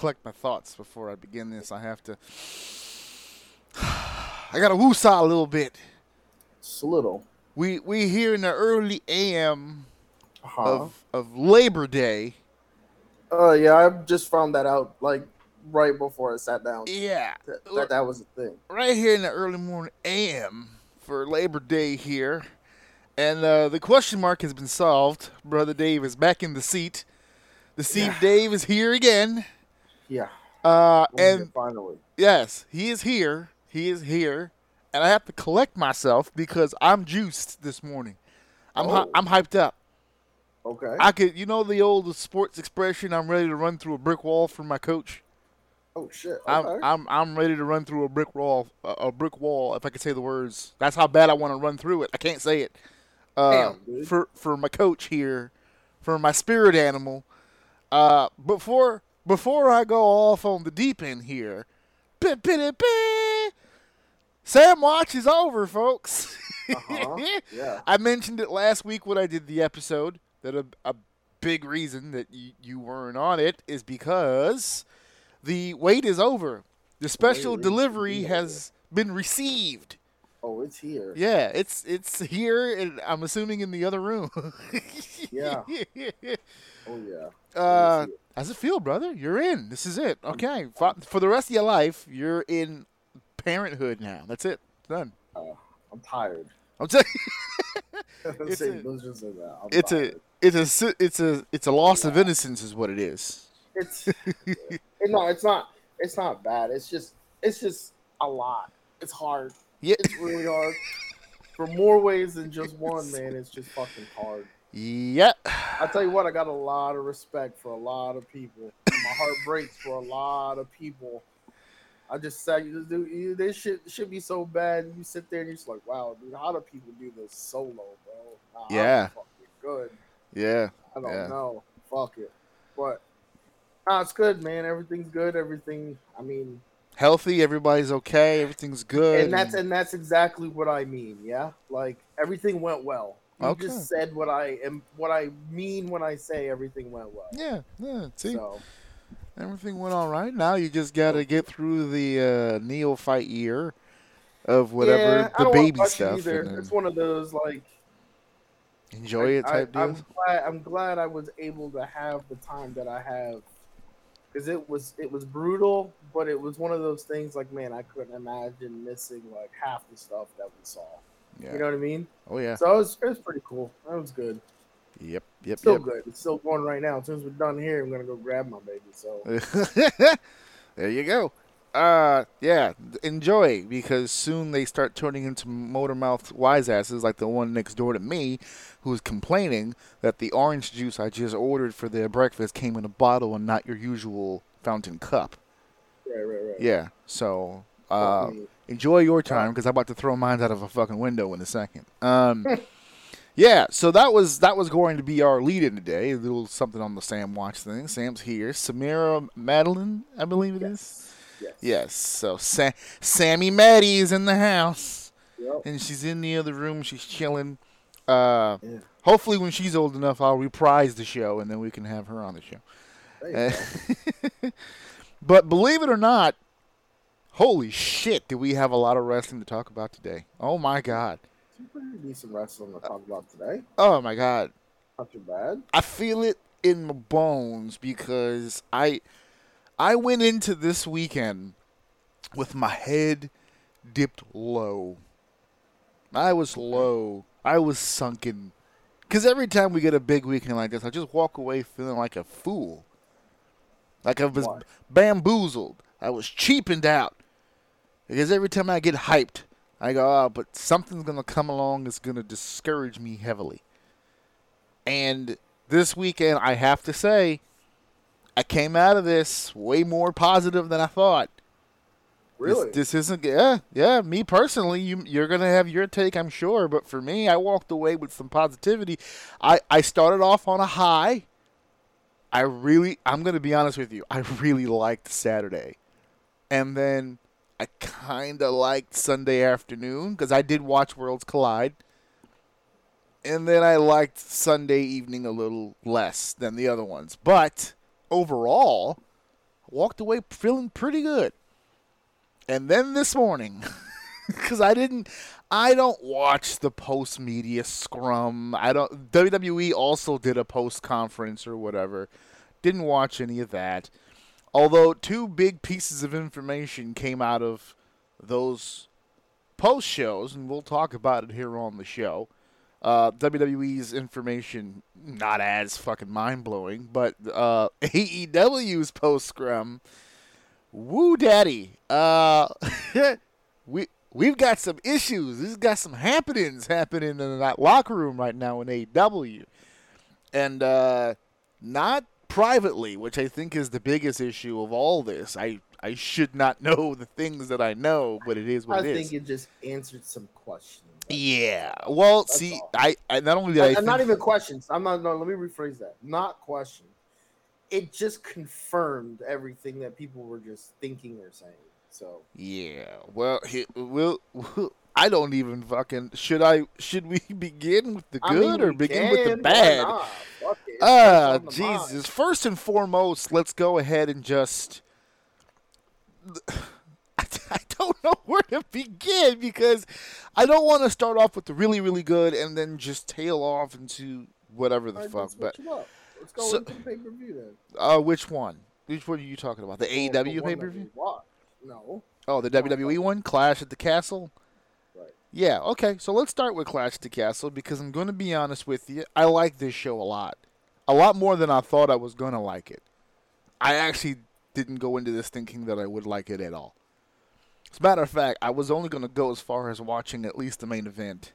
Collect my thoughts before I begin this. I have to. I gotta woosah a little bit. Just a little. We we here in the early AM Uh-huh. of of Labor Day. Uh, yeah, I just found that out like right before I sat down. Yeah, That that, that was a thing. right here in the early morning AM for Labor Day here. And uh, the question mark has been solved. Brother Dave is back in the seat. The seat Yeah. Dave is here again. Yeah. Uh, And finally, yes, he is here. He is here. And I have to collect myself because I'm juiced this morning. I'm Oh. I'm hyped up. okay. I could, you know, the old sports expression. I'm ready to run through a brick wall for my coach. oh shit. Okay. I'm I'm I'm ready to run through a brick wall, a, a brick wall. If I could say the words, that's how bad I want to run through it. I can't say it. Uh, Damn, for for my coach here, for my spirit animal. Uh, before before I go off on the deep end here, Sam Watch is over, folks. Uh-huh. Yeah. I mentioned it last week when I did the episode that a, a big reason that y- you weren't on it is because the wait is over. The special is delivery indeed has been received. Oh, it's here. Yeah, it's it's here, and I'm assuming in the other room. Yeah. Oh yeah. uh, how's it feel, brother? You're in. This is it. Okay, for, for the rest of your life, you're in parenthood now. That's it. Done. Uh, I'm tired. I'm telling. It's a- just say that. I'm it's a it's a it's a it's a loss of innocence is what it is. It's no, it's not. It's not bad. It's just. It's just a lot. It's hard. Yeah. It's really hard. For more ways than just one, man. It's just fucking hard. Yep. I tell you what, I got a lot of respect for a lot of people. My heart breaks for a lot of people. I just say, dude, you- this shit should be so bad. You sit there and you're just like, wow, dude, how do people do this solo, bro? Nah, Yeah. good. Yeah. I don't Yeah. know. Fuck it. But nah, it's good, man. Everything's good. Everything. I mean, Healthy. Everybody's okay. Everything's good. and that's and that's exactly what I mean. Yeah, like everything went well. You Okay. just said what I am, what I mean when I say everything went well. yeah. Yeah. See, So. everything went all right. Now you just got to get through the uh, neophyte year of whatever Yeah, the baby stuff. Either. then It's one of those like enjoy it I, type I'm glad. I'm glad I was able to have the time that I have because it was it was brutal, but it was one of those things like man, I couldn't imagine missing like half the stuff that we saw. Yeah. You know what I mean? oh yeah. So it was it was pretty cool. That was good. Yep. Yep. Still yep. good. It's still going right now. As soon as we're done here, I'm gonna go grab my baby. So there you go. Uh, yeah, enjoy because soon they start turning into motor mouth wise asses like the one next door to me, who's complaining that the orange juice I just ordered for their breakfast came in a bottle and not your usual fountain cup. right, right, right. Yeah, so uh. Enjoy your time because I'm about to throw mine out of a fucking window in a second. Um, yeah, so that was that was going to be our lead in today. A little something on the Sam Watch thing. Sam's here. Samira Madeline, I believe it is. Yes. Yes. So Sa- Sammy Maddie is in the house, Yep. and she's in the other room. She's chilling. Uh, Yeah. hopefully, when she's old enough, I'll reprise the show, and then we can have her on the show. Uh, but believe it or not, holy shit, do we have a lot of wrestling to talk about today? Oh my god. Some pretty decent wrestling to talk about today. Oh my god. Not too bad. I feel it in my bones because I I went into this weekend with my head dipped low. I was low. I was sunken. Cause every time we get a big weekend like this, I just walk away feeling like a fool. Like I was Why? bamboozled. I was cheapened out. Because every time I get hyped, I go, oh, but something's gonna come along that's gonna discourage me heavily. And this weekend, I have to say, I came out of this way more positive than I thought. Really? This, this isn't, yeah, yeah. Me personally, you, you're gonna have your take, I'm sure. But for me, I walked away with some positivity. I, I started off on a high. I really, I'm gonna be honest with you. I really liked Saturday, and then I kind of liked Sunday afternoon because I did watch Worlds Collide. And then I liked Sunday evening a little less than the other ones. But overall, walked away feeling pretty good. And then this morning, because I didn't, I don't watch the post media scrum. I don't. WWE also did a post conference or whatever. Didn't watch any of that. Although two big pieces of information came out of those post shows, and we'll talk about it here on the show. Uh, WWE's information not as fucking mind blowing, but uh, AEW's post scrum, woo daddy. Uh, we we've got some issues. We've got some happenings happening in that locker room right now in AEW, and uh, not privately, which I think is the biggest issue of all this. I I should not know the things that I know, but it is what I it think it just answered some questions. Yeah. Well, That's see, all. I, I not only did I, And not think- even questions. I'm not. No, let me rephrase that. Not questions. It just confirmed everything that people were just thinking or saying. So Yeah. Well, he, we'll, I don't even fucking should I should we begin with the I good mean, or begin with the can, bad? Not? Fuck it. It's Ah, Jesus. mind. First and foremost, let's go ahead and just. I, don't know where to begin because I don't want to start off with the really, really good and then just tail off into whatever the fuck. But. Let's go So- into the pay per view then. uh, which one? Which one are you talking about? The Well, AEW pay per view? No. Oh, the WWE one, Clash at the Castle. Right. Yeah, okay. So let's start with Clash at the Castle because I'm going to be honest with you. I like this show a lot. A lot more than I thought I was going to like it. I actually didn't go into this thinking that I would like it at all. As a matter of fact, I was only going to go as far as watching at least the main event.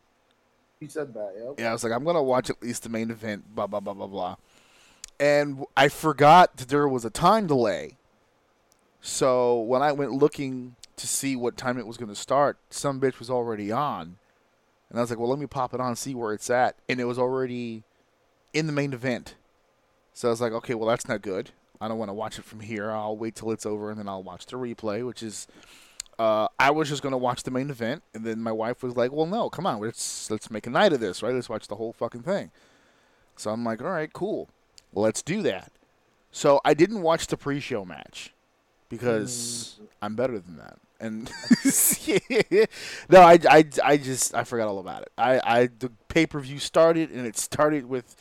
You said that, yep. Yeah, I was like, I'm going to watch at least the main event, blah, blah, blah, blah, blah. And I forgot that there was a time delay. So when I went looking to see what time it was going to start, some bitch was already on. And I was like, well, let me pop it on, see where it's at. And it was already in the main event. So I was like, okay, well, that's not good. I don't want to watch it from here. I'll wait till it's over and then I'll watch the replay, which is. Uh, I was just gonna watch the main event, and then my wife was like, "Well, no, come on, let's let's make a night of this, right? Let's watch the whole fucking thing." So I'm like, "All right, cool, let's do that." So I didn't watch the pre-show match because I'm better than that. And no, I, I, I just I forgot all about it. I, I the pay per view started and it started with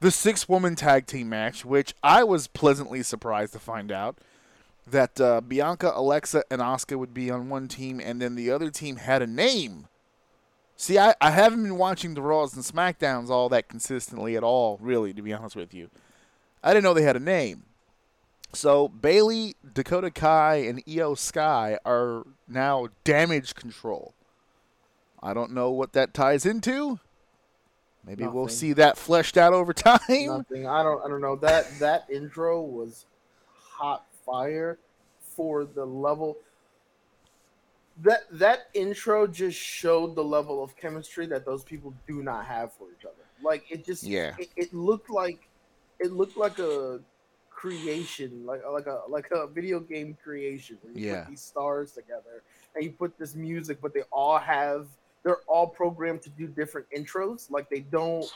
the six woman tag team match, which I was pleasantly surprised to find out that uh, Bianca, Alexa, and Asuka would be on one team, and then the other team had a name. See, I, I haven't been watching the Raws and SmackDowns all that consistently at all, really, to be honest with you. I didn't know they had a name. So Bayley, Dakota Kai, and Iyo Sky are now damage control. I don't know what that ties into. Maybe we'll see that fleshed out over time. Nothing. I don't. I don't know. That that intro was hot fire for the level. That that intro just showed the level of chemistry that those people do not have for each other. Like it just. Yeah. It, it looked like, it looked like a creation, like like a like a video game creation where you Yeah. put these stars together and you put this music, but they all have they're all programmed to do different intros. Like they don't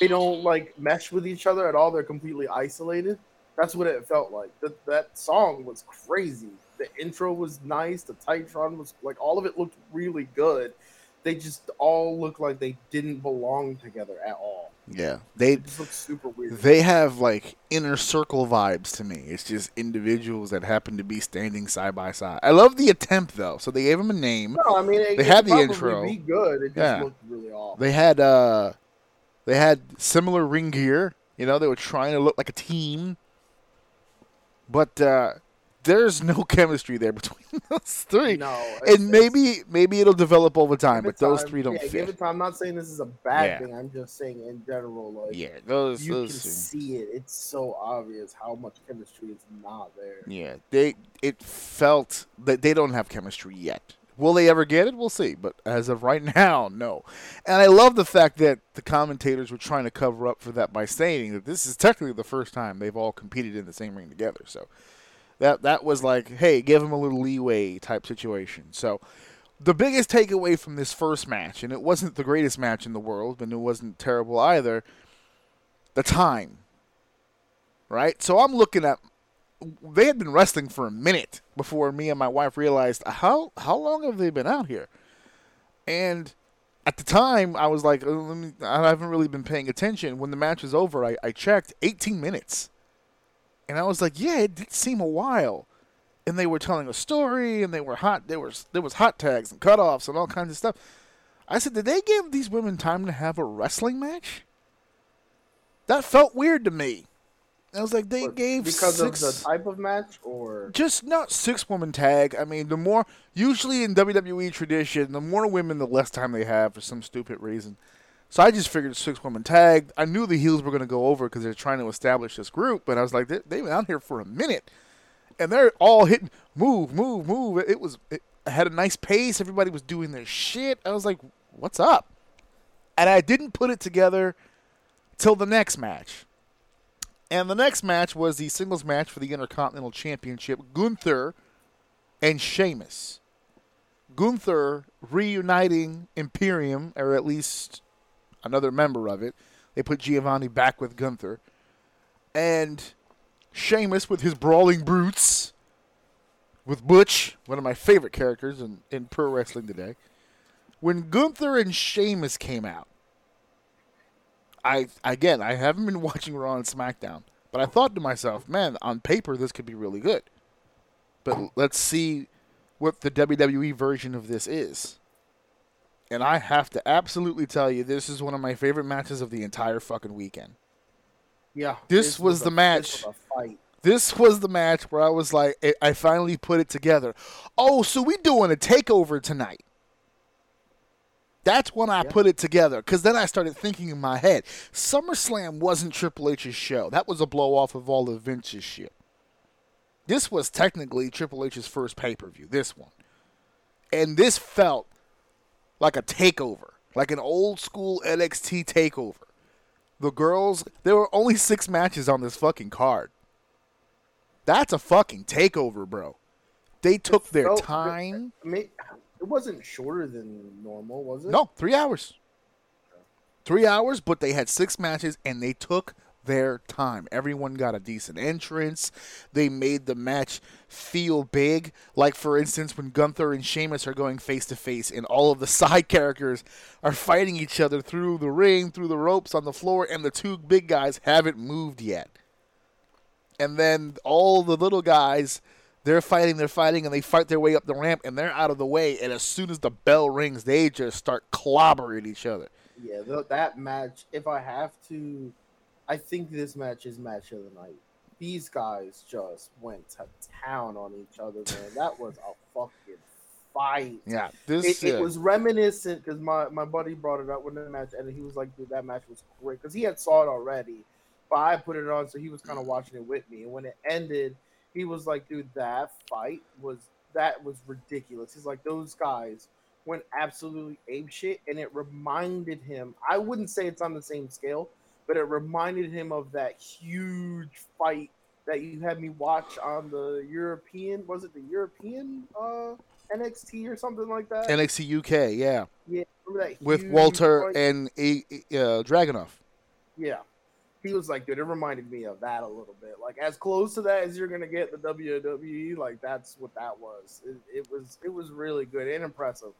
they don't like mesh with each other at all. They're completely isolated. That's what it felt like. That that song was crazy. The intro was nice. The TitanTron was like all of it looked really good. They just all look like they didn't belong together at all. Yeah, they looked super weird. they have like inner circle vibes to me. It's just individuals that happen to be standing side by side. I love the attempt though. So they gave him a name. No, I mean it, They it had the intro. Be good. It just Yeah. looked really off. They had uh they had similar ring gear. You know, they were trying to look like a team. But uh there's no chemistry there between those three. no, and maybe maybe it'll develop over time, but those time. three don't yeah, Give fit. it time. I'm not saying this is a bad Yeah. thing. I'm just saying in general, like Yeah, those you can those see it. It's so obvious how much chemistry is not there. Yeah, they it felt that they don't have chemistry yet. Will they ever get it? We'll see. But as of right now, no. And I love the fact that the commentators were trying to cover up for that by stating that this is technically the first time they've all competed in the same ring together. So that that was like, hey, give them a little leeway type situation. So the biggest takeaway from this first match, and it wasn't the greatest match in the world, and it wasn't terrible either, the time. Right? So I'm looking at they had been wrestling for a minute before me and my wife realized how how long have they been out here? And at the time, I was like, "Uh, me, I haven't really been paying attention. When the match was over, I, I checked 18 minutes, and I was like, yeah, it did seem a while. And they were telling a story, and they were hot. There was there was hot tags and cutoffs and all kinds of stuff. I said, did they give these women time to have a wrestling match? That felt weird to me. I was like, they But gave because six of the type of match, or just not six woman tag. I mean, the more usually in WWE tradition, the more women, the less time they have for some stupid reason. So I just figured six woman tag. I knew the heels were going to go over because they're trying to establish this group, but I was like, they, they've been out here for a minute, and they're all hitting move, move, move. It was it had a nice pace. Everybody was doing their shit. I was like, what's up? And I didn't put it together till the next match. And the next match was the singles match for the Intercontinental Championship Gunther and Sheamus. Gunther reuniting Imperium, or at least another member of it. They put Giovanni back with Gunther. And Sheamus with his brawling brutes. With Butch, one of my favorite characters in, in pro wrestling today. When Gunther and Sheamus came out, I again I haven't been watching Raw and SmackDown, but I thought to myself, man, on paper this could be really good. But let's see what the WWE version of this is. And I have to absolutely tell you, this is one of my favorite matches of the entire fucking weekend. yeah, This was a- the this match. was a fight. This was the match where I was like, I- I finally put it together. Oh, so we doing a takeover tonight? That's when I Yeah. put it together because then I started thinking in my head, SummerSlam wasn't Triple H's show. That was a blow off of all of Vince's shit. This was technically Triple H's first pay per view. This one, and this felt like a takeover, like an old school NXT takeover. The girls, there were only six matches on this fucking card. That's a fucking takeover, bro. They took their felt- time. I mean, it wasn't shorter than normal, was it? No, three hours. Three hours, but they had six matches and they took their time. Everyone got a decent entrance. They made the match feel big. Like, for instance, when Gunther and Sheamus are going face to face and all of the side characters are fighting each other through the ring, through the ropes on the floor, and the two big guys haven't moved yet. And then all the little guys, they're fighting, they're fighting, and they fight their way up the ramp, and they're out of the way. And as soon as the bell rings, they just start clobbering each other. Yeah, that match. If I have to, I think this match is match of the night. These guys just went to town on each other, man. That was a fucking fight. Yeah, this It, it was reminiscent because my, my buddy brought it up when the match and he was like, dude, that match was great because he had saw it already, but I put it on so he was kind of watching it with me. And when it ended, he was like, dude, that fight was that was ridiculous. He's like, those guys went absolutely ape shit, and it reminded him. I wouldn't say it's on the same scale, but it reminded him of that huge fight that you had me watch on the European. Was it the European uh, NXT or something like that? NXT UK, yeah, yeah, remember that with Walter fight? and A- uh, Dragunov. Yeah. He was like, dude, it reminded me of that a little bit. Like as close to that as you're gonna get the WWE, like that's what that was. It, it was it was really good and impressive.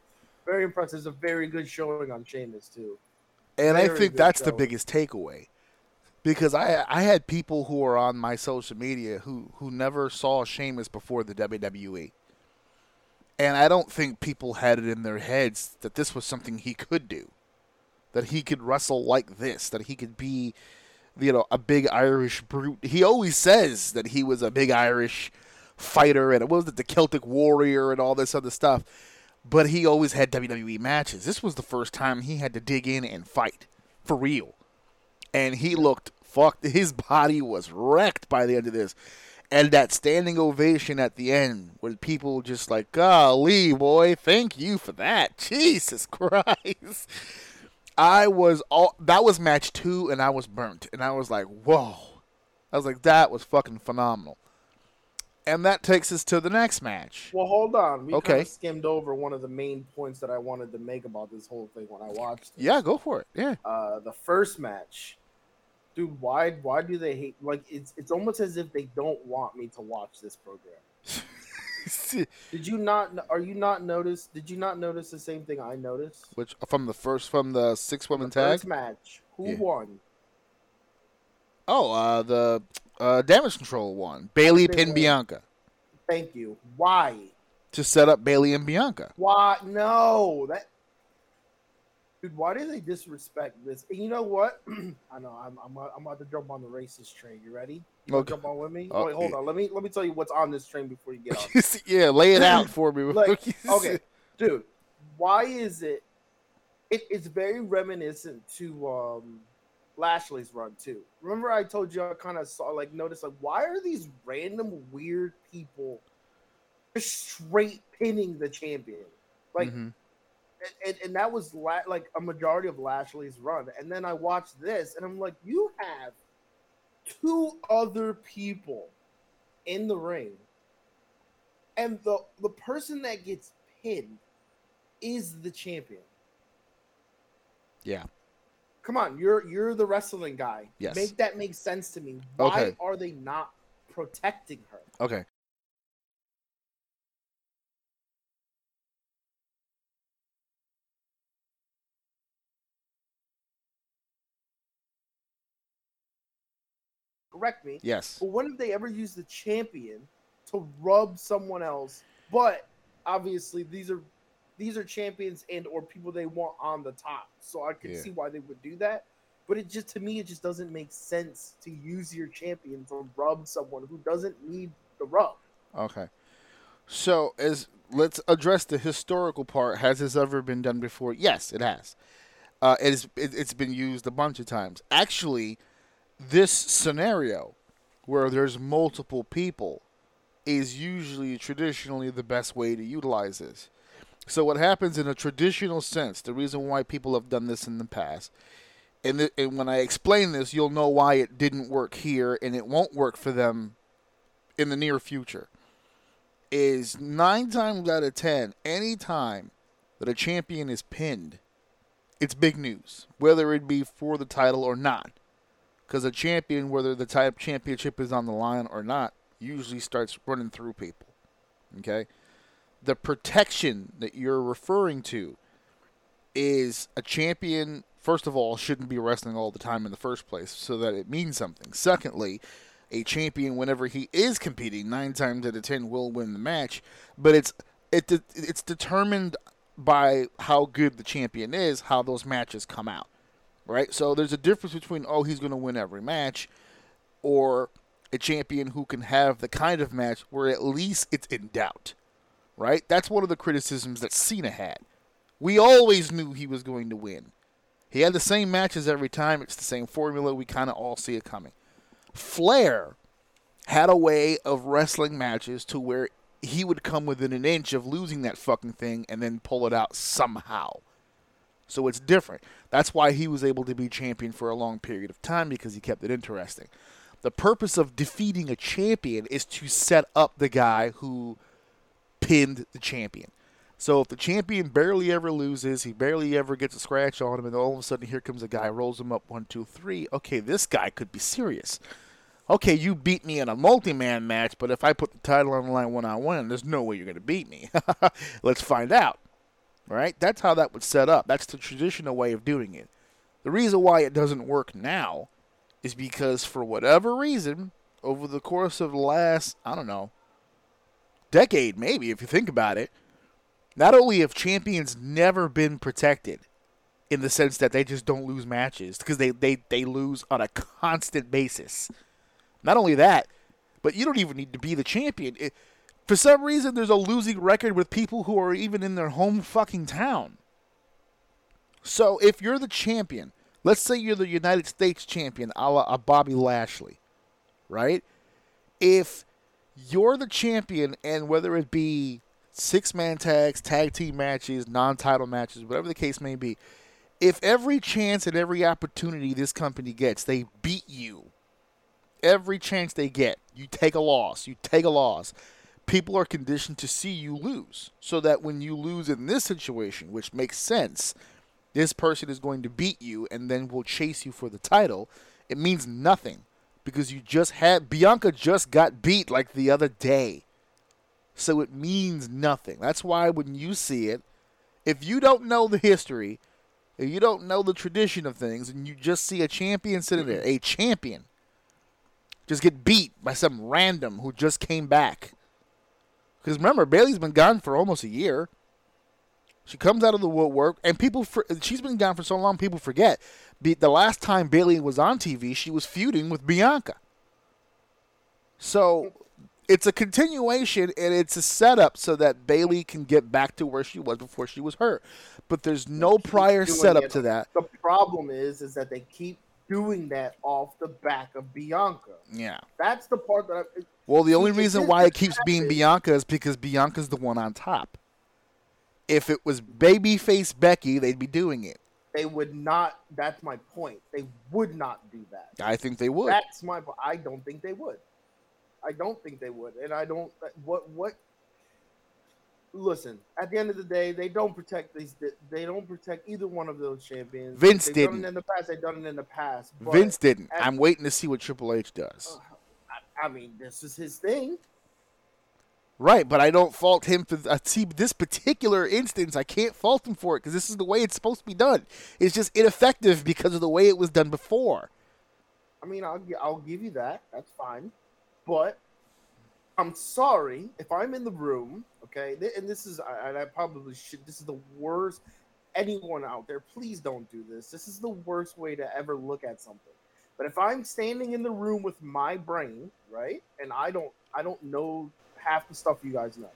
Very impressive. It's a very good showing on Sheamus too. And I think that's the biggest takeaway. Because I I had people who are on my social media who, who never saw Sheamus before the WWE. And I don't think people had it in their heads that this was something he could do. That he could wrestle like this, that he could be you know, a big Irish brute. He always says that he was a big Irish fighter and it was the Celtic warrior and all this other stuff. But he always had WWE matches. This was the first time he had to dig in and fight for real. And he looked fucked. His body was wrecked by the end of this. And that standing ovation at the end, with people just like, golly, boy, thank you for that. Jesus Christ. I was all that was match two, and I was burnt, and I was like, "Whoa!" I was like, "That was fucking phenomenal." And that takes us to the next match. Well, hold on. We Okay. kind of skimmed over one of the main points that I wanted to make about this whole thing when I watched it. Yeah, go for it. Yeah, Uh, the first match, dude. Why? Why do they hate? Like, it's it's almost as if they don't want me to watch this program. Did you not? Are you not notice? Did you not notice the same thing I noticed? which from the first from the six woman The tag. First match. Who Yeah. won? Oh, uh, the uh, damage control one. Bayley pinned. Bianca Thank you. Why? to set up Bayley and Bianca. Why? No, that. Dude, why do they disrespect this? And you know what? I know I'm, I'm I'm about to jump on the racist train. You ready? You Okay. jump on with me? Oh, Wait, hold on. Let me let me tell you what's on this train before you get on. yeah, lay it out for me. like okay dude why is it, it it's very reminiscent to um lashley's run too remember i told you i kind of saw like noticed like why are these random weird people just straight pinning the champion like Mhm. and, and, and that was la- like a majority of lashley's run and then i watched this and i'm like you have two other people in the ring and the the person that gets pinned is the champion. yeah. Come on, you're you're the wrestling guy. Yes. Make that make sense to me. Why Okay. are they not protecting her? Okay. Correct me. Yes. But when have they ever used the champion to rub someone else? But obviously these are these are champions and or people they want on the top. So I can Yeah. see why they would do that. But it just to me it just doesn't make sense to use your champion to rub someone who doesn't need the rub. Okay. So, as let's address the historical part. Has this ever been done before? Yes, it has. Uh, it is, it, it's been used a bunch of times. Actually, this scenario where there's multiple people is usually traditionally the best way to utilize this. So, what happens in a traditional sense, the reason why people have done this in the past, and, th- and when I explain this, you'll know why it didn't work here and it won't work for them in the near future is nine times out of ten, any time that a champion is pinned, it's big news, whether it be for the title or not. Because a champion, whether the type championship is on the line or not, usually starts running through people. Okay? The protection that you're referring to is a champion, first of all, shouldn't be wrestling all the time in the first place so that it means something. Secondly, a champion whenever he is competing nine times out of ten will win the match but it's it it's determined by how good the champion is how those matches come out right so there's a difference between oh he's going to win every match or a champion who can have the kind of match where at least it's in doubt right that's one of the criticisms that Cena had we always knew he was going to win he had the same matches every time it's the same formula we kind of all see it coming Flair had a way of wrestling matches to where he would come within an inch of losing that fucking thing and then pull it out somehow. So it's different. That's why he was able to be champion for a long period of time because he kept it interesting. The purpose of defeating a champion is to set up the guy who pinned the champion. So if the champion barely ever loses, he barely ever gets a scratch on him, and all of a sudden here comes a guy, rolls him up one, two, three. Okay, this guy could be serious. Okay, you beat me in a multi-man match, but if I put the title on the line one on one, there's no way you're going to beat me. Let's find out. Right? That's how that would set up. That's the traditional way of doing it. The reason why it doesn't work now is because for whatever reason, over the course of the last, I don't know, decade maybe, if you think about it, not only have champions never been protected in the sense that they just don't lose matches because they, they, they lose on a constant basis. Not only that, but you don't even need to be the champion. It, for some reason, there's a losing record with people who are even in their home fucking town. So if you're the champion, let's say you're the United States champion, a la a Bobby Lashley, right? If you're the champion, and whether it be six man tags, tag team matches, non title matches, whatever the case may be, if every chance and every opportunity this company gets, they beat you, every chance they get, you take a loss, you take a loss. People are conditioned to see you lose, so that when you lose in this situation, which makes sense, this person is going to beat you and then will chase you for the title. It means nothing because you just had Bianca just got beat like the other day. So it means nothing. That's why when you see it, if you don't know the history, if you don't know the tradition of things, and you just see a champion sitting there, a champion, just get beat by some random who just came back. Because remember, Bayley's been gone for almost a year. She comes out of the woodwork, and people. For, she's been gone for so long, people forget. Be, the last time Bayley was on TV, she was feuding with Bianca. So it's a continuation, and it's a setup so that Bayley can get back to where she was before she was hurt. But there's no prior setup it. to that. The problem is, is that they keep doing that off the back of Bianca. Yeah. That's the part that I. Well, the only reason why it keeps being. Bianca is because Bianca's the one on top. If it was babyface Becky, they'd be doing it. They would not. That's my point. They would not do that. I think they would. That's my. I don't think they would. I don't think they would, and I don't. Uh, what what? Listen, at the end of the day, they don't protect these. They don't protect either one of those champions. Vince They've didn't. in the past. They've done it in the past. Vince didn't. at- I'm waiting to see what Triple H does. Uh, I, I mean, this is his thing. Right, but I don't fault him for. Uh, see, this particular instance, I can't fault him for it because this is the way it's supposed to be done. It's just ineffective because of the way it was done before. I mean, I'll I'll give you that. That's fine, but I'm sorry if I'm in the room. Okay, and this is and I probably should. This is the worst. Anyone out there, please don't do this. This is the worst way to ever look at something. But if I'm standing in the room with my brain, right, and I don't I don't know half the stuff you guys know.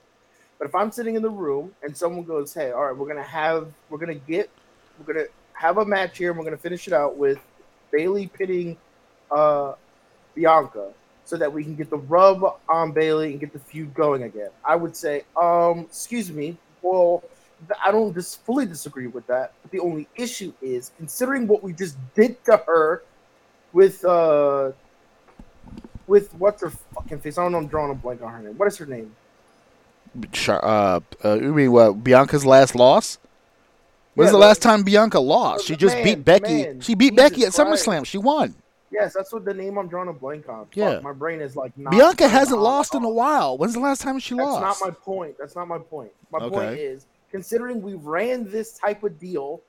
But if I'm sitting in the room and someone goes, "Hey, all right, we're gonna have we're gonna get we're gonna have a match here, and we're gonna finish it out with Bayley pitting uh, Bianca so that we can get the rub on Bayley and get the feud going again. I would say, um, excuse me, well, I don't just fully disagree with that. But the only issue is considering what we just did to her with uh with what's her fucking face? I don't know. I'm drawing a blank on her name. What is her name? Char- Uh, uh, you mean what? Bianca's last loss? When's Yeah, the last time Bianca lost? She just man, beat Becky. man. She beat Jesus Becky at Christ. SummerSlam. She won. Yes, that's what the name I'm drawing a blank on. Fuck, Yeah. my brain is like not Bianca hasn't lost in a while. When's the last time she That's lost? not my point. That's not my point. My point is considering we ran this type of deal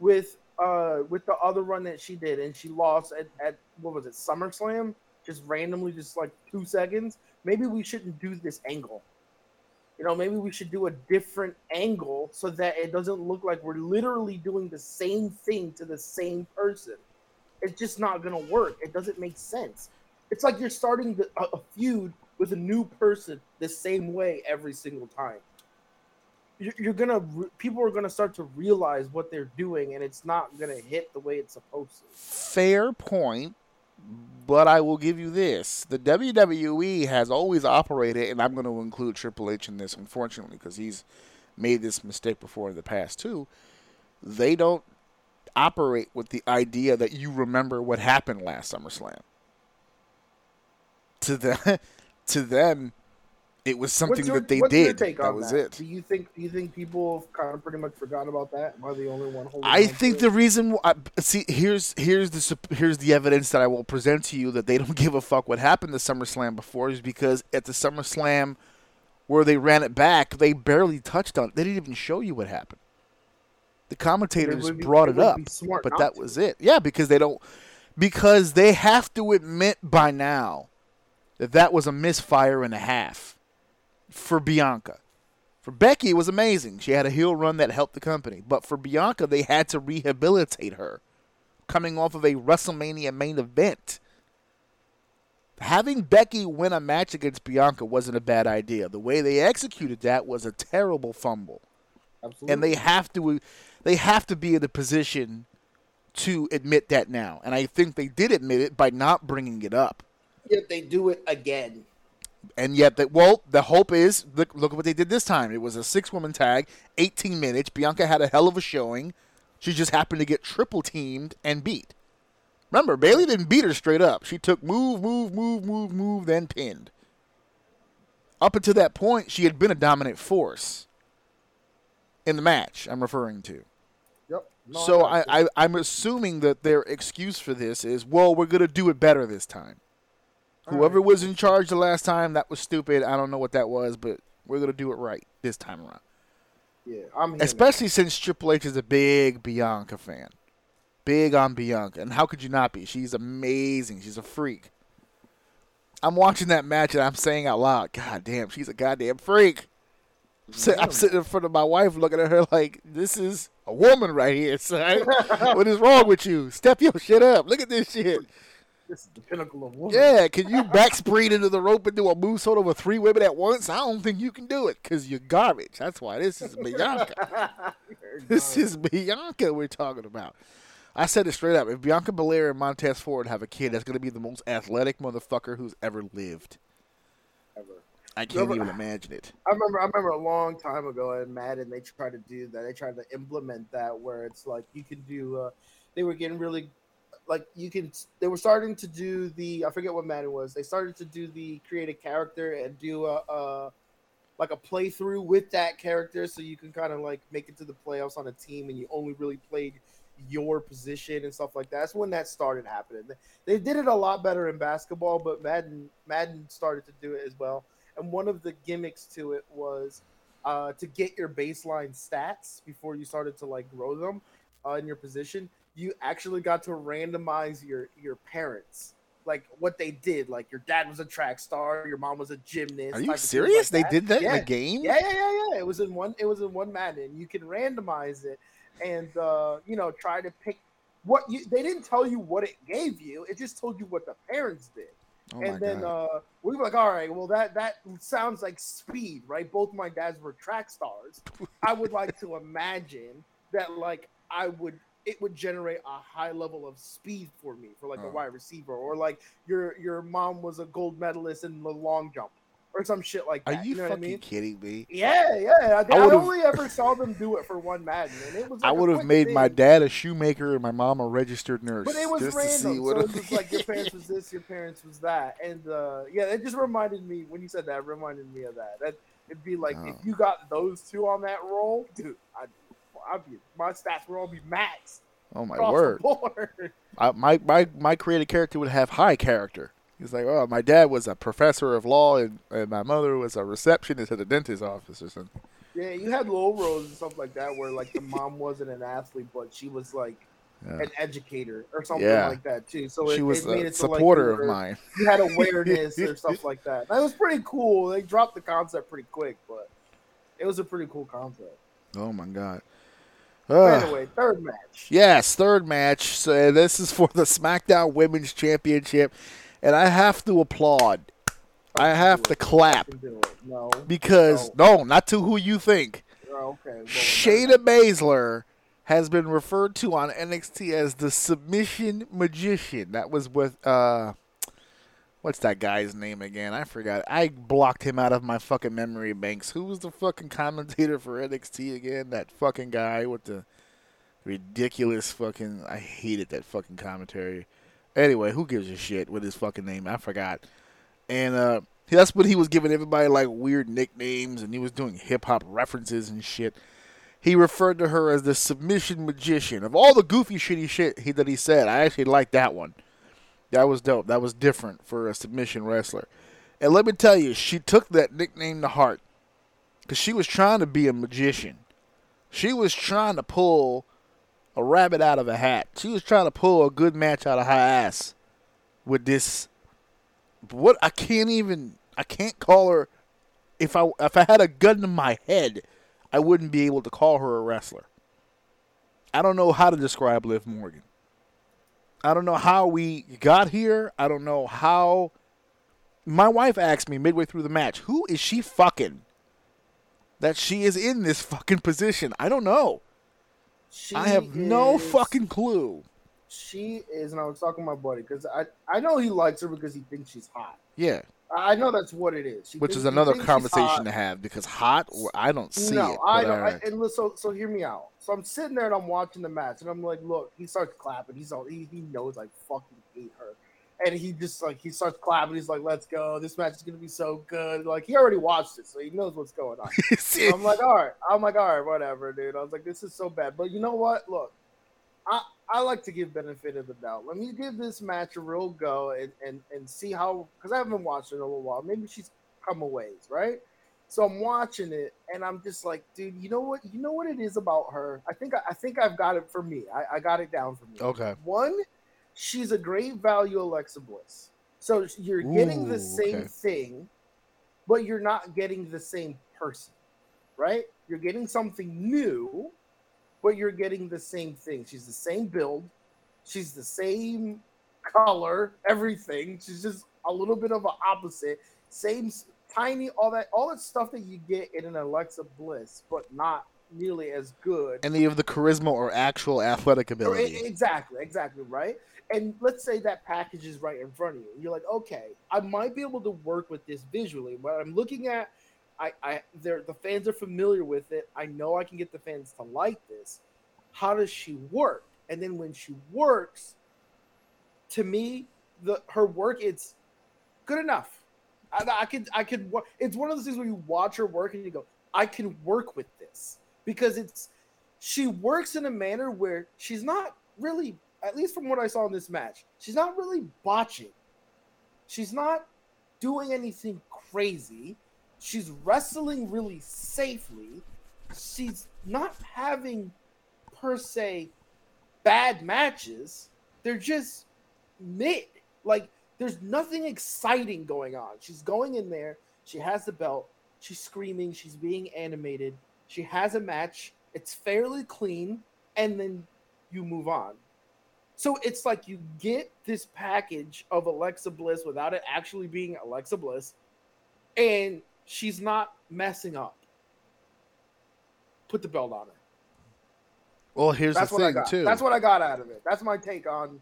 with uh with the other run that she did and she lost at, at what was it SummerSlam just randomly just like two seconds maybe we shouldn't do this angle. You know maybe we should do a different angle so that it doesn't look like we're literally doing the same thing to the same person. It's just not gonna work. It doesn't make sense. It's like you're starting the, a, a feud with a new person the same way every single time. You're, you're gonna people are gonna start to realize what they're doing and it's not gonna hit the way it's supposed to. Fair point, but I will give you this: the WWE has always operated, and I'm going to include Triple H in this, unfortunately, because he's made this mistake before in the past too. They don't operate with the idea that you remember what happened last SummerSlam. to them, to them, it was something your- that they did. That was that? it. Do you think? Do you think people have kind of pretty much forgotten about that? Am I the only one holding? I on think the it? reason why, see here's here's the here's the evidence that I will present to you that they don't give a fuck what happened to SummerSlam before is because at the SummerSlam where they ran it back, they barely touched on it. They didn't even show you what happened. The commentators be- brought it it up, but that to. was it. Yeah, because they don't because they have to admit by now that that was a misfire and a half for Bianca. For Becky, it was amazing. She had a heel run that helped the company. But for Bianca, they had to rehabilitate her coming off of a WrestleMania main event. Having Becky win a match against Bianca wasn't a bad idea. The way they executed that was a terrible fumble. Absolutely. And they have to they have to be in a position to admit that now. And I think they did admit it by not bringing it up. Yet they do it again. And yet, that well, the hope is look, look at what they did this time. It was a six woman tag, 18 minutes. Bianca had a hell of a showing. She just happened to get triple teamed and beat. Remember, Bayley didn't beat her straight up. She took move, move, move, move, move, then pinned. Up until that point, she had been a dominant force in the match. I'm referring to. Yep. No, so I. I, I'm assuming that their excuse for this is, well, we're gonna do it better this time. Whoever right. was in charge the last time, that was stupid. I don't know what that was, but we're gonna do it right this time around. yeah, I'm Especially since Triple H is a big Bianca fan, big on Bianca, and how could you not be? She's amazing. She's a freak. I'm watching that match and I'm saying out loud, "God damn, she's a goddamn freak." I'm, I'm sitting in front of my wife, looking at her like, "This is a woman right here, son. what is wrong with you? Step your shit up. Look at this shit." This is the pinnacle of woman. Yeah, can you back sprint into the rope and do a moonsault over three women at once? I don't think you can do it because you're garbage. That's why this is Bianca. this is Bianca we're talking about. I said it straight up. If Bianca Belair and Montez Ford have a kid, that's going to be the most athletic motherfucker who's ever lived. Ever. I can't Never- even imagine it. I remember I remember a long time ago in Madden they tried to do that. They tried to implement that where it's like you can do uh they were getting really like you can they were starting to do the I forget what Madden was. They started to do the create a character and do a, a like a playthrough with that character so you can kind of like make it to the playoffs on a team and you only really played your position and stuff like that. That's when that started happening. They did it a lot better in basketball, but Madden Madden started to do it as well. And one of the gimmicks to it was uh, to get your baseline stats before you started to like grow them uh, in your position. You actually got to randomize your your parents, like what they did. Like your dad was a track star, your mom was a gymnast. Are you type of things serious? like they did that yeah. in the game? Yeah, yeah, yeah, yeah. It was in one. It was in one Madden. You can randomize it, and uh, you know, try to pick what you. They didn't tell you what it gave you. It just told you what the parents did. Oh and then uh, we were like, all right, well that that sounds like speed, right? Both my dads were track stars. I would like to imagine that like I would it would generate a high level of speed for me for like Oh. a wide receiver, or like your your mom was a gold medalist in the long jump, or some shit like that. Are that. you, know what I fucking mean? kidding me? Yeah, yeah. I, I I, only ever saw them do it for one Madden, and it was. Like I would have made my dad a shoemaker and my mom a registered nurse. But it was random. so it was like your parents was this, your parents was that, and uh, yeah, it just reminded me when you said that. It reminded me of that. That it'd be like if Oh. you got those two on that roll, dude. I'd, I'd be my stats would all be maxed Oh my word. I, my my my creative character would have high character. He's like, oh, my dad was a professor of law, and, and my mother was a receptionist at a dentist's office or something. yeah, you had low rows and stuff like that, where like the mom wasn't an athlete, but she was like Yeah. an educator or something Yeah. like that too. So she it, was it made a it to, like, supporter of mine. you had awareness or stuff like that. That was pretty cool. They dropped the concept pretty quick, but it was a pretty cool concept. Oh my god. Ugh. anyway, third match. Yes, third match. So this is for the SmackDown Women's Championship, and I have to applaud. I have to clap Fucking do. No. because no, not to who you think. Oh, okay. Well, Shayna Baszler has been referred to on NXT as the submission magician. That was with uh what's that guy's name again? I forgot. I blocked him out of my fucking memory banks. Who was the fucking commentator for NXT again? That fucking guy with the ridiculous fucking I hated that fucking commentary. Anyway, who gives a shit with his fucking name? I forgot. and uh, that's when he was giving everybody like weird nicknames, and he was doing hip hop references and shit. He referred to her as the submission magician. Of all the goofy shitty shit he, that he said, I actually liked that one. That was dope. That was different for a submission wrestler. And let me tell you, she took that nickname to heart because she was trying to be a magician. She was trying to pull a rabbit out of a hat. She was trying to pull a good match out of her ass with this. What I can't even. I can't call her. If I if I had a gun in my head, I wouldn't be able to call her a wrestler. I don't know how to describe Liv Morgan. I don't know how we got here. I don't know how. My wife asked me midway through the match, "Who is she fucking?" That she is in this fucking position. I don't know. She I have no fucking clue. She is, and I was talking to my buddy because I I know he likes her because he thinks she's hot. Yeah, I know that's what it is. She which thinks- is another conversation to have because hot, I don't see no, it. I don't. I, and listen, so so hear me out. So I'm sitting there and I'm watching the match, and I'm like, look, he starts clapping. He's all he, he knows I fucking hate her, and he just like he starts clapping. He's like, let's go. This match is gonna be so good. Like he already watched it, so he knows what's going on. I'm like, all right. I'm like, all right, whatever, dude. I was like, this is so bad. But you know what? Look, I I like to give benefit of the doubt. Let me give this match a real go and and and see how because I haven't watched it in a little while. Maybe she's come a ways, right? So I'm watching it and I'm just like, dude, you know what? You know what it is about her? I think I think I've got it for me. I, I got it down for me. Okay. One, she's a great value Alexa Bliss. So you're getting the same okay. thing, but you're not getting the same person, right? You're getting something new, but you're getting the same thing. She's the same build, she's the same color, everything. She's just a little bit of an opposite. Same tiny, all that, all that stuff that you get in an Alexa Bliss, but not nearly as good. Any of the charisma or actual athletic ability. Exactly, exactly, right? And let's say that package is right in front of you. You're like, okay, I might be able to work with this visually. What I'm looking at, I, I, they're, the fans are familiar with it. I know I can get the fans to like this. How does she work? And then when she works, to me, the her work it's good enough. I, I could, I could. It's one of those things where you watch her work and you go, I can work with this because it's she works in a manner where she's not really, at least from what I saw in this match, she's not really botching. She's not doing anything crazy. She's wrestling really safely. She's not having per se bad matches. They're just mid. Like there's nothing exciting going on. She's going in there. She has the belt. She's screaming. She's being animated. She has a match. It's fairly clean, and then you move on. So it's like you get this package of Alexa Bliss without it actually being Alexa Bliss, and she's not messing up. Put the belt on her. well, here's That's the what I thing got. too. That's what I got out of it. That's my take on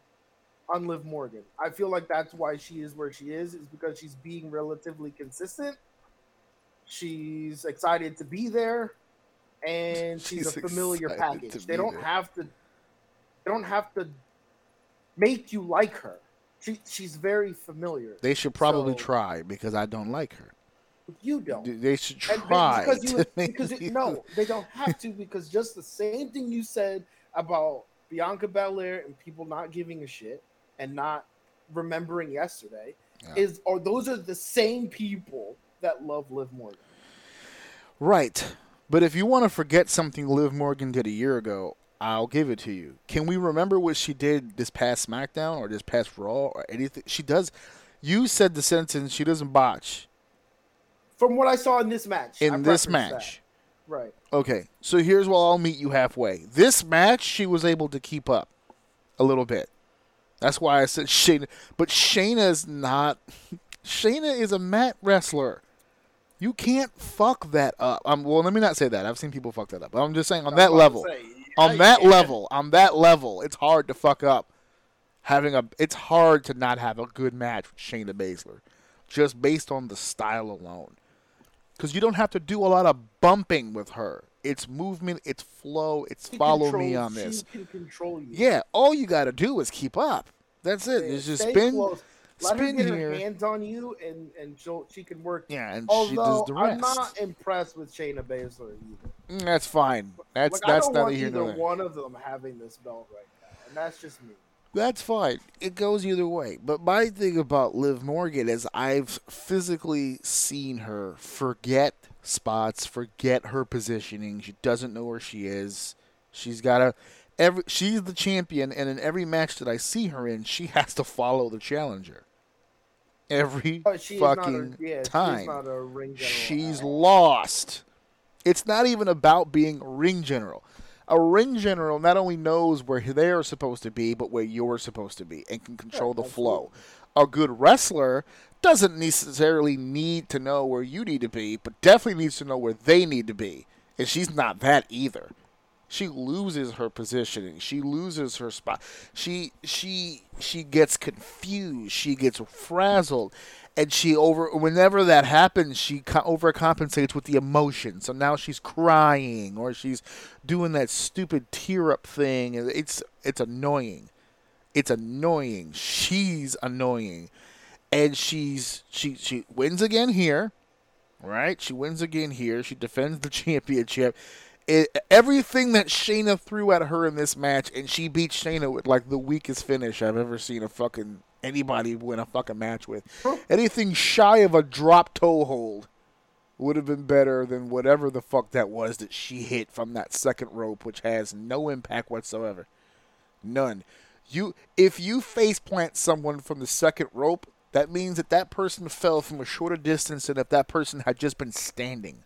on Liv Morgan. I feel like that's why she is where she is, is because she's being relatively consistent. She's excited to be there, and she's, She's a familiar package. They don't there. have to. They don't have to make you like her. She she's very familiar. they should probably So- try because I don't like her. You don't. They should try because you, because it, no, they don't have to because just the same thing you said about Bianca Belair and people not giving a shit and not remembering yesterday Yeah. is or those are the same people that love Liv Morgan. Right. But if you want to forget something Liv Morgan did a year ago, I'll give it to you. Can we remember what she did this past SmackDown or this past Raw or anything? She does. You said the sentence. She doesn't botch From what I saw in this match, I in this match. that. right? Okay, so here's where I'll meet you halfway. This match, she was able to keep up a little bit. That's why I said Shayna. But Shayna's not. Shayna is a mat wrestler. You can't fuck that up. Um, well, let me not say that. I've seen people fuck that up. But I'm just saying on that level, to on that level, on that level, it's hard to fuck up. Having a, it's hard to not have a good match with Shayna Baszler, just based on the style alone. Because you don't have to do a lot of bumping with her. It's movement, it's flow, it's She follow me on this. She can control you. Yeah, all you got to do is keep up. That's it. Stay- It's just spin, close. Let spin her get here. her hands on you, and and she can work. Yeah, and she does Although the I'm not impressed with Shayna Baszler either. Mm, That's fine. That's like, that's I don't want here either one of them having this belt right now, and that's just me. That's fine. It goes either way. But my thing about Liv Morgan is I've physically seen her forget spots, forget her positioning. She doesn't know where she is. She's got a every she's the champion and in every match that I see her in, she has to follow the challenger. Every fucking a, yeah, time. She's not a ring general. She's lost. It's not even about being ring general. A ring general not only knows where they are supposed to be, but where you're supposed to be and can control the flow. A good wrestler doesn't necessarily need to know where you need to be, but definitely needs to know where they need to be. And she's not that either. She loses her positioning. She loses her spot. She she she gets confused. She gets frazzled, and she over. Whenever that happens, she co- overcompensates with the emotion. So now she's crying or she's doing that stupid tear up thing. It's it's annoying. It's annoying. She's annoying, and she's she she wins again here, right? She wins again here. She defends the championship it, everything that Shayna threw at her in this match, and she beat Shayna with like the weakest finish I've ever seen a fucking anybody win a fucking match with. Anything shy of a drop toe hold would have been better than whatever the fuck that was that she hit from that second rope, which has no impact whatsoever. None. You, if you face plant someone from the second rope, that means that that person fell from a shorter distance than if that person had just been standing.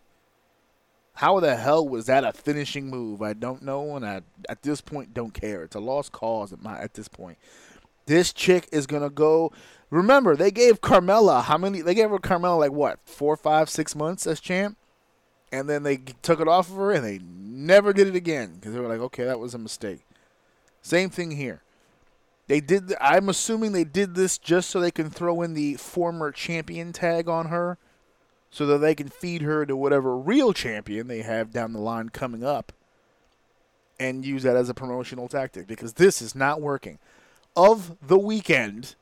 How the hell was that a finishing move? I don't know, and I at this point don't care. It's a lost cause at my at this point. This chick is gonna go. Remember, they gave Carmella how many? They gave her Carmella like what, four, five, six months as champ, and then they took it off of her, and they never did it again because they were like, okay, that was a mistake. Same thing here. They did. I'm assuming they did this just so they can throw in the former champion tag on her so that they can feed her to whatever real champion they have down the line coming up and use that as a promotional tactic because this is not working. Of the weekend,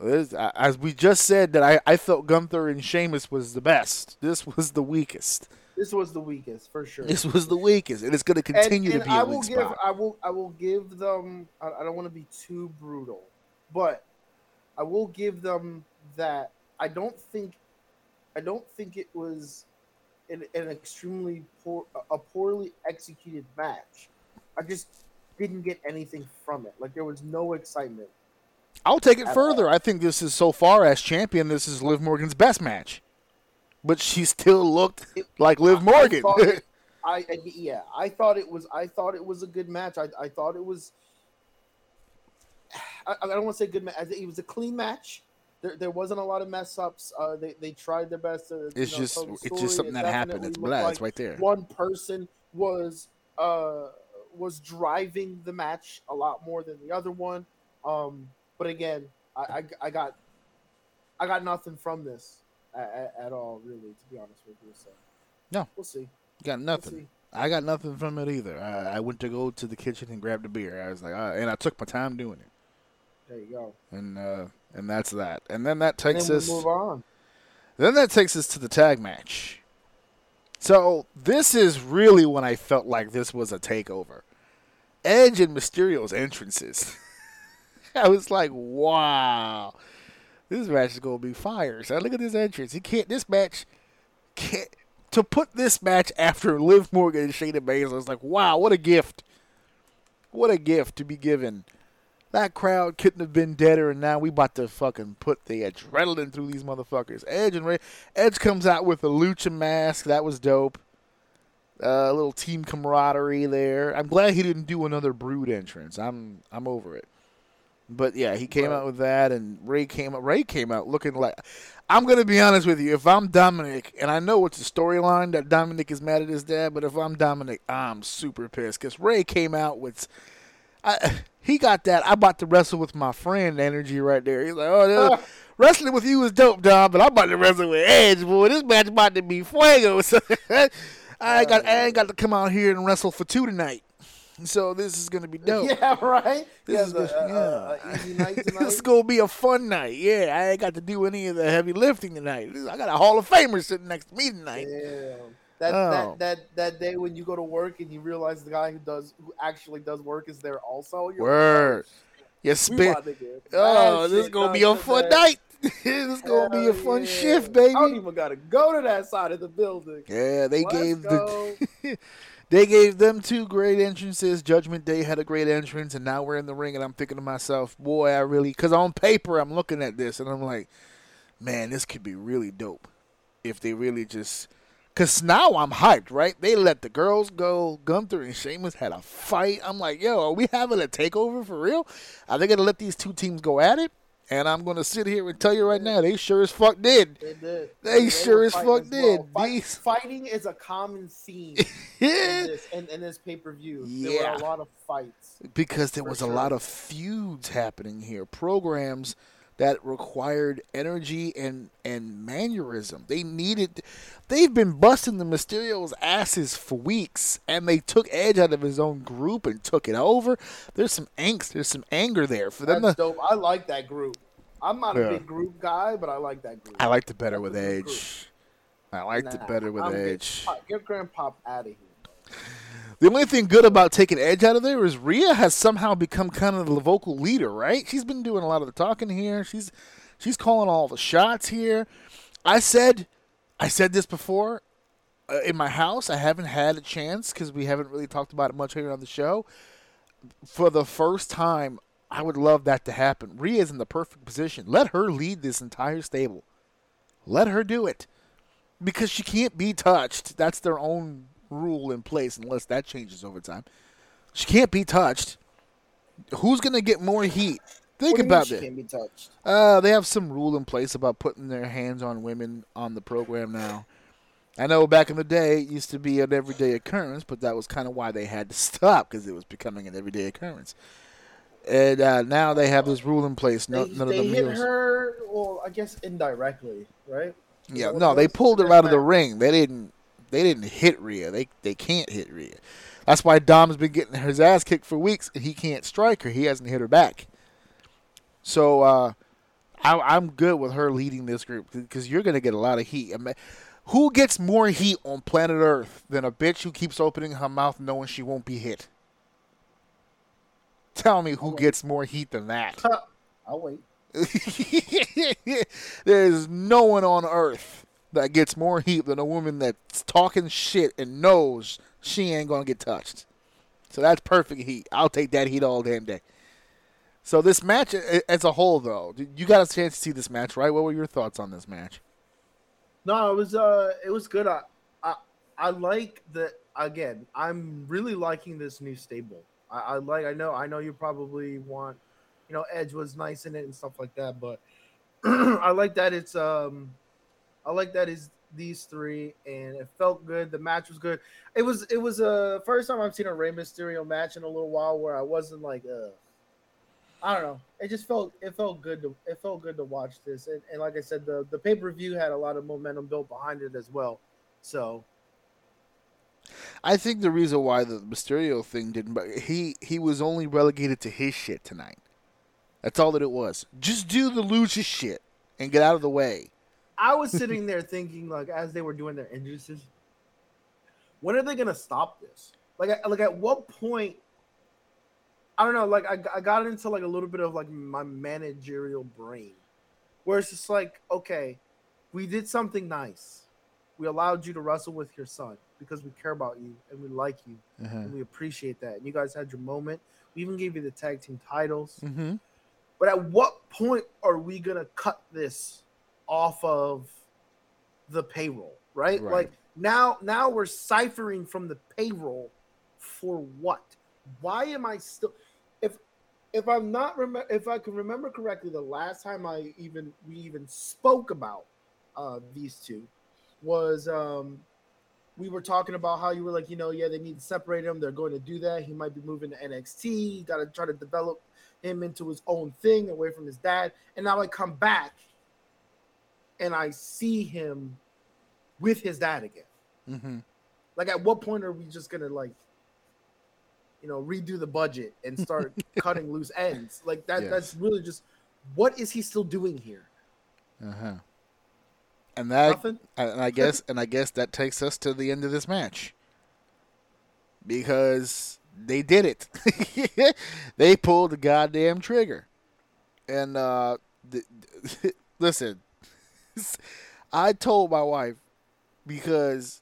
this- as we just said, that I, I felt Gunther and Sheamus was the best. This was the weakest. This was the weakest for sure. This was the weakest, and it's going to And- continue and to be I a will weak give, spot. I will. I will give them. I, I don't want to be too brutal, but I will give them that. I don't think. I don't think it was an, an extremely poor, a poorly executed match. I just didn't get anything from it. Like there was no excitement. I'll take it further. I think this is so far as champion. This is Liv Morgan's best match, but she still looked It- like Liv Morgan. I, it, I I- yeah, I thought it was. I thought it was a good match. I, I thought it was. I, I don't want to say good match. It was a clean match. There, there wasn't a lot of mess ups. Uh, they, they tried their best. To, it's know, just it's just something It that happened. It's blah. like it's right there. One person was uh was driving the match a lot more than the other one. Um, but again, I, I, I got I got nothing from this at, at all, really, to be honest with you. So No. we'll see. Got We'll nothing. see. I got nothing from it either. I, I went to go to the kitchen and grabbed a beer. I was like, uh, and I took my time doing it, There you go. and uh, and that's that. And then that takes then us. move on. Then that takes us to the tag match. So this is really when I felt like this was a takeover. Edge and Mysterio's entrances. I was like, wow, this match is gonna be fire. So look at this entrance. He can't. This match can't. To put this match after Liv Morgan and Shayna Baszler, I was like, wow, what a gift. What a gift to be given. That crowd couldn't have been deader, and now we about to fucking put the adrenaline through these motherfuckers. Edge and Rey. Edge comes out with a lucha mask. That was dope. Uh, a little team camaraderie there. I'm glad he didn't do another Brood entrance. I'm I'm over it. But yeah, he came Right. out with that, and Rey came out. Rey came out looking like. I'm gonna be honest with you. If I'm Dominic, and I know it's a storyline that Dominic is mad at his dad, but if I'm Dominic, I'm super pissed because Rey came out with. I, he got that. I about to wrestle with my friend energy right there. He's like, oh, wrestling with you is dope, Dom, but I'm about to wrestle with Edge, boy. This match about to be fuego. So I ain't got, I ain't got to come out here and wrestle for two tonight. So this is gonna be dope. Yeah, right. This yeah, is good. uh, Yeah. uh, uh, easy night this is gonna be a fun night. Yeah, I ain't got to do any of the heavy lifting tonight. I got a Hall of Famer sitting next to me tonight. Damn. That, Oh. that that that day when you go to work and you realize the guy who does who actually does work is there also. You're Word. Like, spit. we about Oh, this is gonna be a fun night. this is gonna be a fun yeah. shift, baby. I don't even gotta go to that side of the building. Yeah, they Let's gave the they gave them two great entrances. Judgment Day had a great entrance, and now we're in the ring. And I'm thinking to myself, boy, I really, because on paper I'm looking at this, and I'm like, man, this could be really dope if they really just. Cause now I'm hyped, right? They let the girls go. Gunther and Sheamus had a fight. I'm like, yo, are we having a takeover for real? Are they gonna let these two teams go at it? And I'm gonna sit here and tell you right now, they sure as fuck did. They did. They sure were as fuck did. Fight- These- fighting is a common theme Yeah. in this in, in this pay per view. There were a lot of fights. because there was a lot of feuds happening here programs that required energy and and mannerism they needed they've been busting the mysterio's asses for weeks and they took edge out of his own group and took it over there's some angst there's some anger there for them That's to, dope. I like that group. I'm not Yeah. a big group guy, but I like that group. i liked it better That's with edge i liked it better with I'm edge Pop- Get Grandpa out of here. The only thing good about taking Edge out of there is Rhea has somehow become kind of the vocal leader, right? She's been doing a lot of the talking here. She's she's calling all the shots here. I said I said this before uh, in my house. I haven't had a chance because we haven't really talked about it much here on the show. For the first time, I would love that to happen. Rhea's in the perfect position. Let her lead this entire stable. Let her do it because she can't be touched. That's their own rule in place unless that changes over time. She can't be touched. Who's gonna get more heat? Think What do you mean about it. Can't be touched. Uh, they have some rule in place about putting their hands on women on the program now. I know back in the day it used to be an everyday occurrence, but that was kind of why they had to stop because it was becoming an everyday occurrence. And uh, now they have this rule in place. No, they none they of the hit meals. her, well, I guess indirectly, right? Yeah, no, they pulled her out of the ring. They didn't. They didn't hit Rhea. They they can't hit Rhea. That's why Dom's been getting his ass kicked for weeks, and he can't strike her. He hasn't hit her back. So uh, I, I'm good with her leading this group because you're gonna get a lot of heat. I mean, who gets more heat on planet Earth than a bitch who keeps opening her mouth knowing she won't be hit? Tell me who gets more heat than that. I'll wait. There's no one on earth that gets more heat than a woman that's talking shit and knows she ain't gonna get touched. So that's perfect heat. I'll take that heat all damn day. So this match as a whole, though, you got a chance to see this match, right? What were your thoughts on this match? No, it was uh, it was good. I, I, I like that. Again, I'm really liking this new stable. I, I like. I know. I know you probably want, you know, Edge was nice in it and stuff like that, but I like that it's um, I like that is these three, and it felt good. The match was good. It was it was a uh, first time I've seen a Rey Mysterio match in a little while where I wasn't like uh. I don't know. It just felt it felt good to it felt good to watch this, and, and like I said, the the pay per view had a lot of momentum built behind it as well. So I think the reason why the Mysterio thing didn't, but he he was only relegated to his shit tonight. That's all that it was. Just do the loser shit and get out of the way. I was sitting there thinking, like, as they were doing their entrances, when are they gonna stop this? Like, at- like at what point? I don't know. Like, I, I got into like a little bit of like my managerial brain, where it's just like, okay, we did something nice. We allowed you to wrestle with your son because we care about you and we like you and we appreciate that. And you guys had your moment. We even gave you the tag team titles. Mm-hmm. But at what point are we gonna cut this off of the payroll? Right? Right. Like now, now we're ciphering from the payroll for what? Why am I still? If if I'm not remember, if I can remember correctly, the last time I even we even spoke about uh, these two was um, we were talking about how you were like, you know, yeah, they need to separate him. They're going to do that. He might be moving to NXT. Got to try to develop him into his own thing away from his dad. And now I come back and I see him with his dad again. Mm-hmm. Like, at what point are we just gonna like you know, redo the budget and start cutting loose ends. Like that. Yes. That's really just what is he still doing here? Uh huh. And that, Nothing. and I guess, and I guess that takes us to the end of this match because they did it. they pulled the goddamn trigger, and uh, the, listen, I told my wife because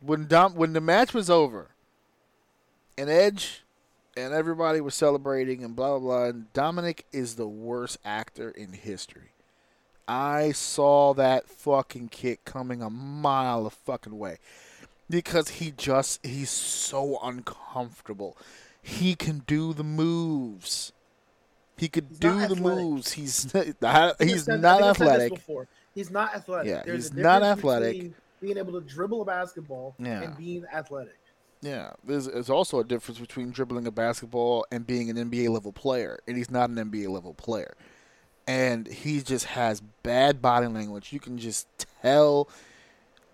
when Dom when the match was over, and Edge and everybody was celebrating and blah blah blah, and Dominic is the worst actor in history. I saw that fucking kick coming a mile a fucking way because he just he's so uncomfortable. He can do the moves. He could He's do the moves. He's not, I he's not athletic. He's not athletic. Yeah, There's he's a not athletic. Being able to dribble a basketball Yeah. and being athletic. Yeah, there's, there's also a difference between dribbling a basketball and being an NBA level player, and he's not an NBA level player. And he just has bad body language. You can just tell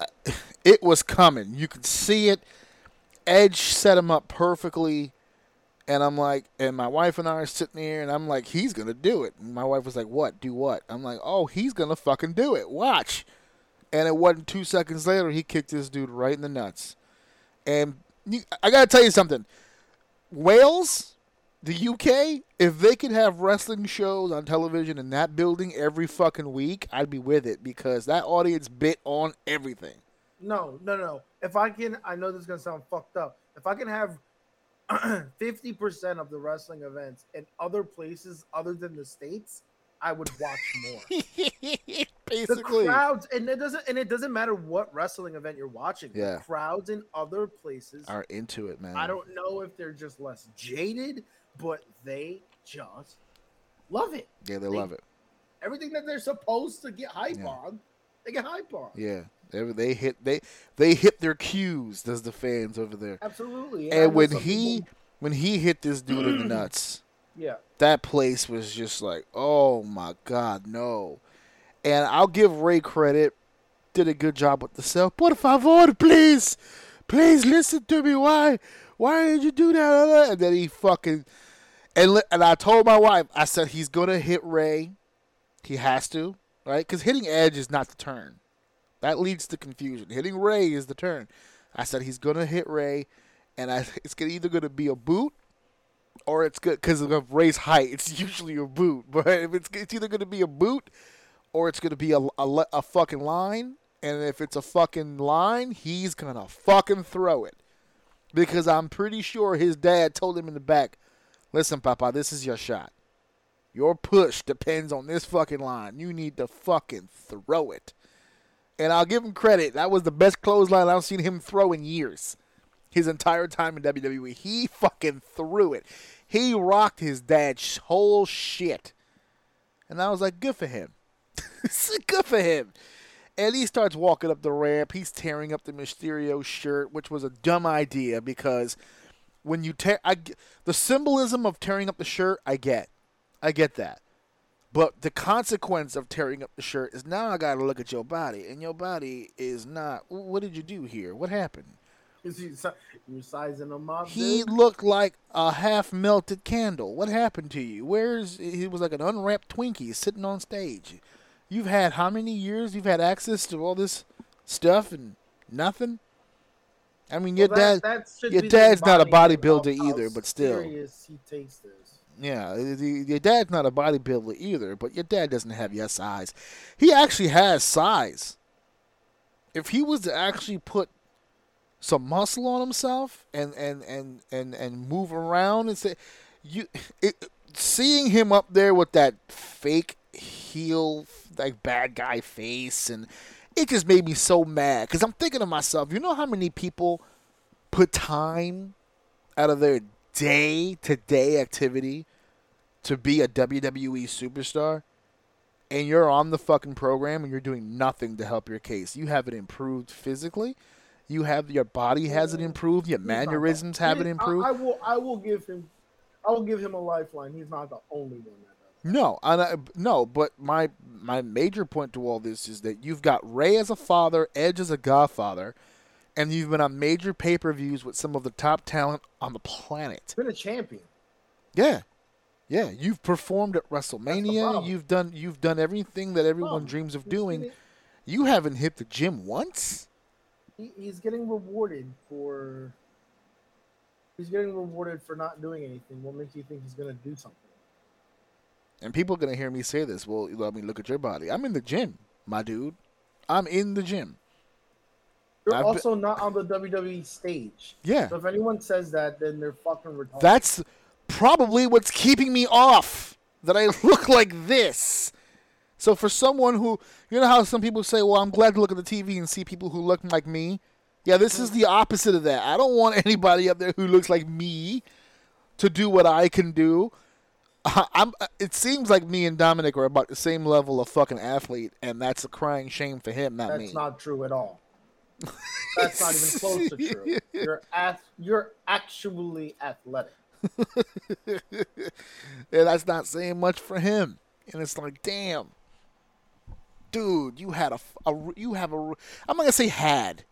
uh, it was coming. You could see it. Edge set him up perfectly. And I'm like, and my wife and I are sitting there, and I'm like, he's gonna do it. And my wife was like, what? Do what? I'm like, oh, he's gonna fucking do it. Watch. And it wasn't two seconds later, he kicked this dude right in the nuts. And you, I gotta tell you something. Wales, the UK, if they could have wrestling shows on television in that building every fucking week, I'd be with it because that audience bit on everything. No, no, no. If I can, I know this is gonna sound fucked up. If I can have fifty percent of the wrestling events in other places other than the states, I would watch more. the Basically, crowds, and it doesn't, and it doesn't matter what wrestling event you're watching. Yeah. The crowds in other places, are into it, man. I don't know if they're just less jaded, but they just love it. Yeah, they they- love it. Everything that they're supposed to get hype Yeah. on, they get hype on. Yeah, they, they hit they they hit their cues. Does the fans over there? Absolutely. I And when he people- when he hit this dude in the nuts, yeah. that place was just like, oh my god, no. And I'll give Rey credit, did a good job with the sell. Por favor, please, please listen to me. Why, why did you do that? And then he fucking, and and I told my wife, I said he's gonna hit Rey. He has to, right? Because hitting Edge is not the turn. That leads to confusion. Hitting Rey is the turn. I said he's gonna hit Rey, and I, it's gonna either gonna be a boot or it's good because of Rey's height. It's usually a boot, but if it's it's either to be a boot or it's to be a, a a fucking line. And if it's a fucking line, he's gonna fucking throw it because I'm pretty sure his dad told him in the back, "Listen, Papa, this is your shot. Your push depends on this fucking line. You need to fucking throw it." And I'll give him credit. That was the best clothesline I've seen him throw in years his entire time in WWE. He fucking threw it. He rocked his dad's whole shit. And I was like, good for him. good for him. And he starts walking up the ramp. He's tearing up the Mysterio shirt, which was a dumb idea because when you tear, I, the symbolism of tearing up the shirt, I get. I get that. But the consequence of tearing up the shirt is now I got to look at your body, and your body is not. What did you do here? What happened? Is he si- you sizing him up? He dude? looked like a half melted candle. What happened to you? Where's he was like an unwrapped Twinkie sitting on stage. You've had how many years? You've had access to all this stuff and nothing. I mean, your Well, dad. that- that your dad's not a bodybuilder either, but still. serious he takes this. Yeah, your dad's not a bodybuilder either, but your dad doesn't have your size. He actually has size. If he was to actually put some muscle on himself and and and and, and move around and say, you, it, seeing him up there with that fake heel like bad guy face and it just made me so mad because I'm thinking to myself, you know how many people put time out of their day to day activity to be a WWE superstar, and you're on the fucking program and you're doing nothing to help your case. You haven't improved physically. You have your body hasn't improved. Your mannerisms haven't I- improved. I, will. I will give him. I will give him a lifeline. He's not the only one that does. No, and I, no, but my my major point to all this is that you've got Rey as a father, Edge as a godfather, and you've been on major pay per views with some of the top talent on the planet. Been a champion. Yeah. Yeah, you've performed at WrestleMania. You've done you've done everything that everyone dreams of doing. You haven't hit the gym once. he, he's getting rewarded for he's getting rewarded for not doing anything. What makes you think he's gonna do something? And people are gonna hear me say this. Well, I mean, look at your body. I'm in the gym, my dude. I'm in the gym. You're I've been- also not on the WWE stage. Yeah. So if anyone says that, then they're fucking retarded. That's probably what's keeping me off. That I look like this. So for someone who, you know how some people say, "Well, I'm glad to look at the TV and see people who look like me." Yeah, this is the opposite of that. I don't want anybody up there who looks like me to do what I can do. I'm. It seems like me and Dominic are about the same level of fucking athlete, and that's a crying shame for him, not That's me. not true at all. That's not even close to true. You're ath- you're actually athletic. Yeah, that's not saying much for him. And it's like, damn, dude, you had a you have a. I'm not gonna say had.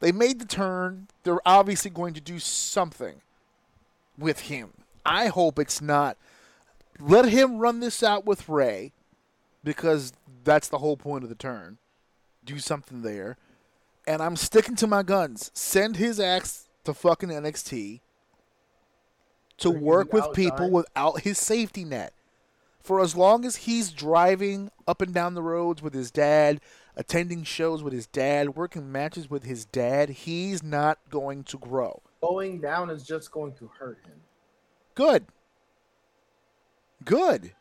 They made the turn. They're obviously going to do something with him. I hope it's not. Let him run this out with Rey, because that's the whole point of the turn. Do something there, and I'm sticking to my guns. Send his axe to fucking NXT to work with people without his safety net. For as long as he's driving up and down the roads with his dad, attending shows with his dad, working matches with his dad, he's not going to grow. Going down is just going to hurt him. Good. Good.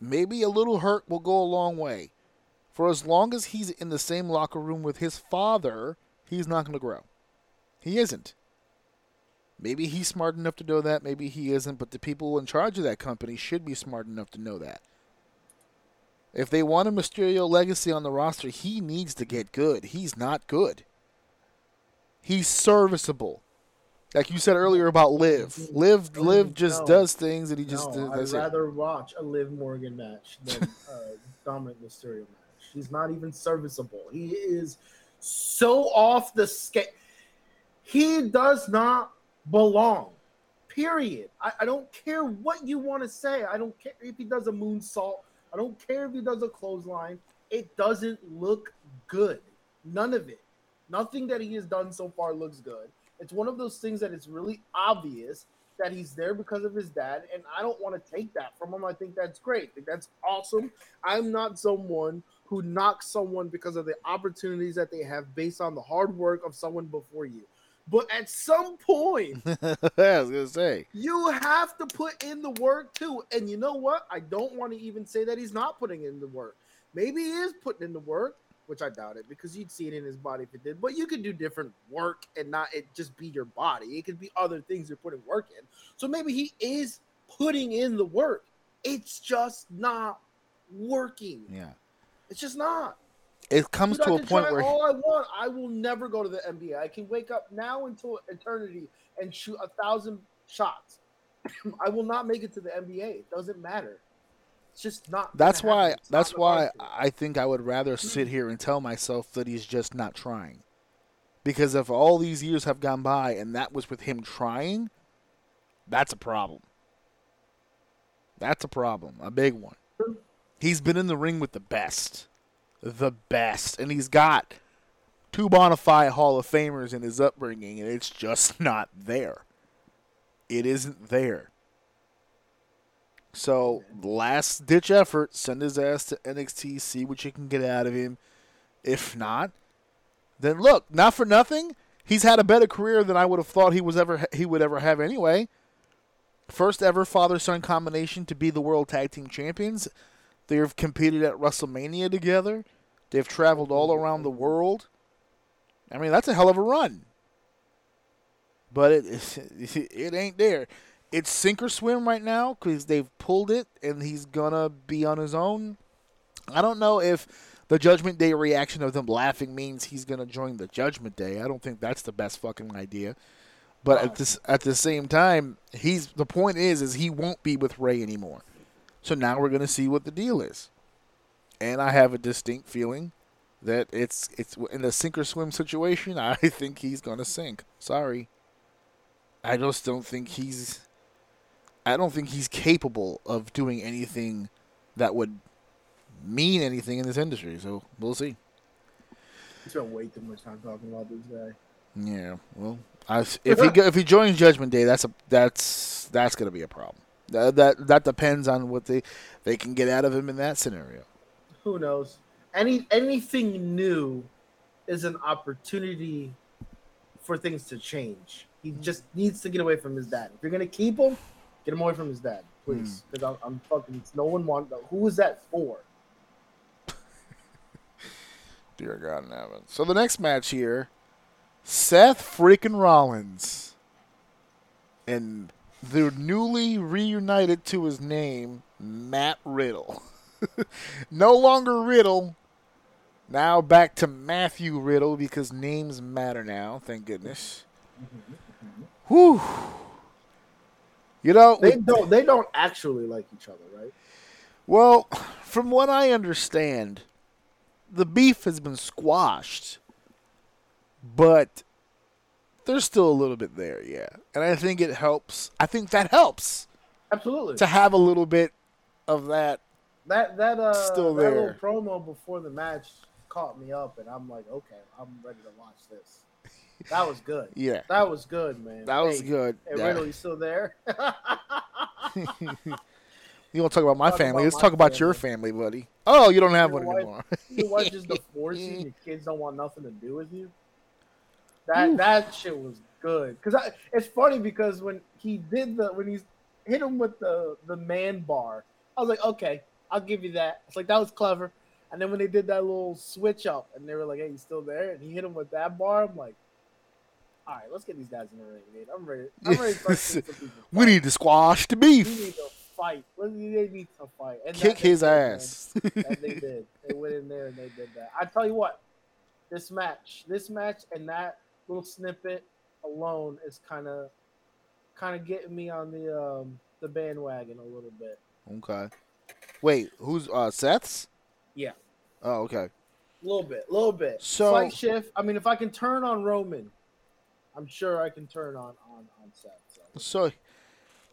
Maybe a little hurt will go a long way. For as long as he's in the same locker room with his father, he's not going to grow. He isn't. Maybe he's smart enough to know that, maybe he isn't, but the people in charge of that company should be smart enough to know that. If they want a Mysterio legacy on the roster, he needs to get good. He's not good. He's serviceable. Like you said earlier about Liv. Liv Liv just No. does things and he just no, that's I'd it. rather watch a Liv Morgan match than uh, a Dominic Mysterio match. He's not even serviceable. He is so off the scale. He does not belong. Period. I, I don't care what you want to say. I don't care if he does a moonsault. I don't care if he does a clothesline. It doesn't look good. None of it. Nothing that he has done so far looks good. It's one of those things that it's really obvious that he's there because of his dad, and I don't want to take that from him. I think that's great. I think that's awesome. I'm not someone who knocks someone because of the opportunities that they have based on the hard work of someone before you. But at some point, I was gonna say. you have to put in the work too. And you know what? I don't want to even say that he's not putting in the work. Maybe he is putting in the work, which I doubt it because you'd see it in his body if it did. But you could do different work and not it just be your body. It could be other things you're putting work in. So maybe he is putting in the work. It's just not working. Yeah. It's just not. It comes Dude, to a point where all I want. I will never go to the NBA. I can wake up now until eternity and shoot a thousand shots. I will not make it to the NBA. It doesn't matter. It's just not. that's why happen. It's not that's why. I think I would rather hmm. sit here and tell myself that he's just not trying. Because if all these years have gone by and that was with him trying, that's a problem. That's a problem, a big one. Hmm. He's been in the ring with the best. The best. And he's got two bona fide Hall of Famers in his upbringing, and it's just not there. It isn't there. So, last ditch effort, send his ass to NXT, see what you can get out of him. If not, then look, not for nothing, he's had a better career than I would have thought he was ever he would ever have anyway. First ever father son combination to be the world tag team champions. They've competed at WrestleMania together. They've traveled all around the world. I mean, that's a hell of a run. But it it ain't there. It's sink or swim right now because they've pulled it, and he's gonna be on his own. I don't know if the Judgment Day reaction of them laughing means he's gonna join the Judgment Day. I don't think that's the best fucking idea. But at this at the same time, he's the point is is he won't be with Rey anymore. So now we're gonna see what the deal is. And I have a distinct feeling that it's it's in a sink or swim situation. I think he's gonna sink. Sorry. I just don't think he's. I don't think he's capable of doing anything that would mean anything in this industry. So we'll see. You spent way too much time talking about this guy. Yeah. Well, I, if he if he joins Judgment Day, that's a that's that's gonna be a problem. That that that depends on what they they can get out of him in that scenario. Who knows? Any anything new is an opportunity for things to change. He mm. just needs to get away from his dad. If you're gonna keep him, get him away from his dad, please. Mm. Because I'm, I'm fucking. No one wants. Who is that for? Dear God in heaven. So the next match here, Seth freaking Rollins, and the newly reunited to his name, Matt Riddle. no longer Riddle. Now back to Matthew Riddle because names matter now. Thank goodness. Whew. You know, They don't. They don't actually like each other, right? Well, from what I understand, the beef has been squashed, but there's still a little bit there, yeah. And I think it helps. I think that helps Absolutely. to have a little bit of that. That that uh Still that there. little promo before the match caught me up, and I'm like, okay, I'm ready to watch this. That was good. Yeah, That was good, man. that was Hey, good. Hey, Yeah. Still there? You want to talk about my Talk family? about Let's my talk about your family, buddy. Oh, you don't have Your one wife- anymore. Your wife just divorced you, and your kids don't want nothing to do with you. That that shit was good. Cause I, it's funny because when he did the when he hit him with the the man bar, I was like, okay, I'll give you that. It's like that was clever. And then when they did that little switch up, and they were like, "Hey, he's still there?" and he hit him with that bar, I'm like, "All right, let's get these guys in the ring, dude. I'm ready. I'm ready we need to squash the beef. We need to fight. They need to fight. And Kick his did, ass. And they did. They went in there and they did that. I tell you what, this match, this match, and that little snippet alone is kind of, kind of getting me on the um the bandwagon a little bit. okay. Wait, who's uh Seth's? Yeah. Oh, okay. A little bit, a little bit. So- Slight shift. I mean, if I can turn on Roman, I'm sure I can turn on on on Seth. So. So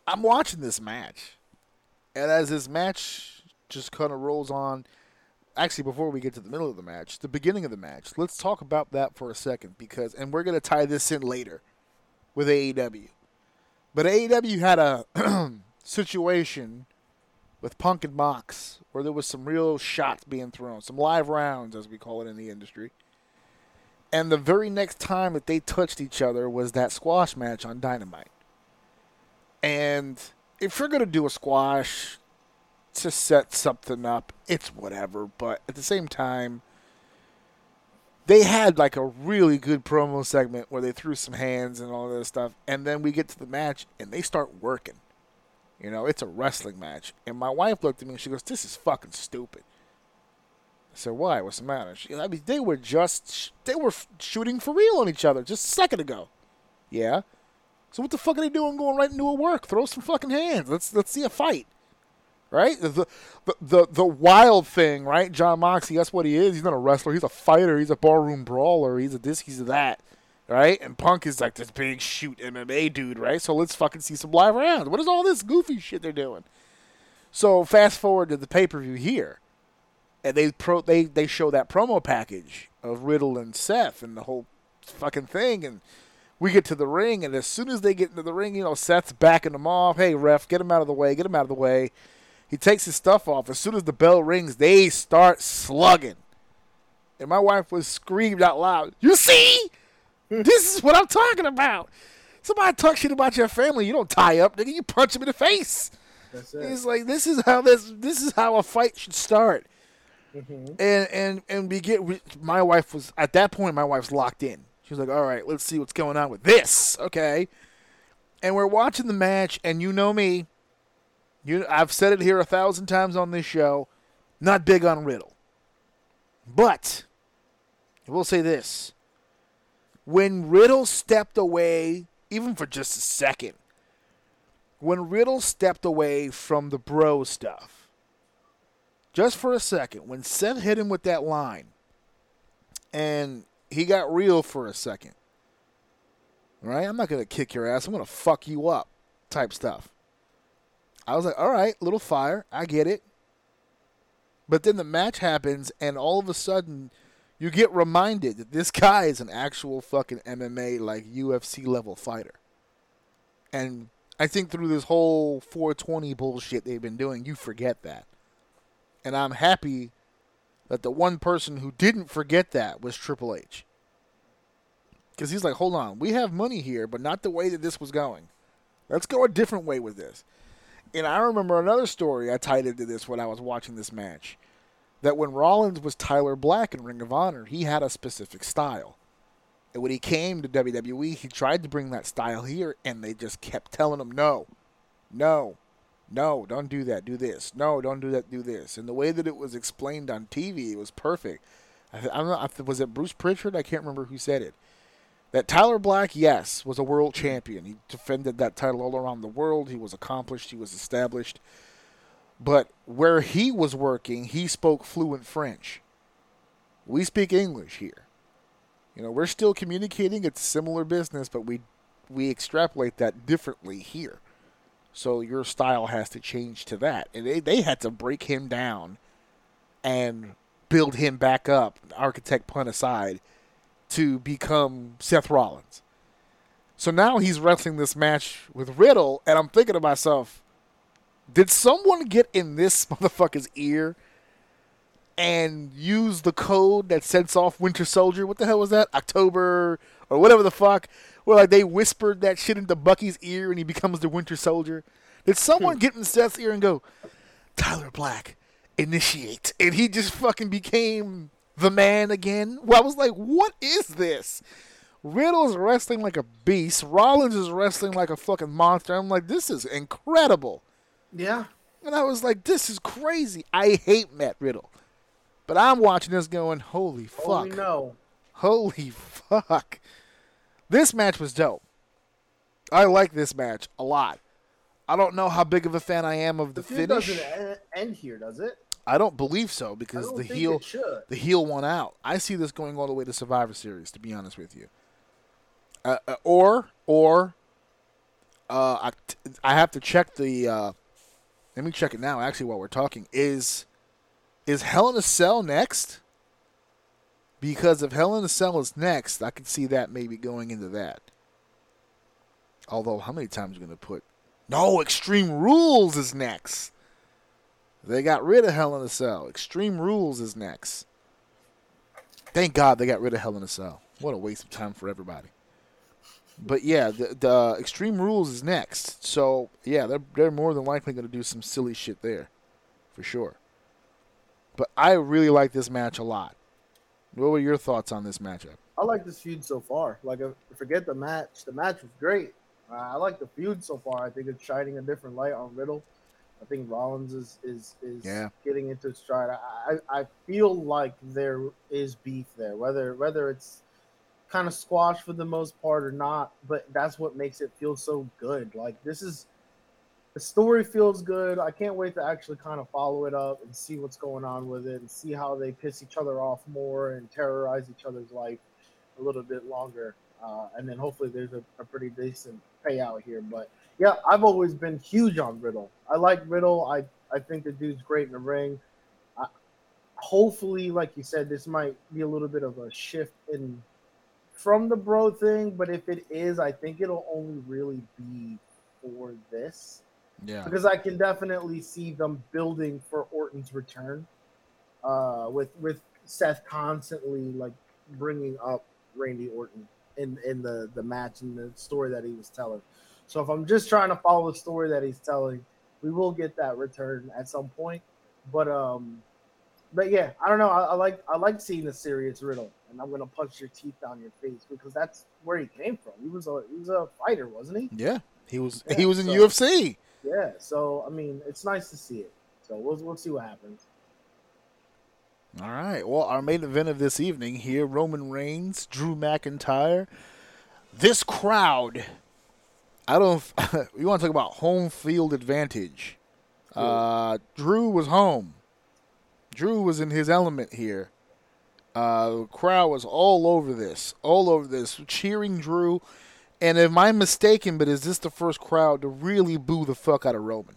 I'm watching this match. And as this match just kind of rolls on, actually, before we get to the middle of the match, the beginning of the match, let's talk about that for a second because, and we're to tie this in later with AEW. But AEW had a situation with Punk and Mox where there was some real shots being thrown, some live rounds, as we call it in the industry. And the very next time that they touched each other was that squash match on Dynamite. And if you're to do a squash to set something up, it's whatever. But at the same time, they had like a really good promo segment where they threw some hands and all that stuff. And then we get to the match and they start working. You know, it's a wrestling match. And my wife looked at me and she goes, This is fucking stupid. I said, Why? What's the matter? She, I mean, they were just they were shooting for real on each other just a second ago. Yeah. So what the fuck are they doing going right into a work? Throw some fucking hands. Let's let's see a fight. Right? The, the the the wild thing, right? Jon Moxley, that's what he is. He's not a wrestler. He's a fighter. He's a barroom brawler. He's a this, he's a that. Right? And Punk is like this big shoot MMA dude, right? So let's fucking see some live rounds. What is all this goofy shit they're doing? So fast forward to the pay per view here. And they pro they, they show that promo package of Riddle and Seth and the whole fucking thing and we get to the ring, and as soon as they get into the ring, you know, Seth's backing them off. Hey, ref, get him out of the way. Get him out of the way. He takes his stuff off. As soon as the bell rings, they start slugging. And my wife was screamed out loud, You see? this is what I'm talking about. Somebody talk shit about your family. You don't tie up, nigga. You punch him in the face. That's it. It's like this is how this this is how a fight should start. Mhm. And and and we get we, my wife was at that point my wife's locked in. She was like, "All right, let's see what's going on with this." Okay. And we're watching the match and you know me. You I've said it here a thousand times on this show, not big on Riddle. But I will say this. When Riddle stepped away, even for just a second, when Riddle stepped away from the bro stuff, just for a second, when Seth hit him with that line, and he got real for a second. Right? I'm not gonna kick your ass. I'm gonna fuck you up, type stuff. I was like, all right, little fire. I get it. But then the match happens, and all of a sudden, you get reminded that this guy is an actual fucking MMA, like UFC level fighter. And I think through this whole 420 bullshit they've been doing, you forget that. And I'm happy that the one person who didn't forget that was Triple H. Because he's like, hold on, we have money here, but not the way that this was going. Let's go a different way with this. And I remember another story I tied into this when I was watching this match. That when Rollins was Tyler Black in Ring of Honor, he had a specific style. And when he came to WWE, he tried to bring that style here, and they just kept telling him, no, no, no, don't do that, do this. No, don't do that, do this. And the way that it was explained on TV, it was perfect. I, I don't know, was it Bruce Pritchard? I can't remember who said it. That Tyler Black, yes, was a world champion. He defended that title all around the world. He was accomplished. He was established. But where he was working, he spoke fluent French. We speak English here. You know, we're still communicating. It's similar business, but we we extrapolate that differently here. So your style has to change to that. And they, they had to break him down and build him back up, architect pun aside, to become Seth Rollins. So now he's wrestling this match with Riddle, and I'm thinking to myself, did someone get in this motherfucker's ear and use the code that sets off Winter Soldier? What the hell was that? October or whatever the fuck. Where like they whispered that shit into Bucky's ear and he becomes the Winter Soldier. Did someone hmm. get in Seth's ear and go, Tyler Black, initiate? And he just fucking became the man again. Well, I was like, what is this? Riddle's wrestling like a beast. Rollins is wrestling like a fucking monster. I'm like, this is incredible. Yeah. And I was like, this is crazy. I hate Matt Riddle. But I'm watching this going, holy fuck. We know. Holy fuck. This match was dope. I like this match a lot. I don't know how big of a fan I am of the, The finish. doesn't end here, does it? I don't believe so because the heel the heel won out. I see this going all the way to Survivor Series. To be honest with you, uh, uh, or or uh, I, I have to check the. Uh, let me check it now. Actually, while we're talking, is is Hell in a Cell next? Because if Hell in a Cell is next, I could see that maybe going into that. Although, how many times are you going to put? No, Extreme Rules is next. They got rid of Hell in a Cell. Extreme Rules is next. Thank God they got rid of Hell in a Cell. What a waste of time for everybody. But yeah, the, the Extreme Rules is next. So yeah, they're they're more than likely going to do some silly shit there, for sure. But I really like this match a lot. What were your thoughts on this matchup? I like this feud so far. Like, uh, forget the match. The match was great. Uh, I like the feud so far. I think it's shining a different light on Riddle. I think Rollins is is is Yeah. getting into stride. I, I feel like there is beef there, whether whether it's kind of squashed for the most part or not. But that's what makes it feel so good. Like this is the story feels good. I can't wait to actually kind of follow it up and see what's going on with it and see how they piss each other off more and terrorize each other's life a little bit longer. Uh, and then hopefully there's a, a pretty decent payout here. But yeah, I've always been huge on Riddle. I like Riddle. I, I think the dude's great in the ring. I, hopefully, like you said, this might be a little bit of a shift in from the bro thing. But if it is, I think it'll only really be for this Yeah. because I can definitely see them building for Orton's return, uh, with with Seth constantly like bringing up Randy Orton in in the the match and the story that he was telling. So if I'm just trying to follow the story that he's telling, we will get that return at some point. But um, but yeah, I don't know. I, I like I like seeing the serious Riddle, and I'm gonna punch your teeth down your face because that's where he came from. He was a he was a fighter, wasn't he? Yeah. He was Yeah, he was in so- UFC. Yeah, so I mean, it's nice to see it. So we'll we'll see what happens. All right. Well, our main event of this evening here Roman Reigns, Drew McIntyre. This crowd, I don't, you want to talk about home field advantage. Uh, Drew was home. Drew was in his element here. Uh, the crowd was all over this, all over this, cheering Drew. And am I mistaken, but is this the first crowd to really boo the fuck out of Roman?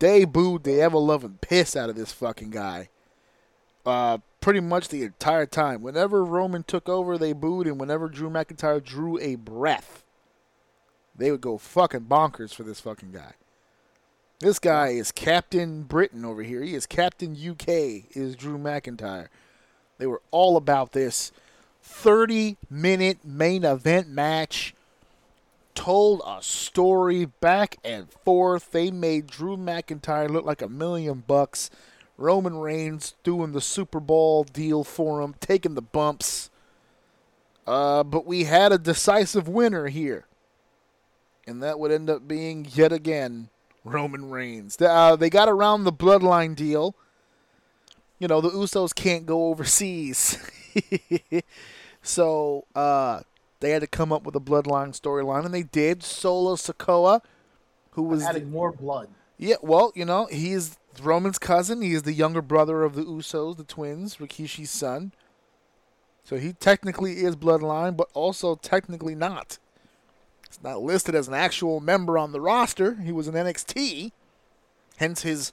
They booed the ever loving piss out of this fucking guy. Uh, pretty much the entire time. Whenever Roman took over, they booed, and whenever Drew McIntyre drew a breath, they would go fucking bonkers for this fucking guy. This guy is Captain Britain over here. He is Captain UK, is Drew McIntyre. They were all about this 30 minute main event match. Told a story back and forth. They made Drew McIntyre look like a million bucks. Roman Reigns doing the Super Bowl deal for him, taking the bumps. Uh, but we had a decisive winner here. And that would end up being, yet again, Roman Reigns. Uh, they got around the bloodline deal. You know, the Usos can't go overseas. so uh, they had to come up with a bloodline storyline, and they did. Solo Sikoa, who was. Adding more blood. Yeah, well, you know, he's Roman's cousin. He is the younger brother of the Usos, the twins, Rikishi's son. So he technically is bloodline, but also technically not. He's not listed as an actual member on the roster. He was in NXT, hence his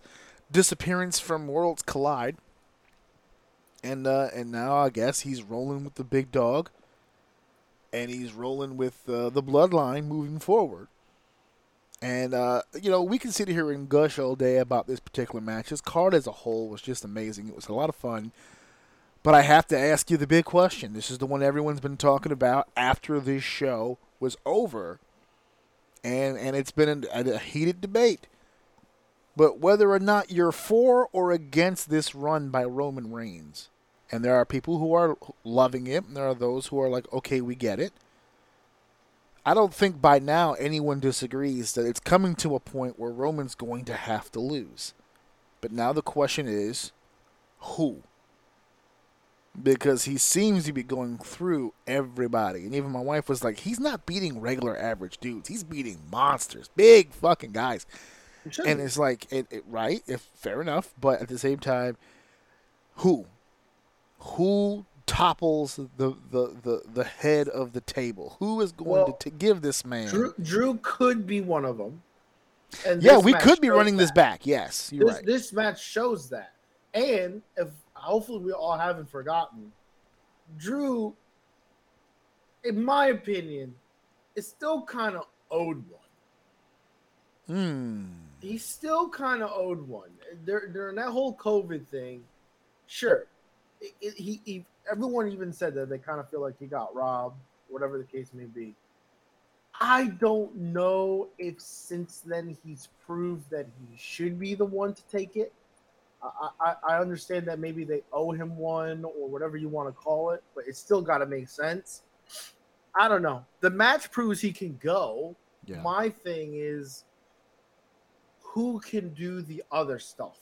disappearance from Worlds Collide. And uh, and now I guess he's rolling with the big dog, and he's rolling with uh, the bloodline moving forward. And uh, you know we can sit here and gush all day about this particular match. This card as a whole was just amazing. It was a lot of fun. But I have to ask you the big question. This is the one everyone's been talking about after this show was over, and and it's been a, a heated debate. But whether or not you're for or against this run by Roman Reigns, and there are people who are loving it, and there are those who are like, okay, we get it. I don't think by now anyone disagrees that it's coming to a point where Roman's going to have to lose. But now the question is, who? Because he seems to be going through everybody. And even my wife was like, he's not beating regular average dudes. He's beating monsters, big fucking guys. And it's like, it, it, right, if fair enough, but at the same time, who, who topples the the the, the head of the table? Who is going Well, to, to give this man? Drew, Drew could be one of them. And yeah, we could be running this back. Yes, you're This, right. this match shows that. And if hopefully we all haven't forgotten, Drew, in my opinion, is still kind of owed one. Hmm. He's still kind of owed one. Dur- during that whole COVID thing, sure, it, it, he, he everyone even said that they kind of feel like he got robbed, whatever the case may be. I don't know if since then he's proved that he should be the one to take it. I, I, I understand that maybe they owe him one or whatever you want to call it, but it's still got to make sense. I don't know. The match proves he can go. Yeah. My thing is who can do the other stuff?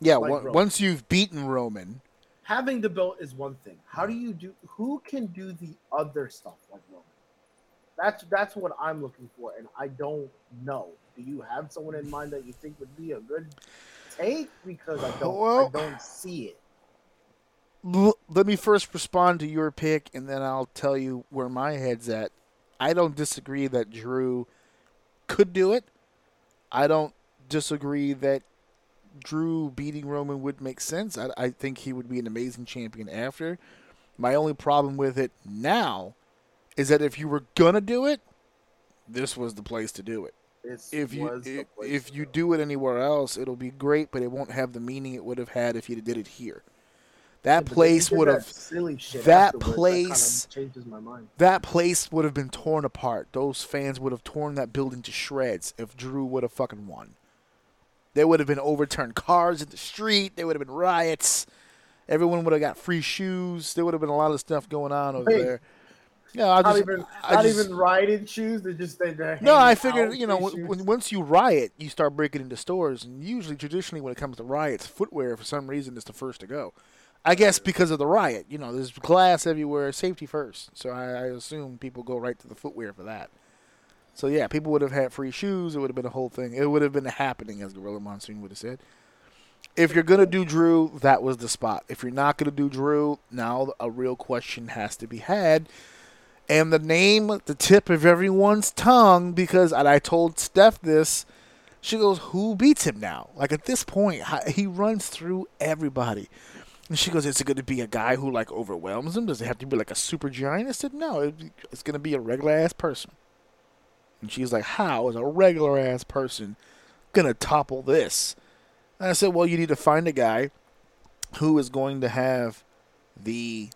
Yeah. like on- once you've beaten Roman, Having the belt is one thing. How do you do who can do the other stuff like Roman? That's that's what I'm looking for, and I don't know. Do you have someone in mind that you think would be a good take? Because I don't Well- I don't see it. L- let me first respond to your pick and then I'll tell you where my head's at. I don't disagree that Drew could do it. I don't disagree that Drew beating Roman would make sense. I, I think he would be an amazing champion after. My only problem with it now is that if you were going to do it, this was the place to do it. If you if, if you do it anywhere else, it'll be great, but it won't have the meaning it would have had if you did it here. That then place would have silly shit that afterwards place- changes my mind. that place would have been torn apart. Those fans would have torn that building to shreds if Drew would have fucking won. There would have been overturned cars in the street. There would have been riots. Everyone would have got free shoes. There would have been a lot of stuff going on over Wait. there. Yeah, I Not just, even I not just- even rioted shoes. They just they No, I figured you know when, when once you riot, you start breaking into stores, and usually traditionally when it comes to riots, footwear for some reason is the first to go. I guess because of the riot, you know, there's glass everywhere, safety first. So I, I assume people go right to the footwear for that. So yeah, people would have had free shoes. It would have been a whole thing. It would have been a happening, as Gorilla Monsoon would have said. if you're gonna do Drew, that was the spot. If you're not gonna do Drew, now a real question has to be had. And the name, the tip of everyone's tongue, because and I told Steph this, she goes, "Who beats him now?" Like at this point, he runs through everybody. And she goes, "Is it going to be a guy who like overwhelms him? Does it have to be like a super giant?" I said, "No, it's going to be a regular ass person." And she's like, "How is a regular ass person going to topple this?" And I said, "Well, you need to find a guy who is going to have the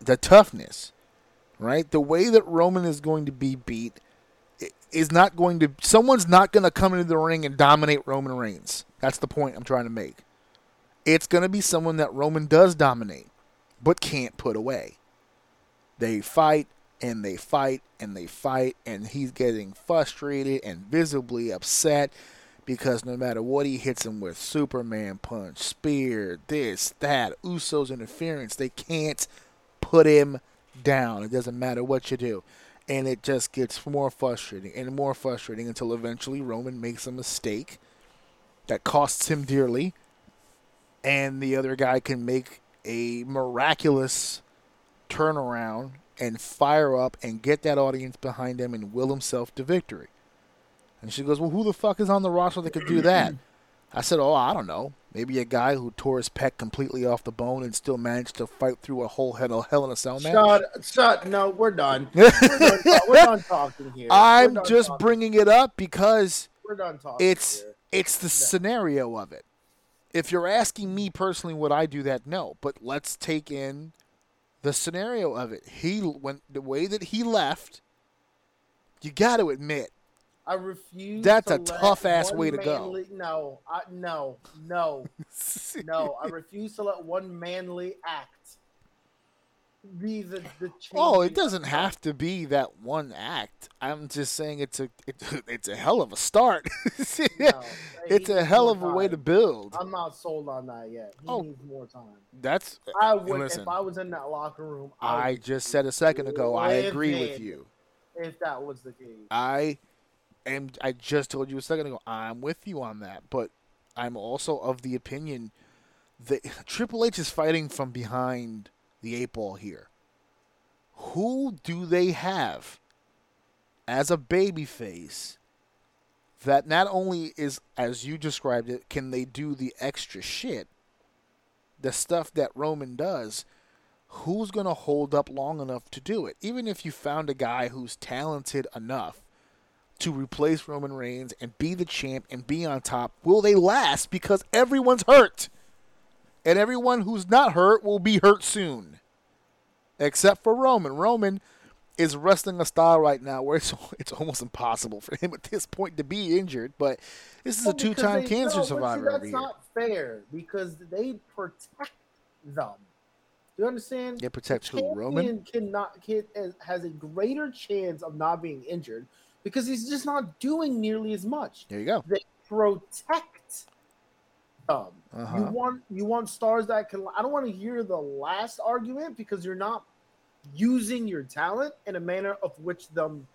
the toughness, right? The way that Roman is going to be beat is not going to someone's not going to come into the ring and dominate Roman Reigns. That's the point I'm trying to make. It's going to be someone that Roman does dominate but can't put away. They fight and they fight and they fight and he's getting frustrated and visibly upset because no matter what he hits him with Superman punch, spear, this, that, Usos interference, they can't put him down. It doesn't matter what you do. And it just gets more frustrating and more frustrating until eventually Roman makes a mistake that costs him dearly. And the other guy can make a miraculous turnaround and fire up and get that audience behind him and will himself to victory. And she goes, Well, who the fuck is on the roster that could do that? I said, Oh, I don't know. Maybe a guy who tore his pec completely off the bone and still managed to fight through a whole head of hell in a cell match. Shut, shut. No, we're done. We're done, we're done talking here. I'm just talking. bringing it up because We're done talking. it's here. it's the scenario of it. If you're asking me personally, would I do that? No, but let's take in the scenario of it. He went the way that he left. You got to admit, I refuse. That's a tough-ass way to go. manly- No, I, no, no, no. I refuse to let one manly act be the the. Oh, it doesn't have to be that one act. I'm just saying it's a it, it's a hell of a start. No, it's a hell of a way to build. I'm not sold on that yet. He Oh. needs more time. That's I would listen. if I was in that locker room. I, I just said a second ago. I agree with you. If that was the case, I am. I just told you a second ago. I'm with you on that, but I'm also of the opinion that Triple H is fighting from behind the eight ball here. Who do they have as a babyface that not only is as you described it, can they do the extra shit, the stuff that Roman does? Who's going to hold up long enough to do it? Even if you found a guy who's talented enough to replace Roman Reigns and be the champ and be on top, will they last? Because everyone's hurt. And everyone who's not hurt will be hurt soon. Except for Roman. Roman is wrestling a style right now where it's it's almost impossible for him at this point to be injured. But this is Well, a two-time cancer no, but see, survivor That's not fair because they protect them. Do you understand? They protect who? Roman? cannot can, has a greater chance of not being injured because he's just not doing nearly as much. There you go. They protect them. You Uh-huh. want you want stars that can. I don't want to hear the last argument because you're not using your talent in a manner of which them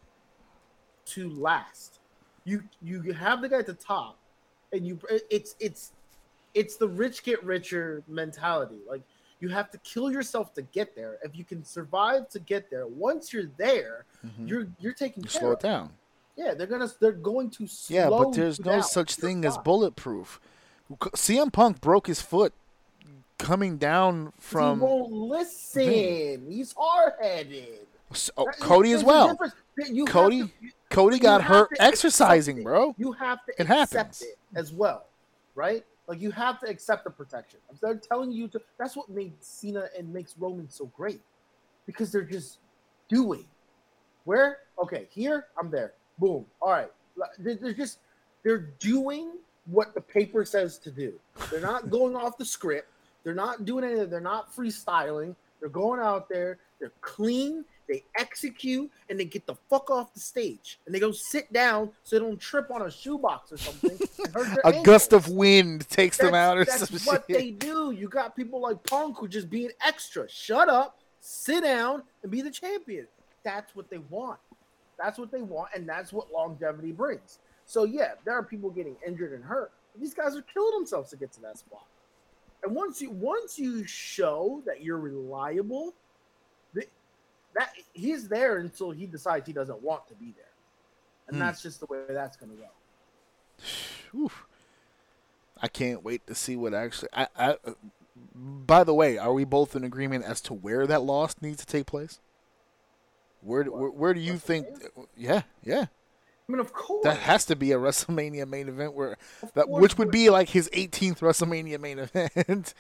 to last. You you have the guy at the top, and you it's it's it's the rich get richer mentality. Like you have to kill yourself to get there. If you can survive to get there, once you're there, Mhm. you're you're taking You care slow it down. Yeah, they're gonna they're going to slow Yeah, but there's no such thing as bulletproof. CM Punk broke his foot coming down he from won't listen. He's hard headed. oh, Cody as well. Cody- Cody you got hurt exercising, bro. You have to It accept happens. it as well, right? Like you have to accept the protection. They're telling you to. That's what made Cena and makes Roman so great, because they're just doing. Where okay, here I'm there. Boom. All right. They're just they're doing what the paper says to do. They're not going off the script. They're not doing anything. They're not freestyling. They're going out there. They're clean. They execute and they get the fuck off the stage and they go sit down so they don't trip on a shoebox or something. and hurt their A gust of wind takes them out or That's some what shit. they do. You got people like Punk who just being extra. Shut up, sit down, and be the champion. That's what they want. That's what they want, and that's what longevity brings. So yeah, there are people getting injured and hurt. These guys are killing themselves to get to that spot. And once you once you show that you're reliable, that he's there until he decides he doesn't want to be there, and Hmm. that's just the way that's gonna go. Oof. I can't wait to see what actually. I, I. By the way, are we both in agreement as to where that loss needs to take place? Where do- where, where do you think? Yeah, yeah. I mean, of course, That has to be a WrestleMania main event where of that which would be like his 18th WrestleMania main event,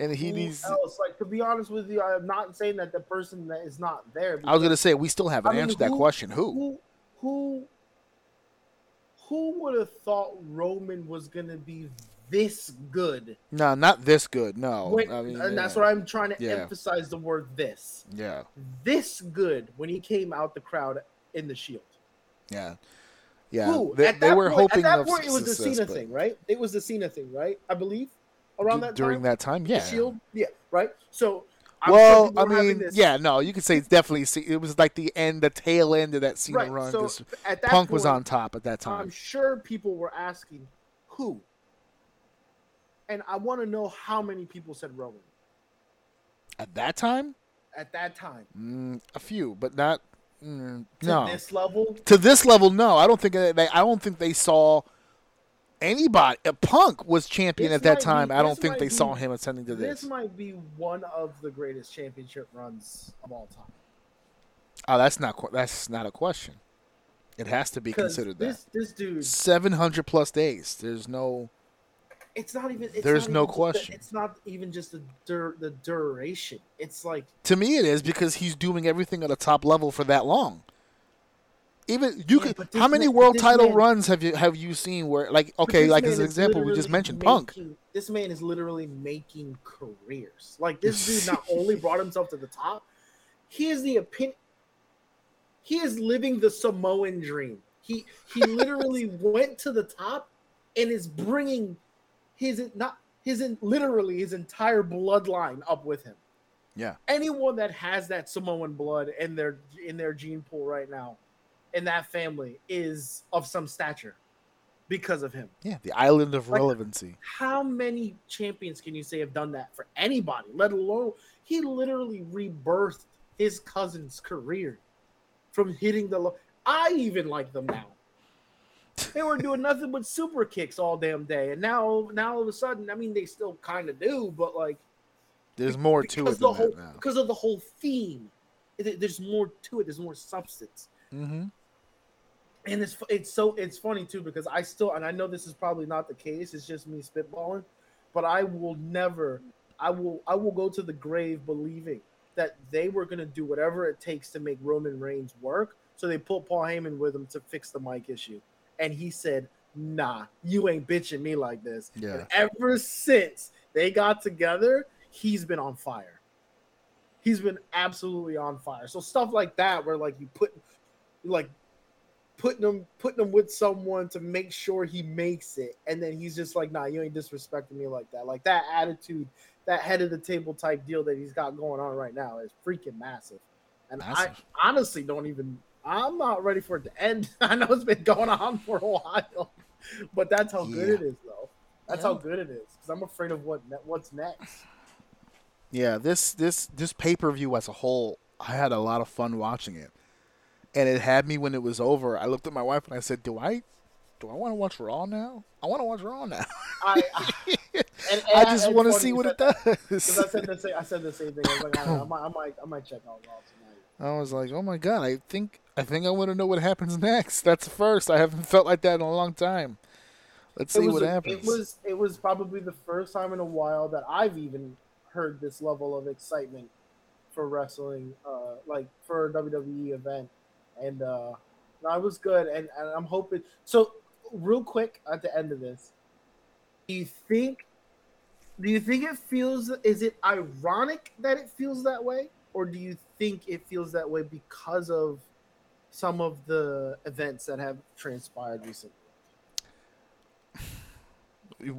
and he needs. else? Like to be honest with you, I'm not saying that the person that is not there. I was gonna say we still haven't I mean, answered that question. Who? who who who would have thought Roman was gonna be this good? No, not this good. No, When- I mean, and that's yeah. what I'm trying to Yeah. emphasize the word this. Yeah, This good when he came out the crowd in the Shield. yeah, yeah. Who? They, at they that were point, hoping at that point it was the Cena but thing, right? It was the Cena thing, right? I believe around that during time. that time, yeah. The Shield, yeah, right. So I'm well, I mean, this- yeah, no, you could say it's definitely. Ce- It was like the end, the tail end of that Cena right. run. So at that Punk was on top at that time. I'm sure people were asking who, and I want to know how many people said Roman at that time, at that time. mm, a few, but not. Mm, To no, this level, to this level, no. I don't think they. I don't think they saw anybody. Punk was champion This at that time. be- I don't think they be- saw him ascending to this this. might be one of the greatest championship runs of all time. Oh, that's not. That's not a question. It has to be considered this this dude. Seven hundred plus days. There's no. it's not even. It's There's not no even just the- question. it's not even just the dur- the duration. It's like To me, it is because he's doing everything at a top level for that long. Even you Yeah, could. How many man- world title man- runs have you have you seen where like okay like as an example we just mentioned Punk. making- This man is literally making careers. Like this dude not only brought himself to the top, he is the opinion. He is living the Samoan dream. He he literally went to the top and is bringing his not his literally his entire bloodline up with him. Yeah. Anyone that has that Samoan blood in their in their gene pool right now, in that family, is of some stature because of him. Yeah, the island of Like- relevancy. How many champions can you say have done that for anybody, let alone he literally rebirthed his cousin's career from hitting the low. I even like them now. They were doing nothing but super kicks all damn day, and now, now all of a sudden, I mean, they still kind of do, but like There's more to it the whole because of the whole theme. There's more to it. There's more substance hmm and it's it's so it's funny too because I still and I know this is probably not the case. It's just me spitballing, but I will never, I will I will go to the grave believing that they were gonna do whatever it takes to make Roman Reigns work. So they put Paul Heyman with him to fix the mic issue, and he said, "Nah, you ain't bitching me like this." Yeah. And ever since they got together, he's been on fire. He's been absolutely on fire. So stuff like that, where like you put, like putting him putting him with someone to make sure he makes it, and then he's just like, "Nah, you ain't disrespecting me like that." Like that attitude, that head of the table type deal that he's got going on right now is freaking massive. And Massive. I honestly don't even. I'm not ready for it to end. I know it's been going on for a while, but that's how good it is, though. That's Yeah. how good it is. Because I'm afraid of what ne- what's next. Yeah, this this this pay per view as a whole, I had a lot of fun watching it, and it had me when it was over. I looked at my wife and I said, "Do I, do I want to watch Raw now? I want to watch Raw now. I, I, and, and I just want to see what it does." Because I said the same. I said the same thing. I was like, I, might, I might, I might check out Raw tonight. I was like, "Oh my god, I think I think I want to know what happens next." That's first. I haven't felt like that in a long time. Let's see it was what a- happens. It was it was probably the first time in a while that I've even heard this level of excitement for wrestling, uh, like for a WWE event, and uh, no, it was good. And, and I'm hoping. So, real quick at the end of this, do you think? Do you think it feels? Is it ironic that it feels that way, or do you think it feels that way because of some of the events that have transpired recently?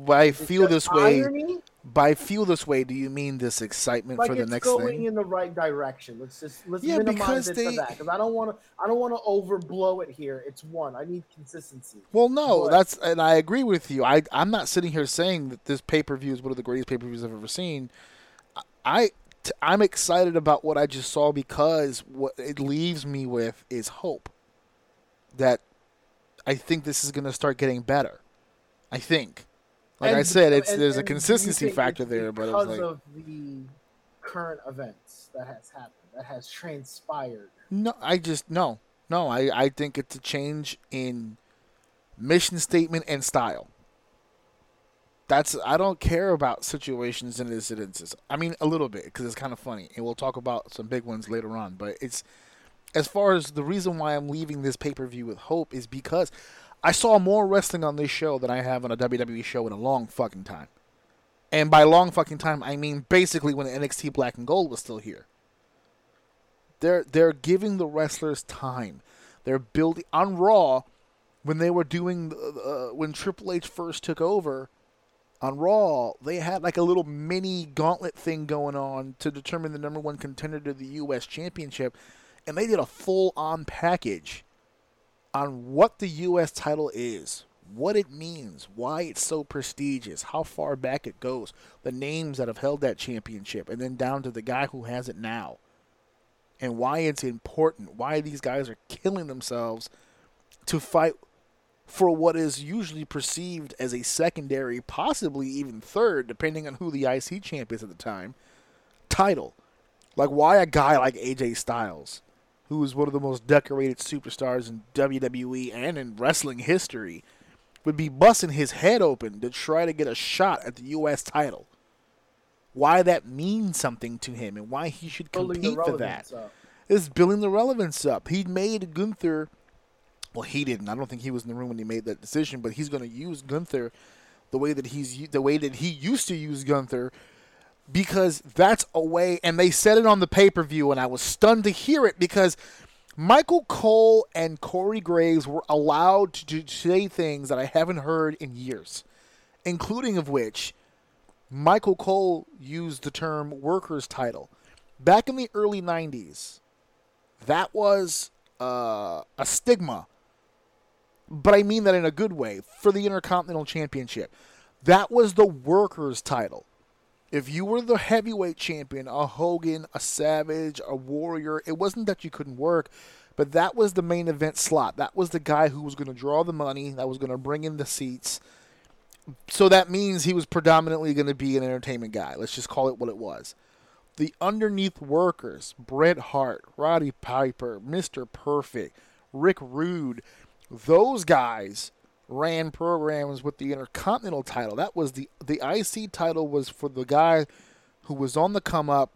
By feel this way, irony, by feel this way, do you mean this excitement like for the it's next going thing? in the right direction. Let's just let's Yeah, minimize it they- to that because I don't want to I don't want to overblow it here. It's one. I need consistency. Well, no, But- that's and I agree with you. I I'm not sitting here saying that this pay per view is one of the greatest pay per views I've ever seen. I t- I'm excited about what I just saw because what it leaves me with is hope that I think this is going to start getting better. I think, like I said, it's and- there's a and you consistency factor there, but it because was like of the current events that has happened, that has transpired. no, I just no, no. I I think it's a change in mission statement and style. That's I don't care about situations and incidences. I mean a little bit because it's kind of funny, and we'll talk about some big ones later on. But it's as far as the reason why I'm leaving this pay per view with hope is because I saw more wrestling on this show than I have on a WWE show in a long fucking time. And by long fucking time, I mean basically when NXT Black and Gold was still here. They're they're giving the wrestlers time. They're building on Raw when they were doing uh, when Triple H first took over on Raw. They had like a little mini gauntlet thing going on to determine the number one contender to the U.S. Championship, and they did a full on package on what the U.S. title is, what it means, why it's so prestigious, how far back it goes, the names that have held that championship, and then down to the guy who has it now and why it's important, why these guys are killing themselves to fight for what is usually perceived as a secondary, possibly even third, depending on who the IC champ is at the time, title. Like, why a guy like AJ Styles, who is one of the most decorated superstars in WWE and in wrestling history, would be busting his head open to try to get a shot at the U.S. title? Why that means something to him and why he should compete for that up. is building the relevance up. He made Gunther. Well, he didn't. I don't think he was in the room when he made that decision. But he's going to use Gunther the way that he's the way that he used to use Gunther because that's a way. And they said it on the pay per view, and I was stunned to hear it because Michael Cole and Corey Graves were allowed to say things that I haven't heard in years, including of which Michael Cole used the term workers title. Back in the early 90s, that was uh, a stigma, but I mean that in a good way, for the Intercontinental Championship. That was the workers title. If you were the heavyweight champion, a Hogan, a Savage, a Warrior, it wasn't that you couldn't work, but that was the main event slot. That was the guy who was going to draw the money, that was going to bring in the seats. So that means he was predominantly going to be an entertainment guy. Let's just call it what it was. The underneath workers, Bret Hart, Roddy Piper, Mr. Perfect, Rick Rude, those guys ran programs with the Intercontinental title. That was the the IC title was for the guy who was on the come up,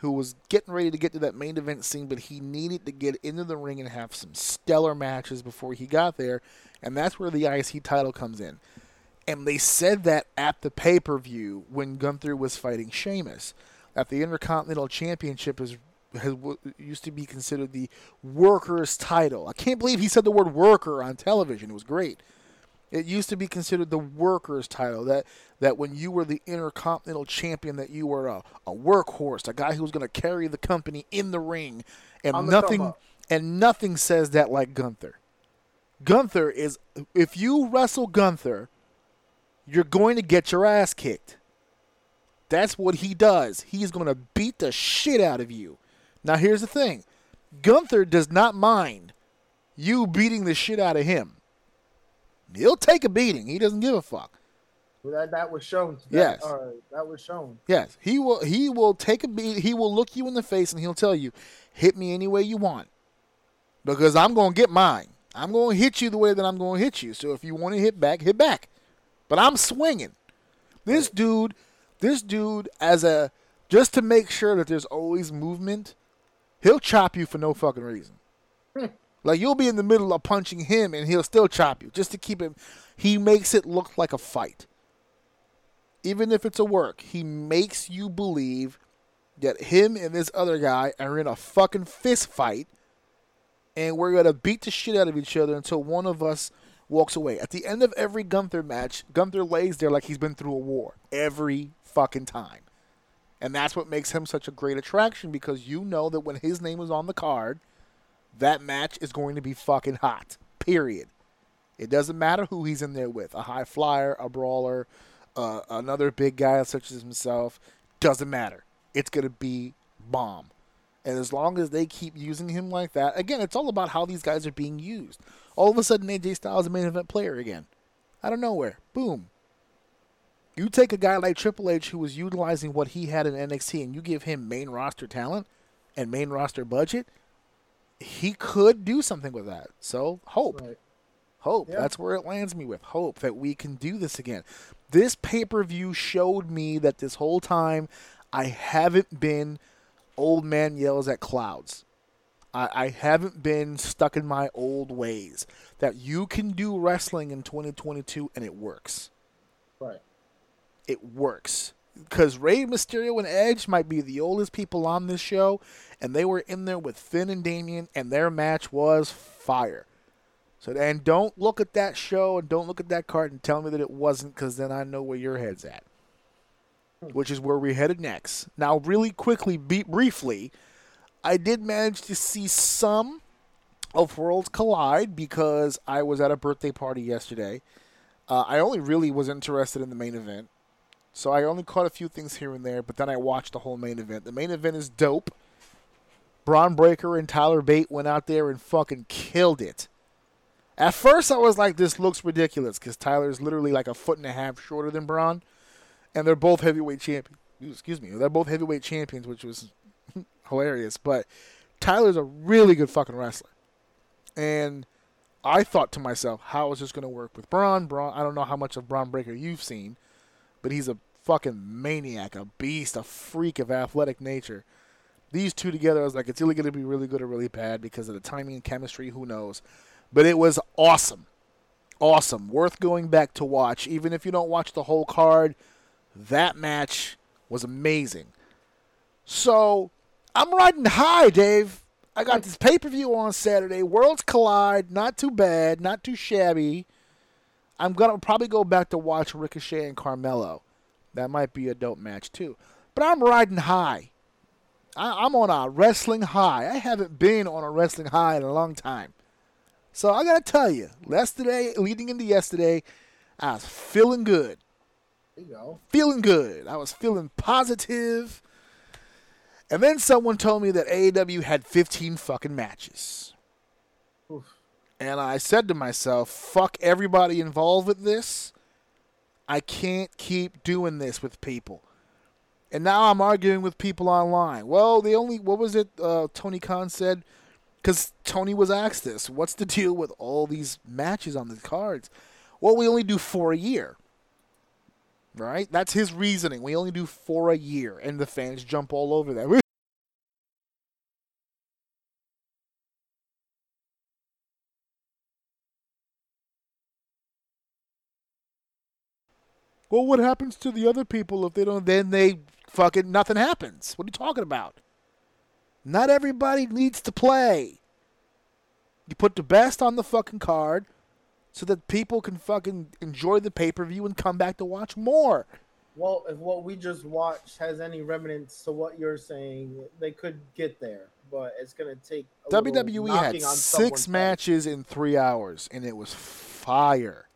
who was getting ready to get to that main event scene, but he needed to get into the ring and have some stellar matches before he got there, and that's where the IC title comes in. And they said that at the pay per view when Gunther was fighting Sheamus, that the Intercontinental Championship is has used to be considered the workers' title. I can't believe he said the word worker on television. It was great. It used to be considered the workers' title. That that when you were the Intercontinental Champion, that you were a, a workhorse, a guy who was going to carry the company in the ring, and the nothing and nothing says that like Gunther. Gunther is if you wrestle Gunther, you're going to get your ass kicked. That's what he does. He's going to beat the shit out of you. Now, here's the thing Gunther does not mind you beating the shit out of him. He'll take a beating. He doesn't give a fuck. That that was shown. That, Yes. uh, that was shown. Yes, he will. He will take a beat. He will look you in the face and he'll tell you, "Hit me any way you want, because I'm going to get mine. I'm going to hit you the way that I'm going to hit you. So if you want to hit back, hit back. But I'm swinging. This dude, this dude, as a just to make sure that there's always movement, he'll chop you for no fucking reason. Like you'll be in the middle of punching him and he'll still chop you just to keep him. He makes it look like a fight even if it's a work, he makes you believe that him and this other guy are in a fucking fist fight and we're going to beat the shit out of each other until one of us walks away. At the end of every Gunther match, Gunther lays there like he's been through a war every fucking time. And that's what makes him such a great attraction because you know that when his name is on the card, that match is going to be fucking hot. Period. It doesn't matter who he's in there with a high flyer, a brawler, uh, another big guy such as himself. Doesn't matter. It's going to be bomb. And as long as they keep using him like that, again, it's all about how these guys are being used. All of a sudden, AJ Styles is a main event player again. Out of nowhere. Boom. You take a guy like Triple H who was utilizing what he had in NXT and you give him main roster talent and main roster budget, he could do something with that. So, hope. Right. Hope. Yeah. That's where it lands me with. Hope that we can do this again. This pay per view showed me that this whole time I haven't been old man yells at clouds. I, I haven't been stuck in my old ways. That you can do wrestling in 2022 and it works. Right. It works. Because Rey Mysterio and Edge might be the oldest people on this show, and they were in there with Finn and Damian, and their match was fire. So and don't look at that show and don't look at that card and tell me that it wasn't, because then I know where your head's at. Which is where we're headed next. Now, really quickly, be- briefly, I did manage to see some of Worlds Collide because I was at a birthday party yesterday. Uh, I only really was interested in the main event. So I only caught a few things here and there, but then I watched the whole main event. The main event is dope. Bron Breakker and Tyler Bate went out there and fucking killed it. At first, I was like, this looks ridiculous because Tyler's literally like a foot and a half shorter than Bron, and they're both heavyweight champions. Excuse me, they're both heavyweight champions, which was hilarious. But Tyler's a really good fucking wrestler, and I thought to myself, how is this going to work with Bron? Bron, I don't know how much of Bron Breakker you've seen, but he's a fucking maniac, a beast, a freak of athletic nature. These two together, I was like, it's either going to be really good or really bad because of the timing and chemistry. Who knows? But it was awesome, awesome, worth going back to watch. Even if you don't watch the whole card, that match was amazing. So I'm riding high, Dave. I got this pay per view on Saturday. Worlds collide. Not too bad. Not too shabby. I'm gonna probably go back to watch Ricochet and Carmelo. That might be a dope match too. But I'm riding high. I, I'm on a wrestling high. I haven't been on a wrestling high in a long time. So I gotta tell you, yesterday, leading into yesterday, I was feeling good There you go. feeling good. I was feeling positive. And then someone told me that AEW had 15 fucking matches. Oof. And I said to myself, fuck everybody involved with this. I can't keep doing this with people. And now I'm arguing with people online. Well, the only, what was it uh, Tony Khan said? Because Tony was asked this what's the deal with all these matches on the cards? Well, we only do four a year right? That's his reasoning. We only do four a year, and the fans jump all over that. Well, what happens to the other people if they don't? Then they fucking nothing happens. What are you talking about? Not everybody needs to play. You put the best on the fucking card so that people can fucking enjoy the pay per view and come back to watch more. Well, if what we just watched has any remnants to what you're saying, they could get there, but it's gonna take. a WWE had six matches in three hours, and it was fire.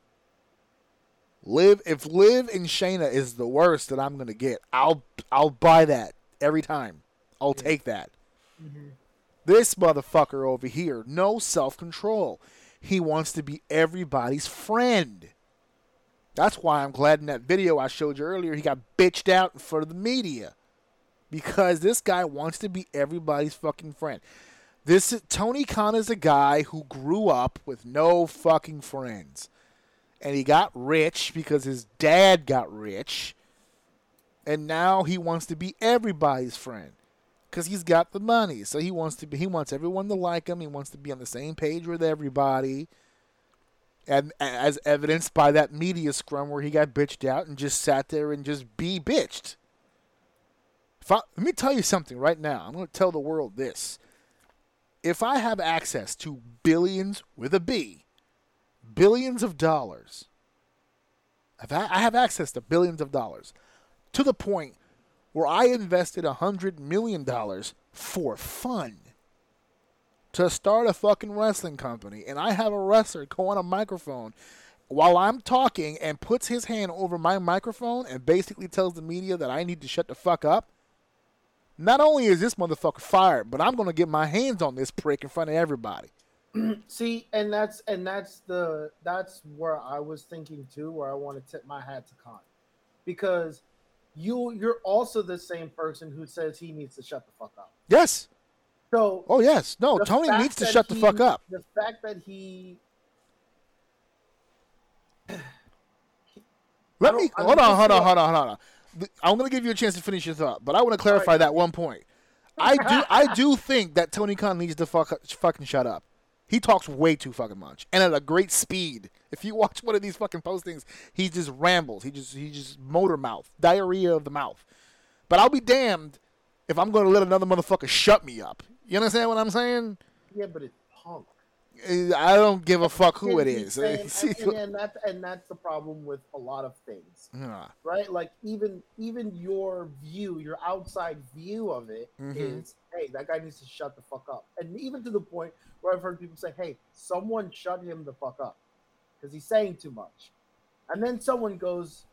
Liv, if Liv and Shayna is the worst that I'm gonna get, I'll I'll buy that every time. I'll take that. Mhm. This motherfucker over here, no self control. He wants to be everybody's friend. That's why I'm glad in that video I showed you earlier, he got bitched out in front of the media. Because this guy wants to be everybody's fucking friend. This is, Tony Khan is a guy who grew up with no fucking friends. And he got rich because his dad got rich. And now he wants to be everybody's friend because he's got the money. So he wants to be. He wants everyone to like him. He wants to be on the same page with everybody. And as evidenced by that media scrum where he got bitched out and just sat there and just be bitched. I, let me tell you something right now. I'm going to tell the world this. If I have access to billions with a B, billions of dollars. I have access to billions of dollars to the point where I invested a hundred million dollars for fun to start a fucking wrestling company, and I have a wrestler go on a microphone while I'm talking and puts his hand over my microphone and basically tells the media that I need to shut the fuck up. Not only is this motherfucker fired, but I'm gonna get my hands on this prick in front of everybody. See, and that's and that's the that's where I was thinking too, where I want to tip my hat to Khan, because you you're also the same person who says he needs to shut the fuck up. Yes. So Oh yes. No, Tony needs to shut the fuck up. The fact that he Let me hold on, hold on, hold on, hold on. I'm gonna give you a chance to finish your thought, but I want to clarify right. that one point. I do, I do think that Tony Khan needs to fuck, fucking shut up. He talks way too fucking much and at a great speed. If you watch one of these fucking postings, he just rambles. He just, he just motor mouth, diarrhea of the mouth. But I'll be damned if I'm gonna let another motherfucker shut me up. You understand what I'm saying? yeah, but it's punk. Eh, I don't give a fuck who it is. saying- and, and, that's and that's the problem with a lot of things. Ah, right? Like even even your view, your outside view of it is, Mhm. Hey, that guy needs to shut the fuck up. And even to the point where I've heard people say, hey, someone shut him the fuck up because he's saying too much. And then someone goes,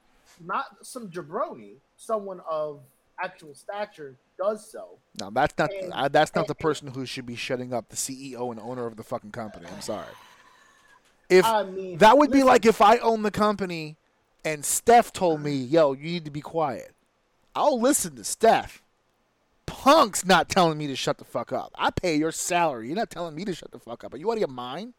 not some jabroni, someone of actual stature does so. No, that's not. And- uh, that's not the person who should be shutting up. The CEO and owner of the fucking company. I'm sorry. If I mean, that would be like if I own the company, and Steph told me, "Yo, you need to be quiet." I'll listen to Steph. Punk's not telling me to shut the fuck up. I pay your salary. You're not telling me to shut the fuck up. Are you out of your mind?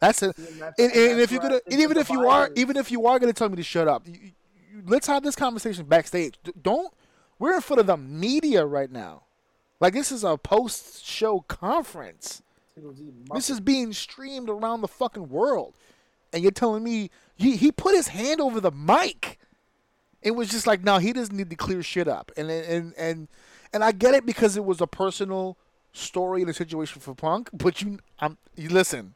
That's it. and And, and and if you're gonna, even if you are, even if you are gonna tell me to shut up, you, you, let's have this conversation backstage. D- Don't. We're in front of the media right now. Like this is a post-show conference. This is being streamed around the fucking world, and you're telling me he he put his hand over the mic. It was just like, no, he doesn't need to clear shit up, and and and and I get it because it was a personal story and a situation for Punk. But you, I'm you listen.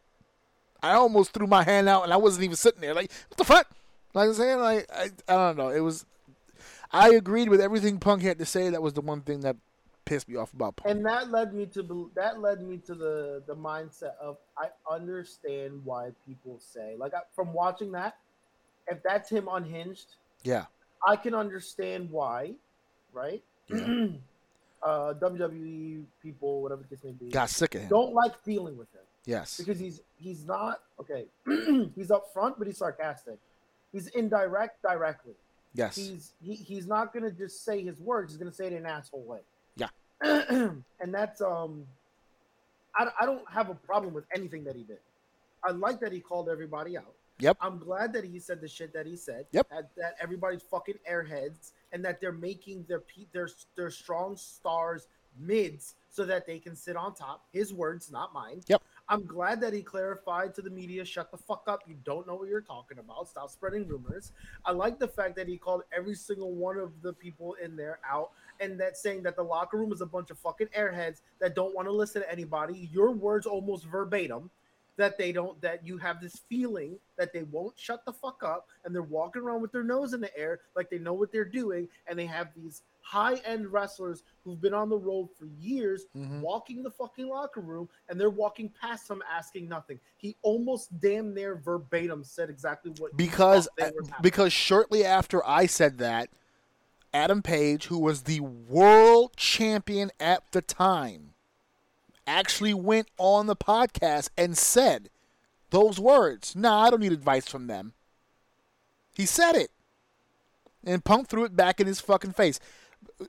I almost threw my hand out, and I wasn't even sitting there. Like what the fuck? Like I'm saying, like I, I don't know. It was. I agreed with everything Punk had to say. That was the one thing that pissed me off about Punk. and that led me to that led me to the the mindset of I understand why people say like from watching that if that's him unhinged yeah, I can understand why right Yeah. uh WWE people whatever the case may be got sick of him. don't like dealing with him Yes. because he's he's not okay he's upfront but he's sarcastic he's indirect directly Yes. he's he, he's not gonna just say his words he's gonna say it in an asshole way Yeah. and that's um I, I don't have a problem with anything that he did i like that he called everybody out Yep. i'm glad that he said the shit that he said Yep. that, that everybody's fucking airheads and that they're making their their their strong stars mids so that they can sit on top his words not mine Yep. i'm glad that he clarified to the media shut the fuck up you don't know what you're talking about stop spreading rumors I like the fact that he called every single one of the people in there out and that saying that the locker room is a bunch of fucking airheads that don't want to listen to anybody. Your words almost verbatim that they don't that you have this feeling that they won't shut the fuck up and they're walking around with their nose in the air like they know what they're doing and they have these high-end wrestlers who've been on the road for years Mhm. walking the fucking locker room and they're walking past him asking nothing. He almost damn near verbatim said exactly what because thought they were having. because shortly after I said that, Adam Page, who was the world champion at the time, actually went on the podcast and said those words. Nah, I don't need advice from them. He said it. And Punk threw it back in his fucking face.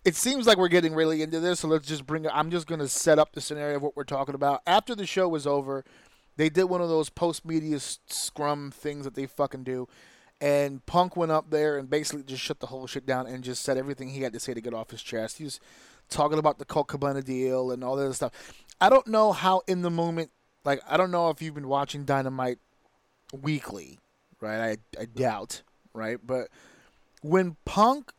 It seems like we're getting really into this, so let's just bring it. I'm just going to set up the scenario of what we're talking about. After the show was over, they did one of those post media scrum things that they fucking do. And Punk went up there and basically just shut the whole shit down and just said everything he had to say to get off his chest. He was talking about the Colt Cabana deal and all that stuff. I don't know how in the moment, like, I don't know if you've been watching Dynamite weekly, right? I, I doubt, right? But when Punk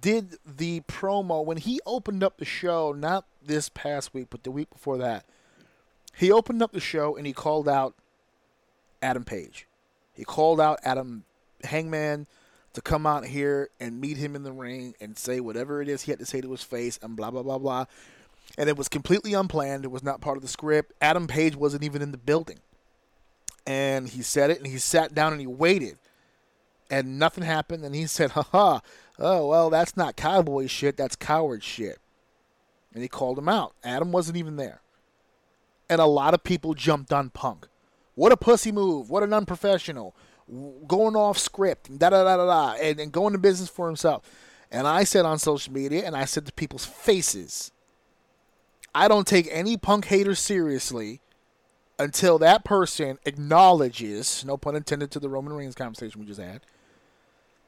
did the promo, when he opened up the show, not this past week, but the week before that, he opened up the show and he called out Adam Page. He called out Adam Hangman to come out here and meet him in the ring and say whatever it is he had to say to his face and blah blah blah blah. And it was completely unplanned. It was not part of the script. Adam Page wasn't even in the building. And he said it and he sat down and he waited. And nothing happened and he said, haha, oh well that's not cowboy shit, that's coward shit. And he called him out. Adam wasn't even there. And a lot of people jumped on Punk. What a pussy move. What an unprofessional. Going off script. Da da da da da. And, and going to business for himself. And I said on social media, and I said to people's faces, I don't take any punk hater seriously until that person acknowledges, no pun intended to the Roman Reigns conversation we just had,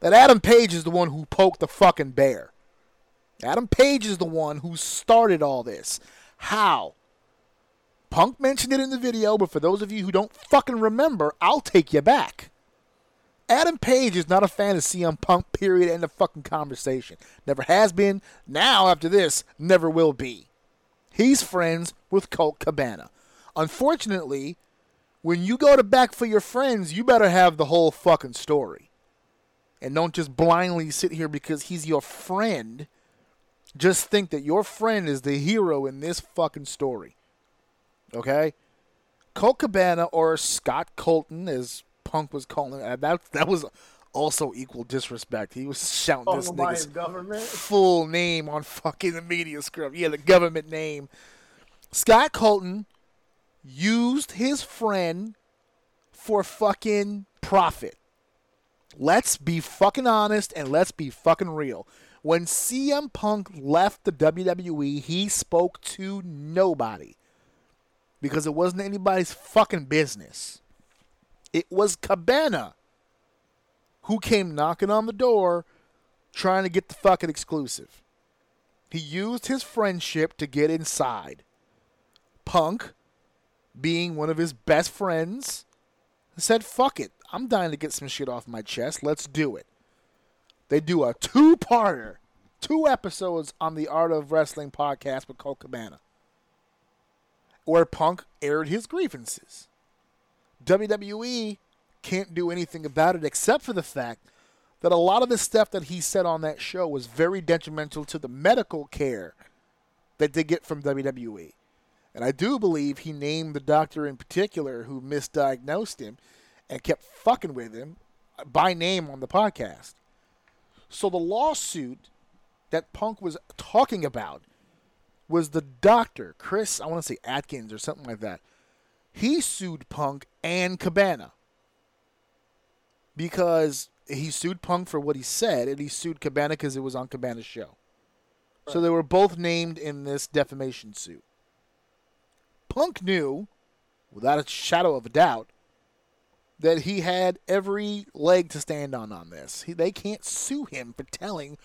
that Adam Page is the one who poked the fucking bear. Adam Page is the one who started all this. How? Punk mentioned it in the video, but for those of you who don't fucking remember, I'll take you back. Adam Page is not a fan of CM Punk, period, end of fucking conversation. Never has been, now after this, never will be. He's friends with Colt Cabana. Unfortunately, when you go to back for your friends, you better have the whole fucking story. And don't just blindly sit here because he's your friend. Just think that your friend is the hero in this fucking story. Okay? Colt Cabana or Scott Colton, as Punk was calling him, that, that was also equal disrespect. He was shouting Oh, this nigga's government. full name on fucking the media script. Yeah, the government name. Scott Colton used his friend for fucking profit. Let's be fucking honest and let's be fucking real. When CM Punk left the WWE, he spoke to nobody because it wasn't anybody's fucking business. It was Cabana who came knocking on the door trying to get the fucking exclusive. He used his friendship to get inside. Punk, being one of his best friends, said, fuck it. I'm dying to get some shit off my chest. Let's do it. They do a two parter, two episodes on the Art of Wrestling podcast with Colt Cabana, where Punk aired his grievances. WWE can't do anything about it except for the fact that a lot of the stuff that he said on that show was very detrimental to the medical care that they get from WWE. And I do believe he named the doctor in particular who misdiagnosed him and kept fucking with him by name on the podcast. So the lawsuit that Punk was talking about was the doctor, Chris, I want to say Atkins or something like that. He sued Punk and Cabana because he sued Punk for what he said, and he sued Cabana because it was on Cabana's show. So they were both named in this defamation suit. Punk knew, without a shadow of a doubt, that he had every leg to stand on on this. He, they can't sue him for telling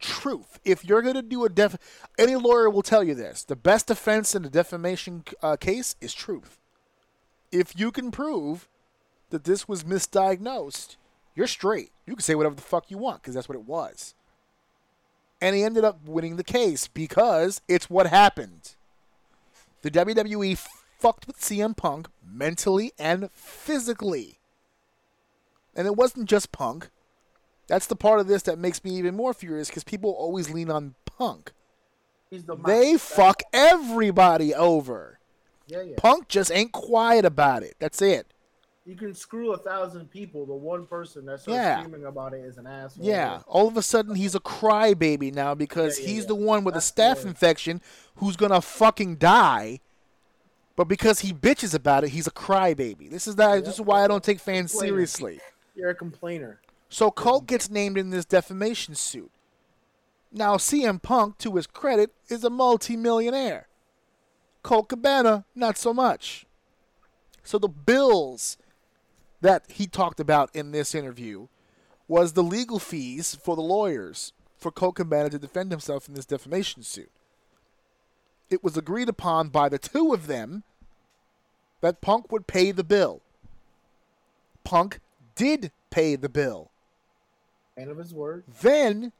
truth. If you're going to do a def, any lawyer will tell you this: the best defense in a defamation uh, case is truth. If you can prove that this was misdiagnosed, you're straight. You can say whatever the fuck you want because that's what it was. And he ended up winning the case because it's what happened. The WWE fucked with CM Punk mentally and physically. And it wasn't just Punk. That's the part of this that makes me even more furious because people always lean on Punk. The They fuck everybody over. Yeah, yeah. Punk just ain't quiet about it. That's it. You can screw a thousand people. The one person that starts Yeah. screaming about it is an asshole. Yeah. All of a sudden, he's a crybaby now because Yeah, yeah, he's the one with That's a staph infection who's gonna fucking die. But because he bitches about it, he's a crybaby. This is that. This is why I don't take fans Complainer. seriously. You're a complainer. So Colt gets named in this defamation suit. Now CM Punk, to his credit, is a multi-millionaire. Colt Cabana, not so much. So the bills that he talked about in this interview was the legal fees for the lawyers for Colt Cabana to defend himself in this defamation suit. It was agreed upon by the two of them that Punk would pay the bill. Punk did pay the bill. Man of his word. Then,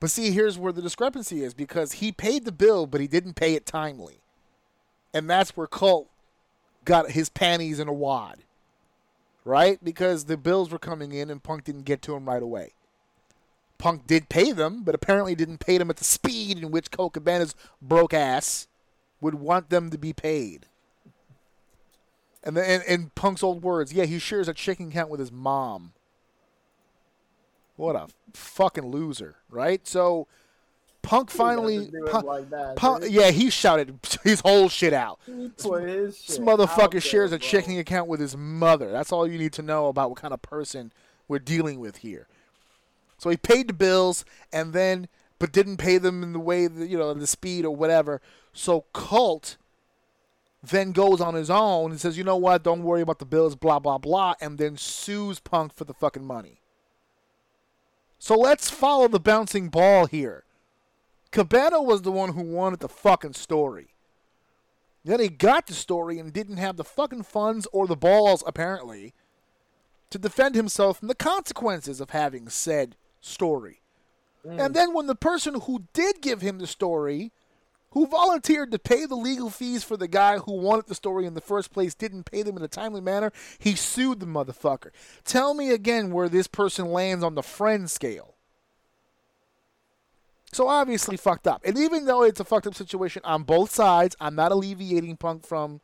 but see, here's where the discrepancy is because he paid the bill, but he didn't pay it timely. And that's where Colt got his panties in a wad. Right? Because the bills were coming in and Punk didn't get to him right away. Punk did pay them, but apparently didn't pay them at the speed in which Colt Cabana's broke ass would want them to be paid. And then in, in Punk's old words, yeah, he shares a chicken count with his mom. What a fucking loser, right? So Punk finally, He doesn't do it Punk, like that, Punk- yeah, he shouted his whole shit out. He put his This shit motherfucker there, shares a bro. checking account with his mother. That's all you need to know about what kind of person we're dealing with here. So he paid the bills and then, but didn't pay them in the way that, you know, the speed or whatever. So Colt then goes on his own and says, you know what, don't worry about the bills, blah, blah, blah, and then sues Punk for the fucking money. So let's follow the bouncing ball here. Cabana was the one who wanted the fucking story. Then he got the story and didn't have the fucking funds or the balls, apparently, to defend himself from the consequences of having said story. Mm. And then when the person who did give him the story, who volunteered to pay the legal fees for the guy who wanted the story in the first place, didn't pay them in a timely manner, he sued the motherfucker. Tell me again where this person lands on the friend scale. So obviously fucked up. And even though it's a fucked up situation on both sides, I'm not alleviating Punk from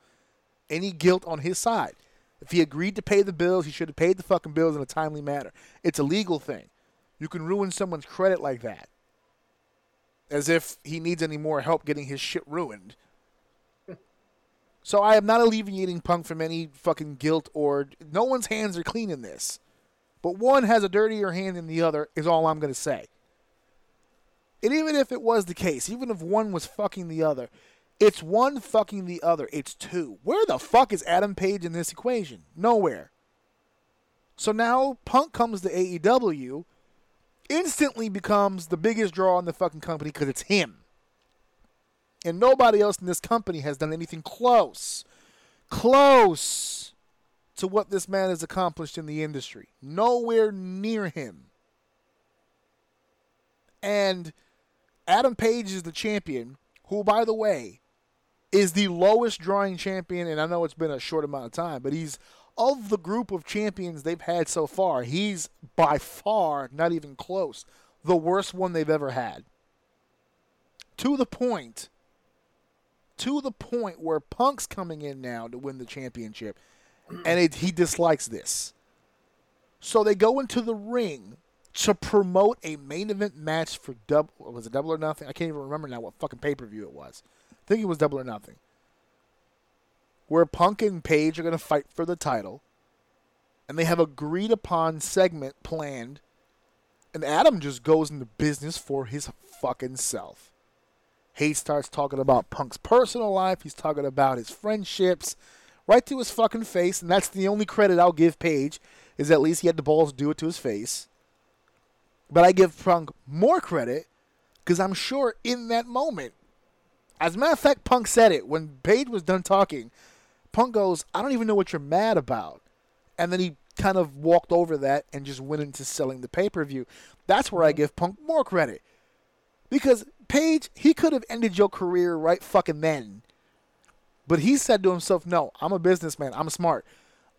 any guilt on his side. If he agreed to pay the bills, he should have paid the fucking bills in a timely manner. It's a legal thing. You can ruin someone's credit like that. As if he needs any more help getting his shit ruined. so I am not alleviating Punk from any fucking guilt or no one's hands are clean in this. But one has a dirtier hand than the other is all I'm going to say. And even if it was the case, even if one was fucking the other, it's one fucking the other. It's two. Where the fuck is Adam Page in this equation? Nowhere. So now Punk comes to AEW, instantly becomes the biggest draw in the fucking company because it's him. And nobody else in this company has done anything close, close to what this man has accomplished in the industry. Nowhere near him. And Adam Page is the champion, who, by the way, is the lowest drawing champion, and I know it's been a short amount of time, but he's of the group of champions they've had so far, he's by far not even close, the worst one they've ever had. To the point, to the point where Punk's coming in now to win the championship, and it, he dislikes this. So they go into the ring to promote a main event match for double was it double or nothing? I can't even remember now what fucking pay per view it was. I think it was double or nothing. Where Punk and Page are gonna fight for the title. And they have agreed upon segment planned. And Adam just goes into business for his fucking self. He starts talking about Punk's personal life. He's talking about his friendships right to his fucking face. And that's the only credit I'll give Page, is at least he had the balls to do it to his face. But I give Punk more credit because I'm sure in that moment, as a matter of fact, Punk said it when Page was done talking. Punk goes, I don't even know what you're mad about. And then he kind of walked over that and just went into selling the pay per view. That's where I mm-hmm. give Punk more credit. Because Page, he could have ended your career right fucking then. But he said to himself, No, I'm a businessman. I'm smart.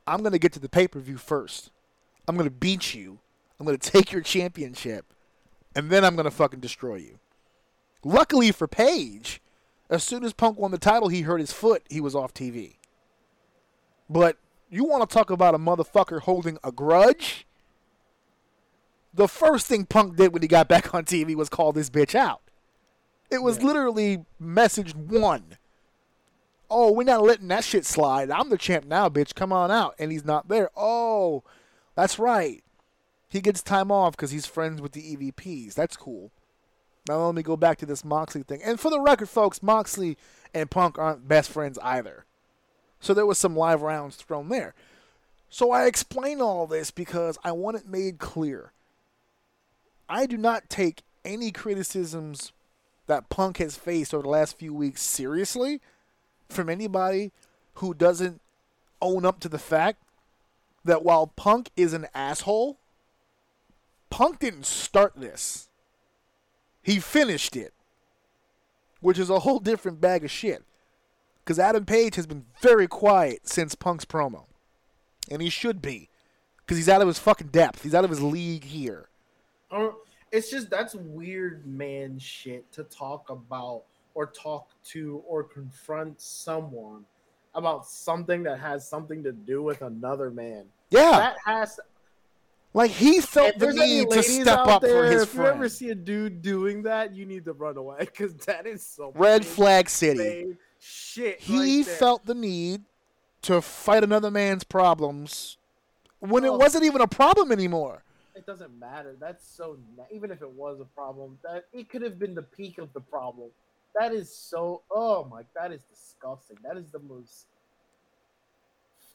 I'm going to get to the pay per view first. I'm going to beat you. I'm going to take your championship. And then I'm going to fucking destroy you. Luckily for Page, as soon as Punk won the title, he hurt his foot. He was off TV. But you want to talk about a motherfucker holding a grudge? The first thing Punk did when he got back on TV was call this bitch out. It was literally message one. Oh, we're not letting that shit slide. I'm the champ now, bitch. Come on out. And he's not there. Oh, that's right. He gets time off because he's friends with the EVPs. That's cool. Now let me go back to this Moxley thing. And for the record, folks, Moxley and Punk aren't best friends either. So there was some live rounds thrown there. So I explain all this because I want it made clear. I do not take any criticisms that Punk has faced over the last few weeks seriously from anybody who doesn't own up to the fact that while Punk is an asshole, Punk didn't start this. He finished it, which is a whole different bag of shit. Because Adam Page has been very quiet since Punk's promo. And he should be. because he's out of his fucking depth. He's out of his league here. It's just that's weird man shit to talk about or talk to or confront someone about something that has something to do with another man. Yeah, That has like he felt the need to step up there, for his if you ever see a dude doing that, you need to run away because that is so Red flag city. shit. He right felt the need to fight another man's problems when it Oh. wasn't even a problem anymore. it doesn't matter. That's so even if it was a problem, that it could have been the peak of the problem. That is so. Oh my, that is disgusting. That is the most.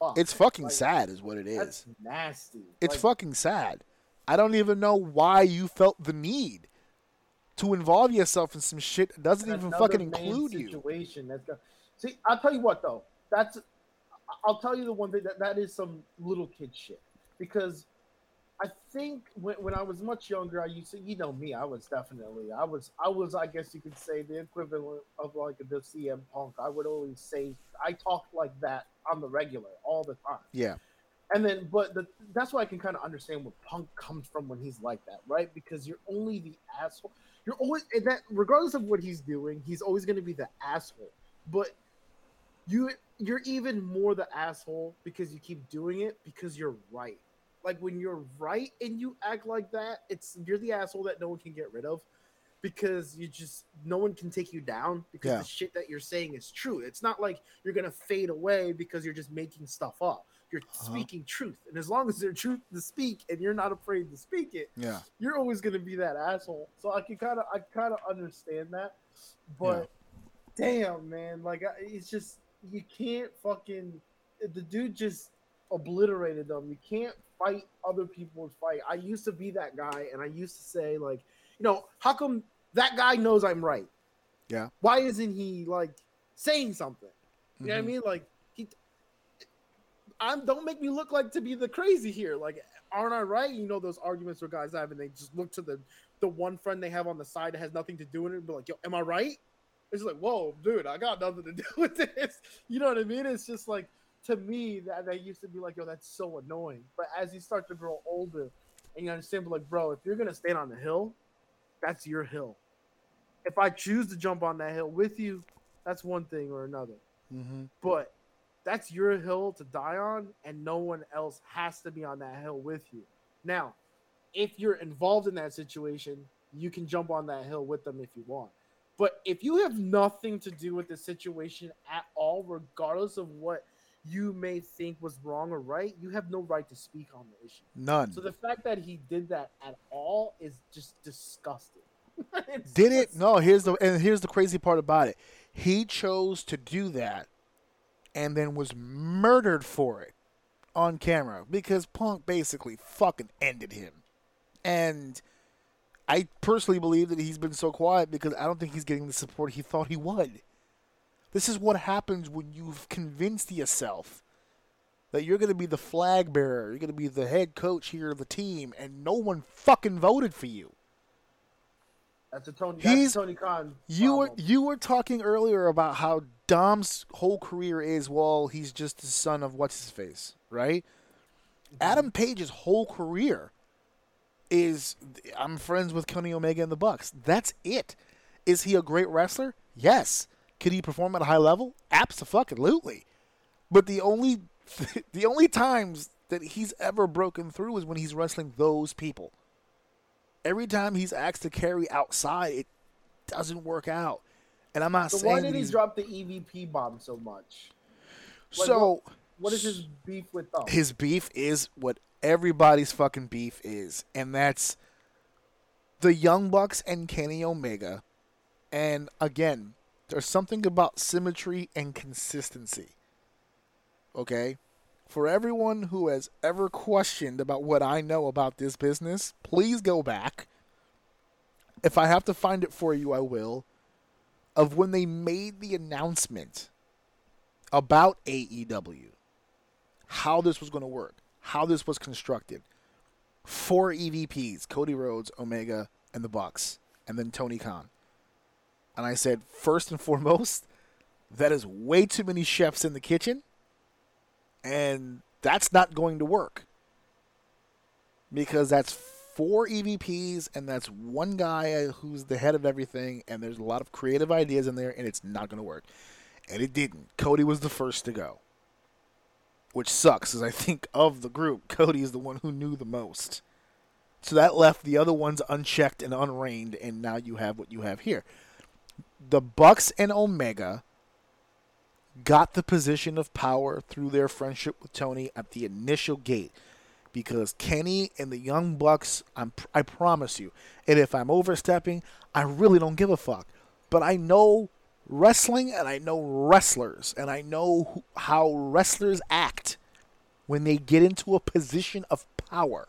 Fuck. It's fucking Like, sad, is what it is. That's nasty. It's Like, fucking sad. I don't even know why you felt the need to involve yourself in some shit that doesn't even fucking include you. Situation that's got. See, I'll tell you what though. That's. I'll tell you the one thing that that is some little kid shit because I think when, when I was much younger, I used to, you know me, I was definitely, I was, I was, I guess you could say the equivalent of like the CM Punk. I would always say, I talked like that on the regular all the time. Yeah. And then, but the, that's why I can kind of understand where Punk comes from when he's like that, right? Because you're only the asshole. You're always, and that regardless of what he's doing, he's always going to be the asshole. But you, you're even more the asshole because you keep doing it because you're right like when you're right and you act like that, it's you're the asshole that no one can get rid of because you just no one can take you down because Yeah. the shit that you're saying is true. It's not like you're gonna fade away because you're just making stuff up. You're Uh-huh. speaking truth, and as long as there's truth to speak and you're not afraid to speak it, Yeah. you're always gonna be that asshole. So I can kind of I kind of understand that, but damn man, like I- it's just you can't fucking the dude just obliterated them. You can't fight other people's fight. I used to be that guy, and I used to say like, you know, how come that guy knows I'm right? Yeah. Why isn't he like saying something? You know what I Mhm. mean? Like he, I'm. Don't make me look like to be the crazy here. Like, aren't I right? You know those arguments where guys have, and they just look to the the one friend they have on the side that has nothing to do with it, but like, yo, am I right? It's like, whoa, dude, I got nothing to do with this. You know what I mean? It's just like to me that that used to be like, yo, that's so annoying. But as you start to grow older and you understand, but like, bro, if you're gonna stand on the hill, that's your hill. If I choose to jump on that hill with you, that's one thing or another. Mhm. But that's your hill to die on, and no one else has to be on that hill with you. Now, if you're involved in that situation, you can jump on that hill with them if you want. But if you have nothing to do with the situation at all, regardless of what you may think was wrong or right, you have no right to speak on the issue. None. So the fact that he did that at all is just disgusting. Did it? No. Here's the and here's the crazy part about it. He chose to do that, and then was murdered for it on camera because Punk basically fucking ended him. And I personally believe that he's been so quiet because I don't think he's getting the support he thought he would. This is what happens when you've convinced yourself that you're going to be the flag bearer, you're going to be the head coach here of the team, and no one fucking voted for you. That's a Tony. He's- That's a Tony Khan. You were you were talking earlier about how Dom's whole career is well, he's just the son of what's his face, right? Mm-hmm. Adam Page's whole career is I'm friends with Kenny Omega and the Bucks. That's it. Is he a great wrestler? Yes. Could he perform at a high level? Absolutely. But the only the only times that he's ever broken through is when he's wrestling those people. Every time he's asked to carry outside, it doesn't work out. And I'm not So saying why did he drop the EVP bomb so much? like, so What is his beef with them? his beef is what everybody's fucking beef is, and that's the Young Bucks and Kenny Omega. And again, there's something about symmetry and consistency. Okay? For everyone who has ever questioned about what I know about this business, please go back. If I have to find it for you, I will. Of when they made the announcement about AEW how this was going to work, how this was constructed. Four EVPs: Cody Rhodes, Omega, and the Bucks, and then Tony Khan. And I said, first and foremost, that is way too many chefs in the kitchen, and that's not going to work. because that's four EVPs and that's one guy who's the head of everything, and there's a lot of creative ideas in there, and it's not going to work. And it didn't. Cody was the first to go, which sucks, as I think of the group, Cody is the one who knew the most. So that left the other ones unchecked and unreined, and now you have what you have here. The Bucks and Omega got the position of power through their friendship with Tony at the initial gate because Kenny and the Young Bucks, I'm, I promise you, and if I'm overstepping, I really don't give a fuck. But I know wrestling and I know wrestlers and I know how wrestlers act when they get into a position of power.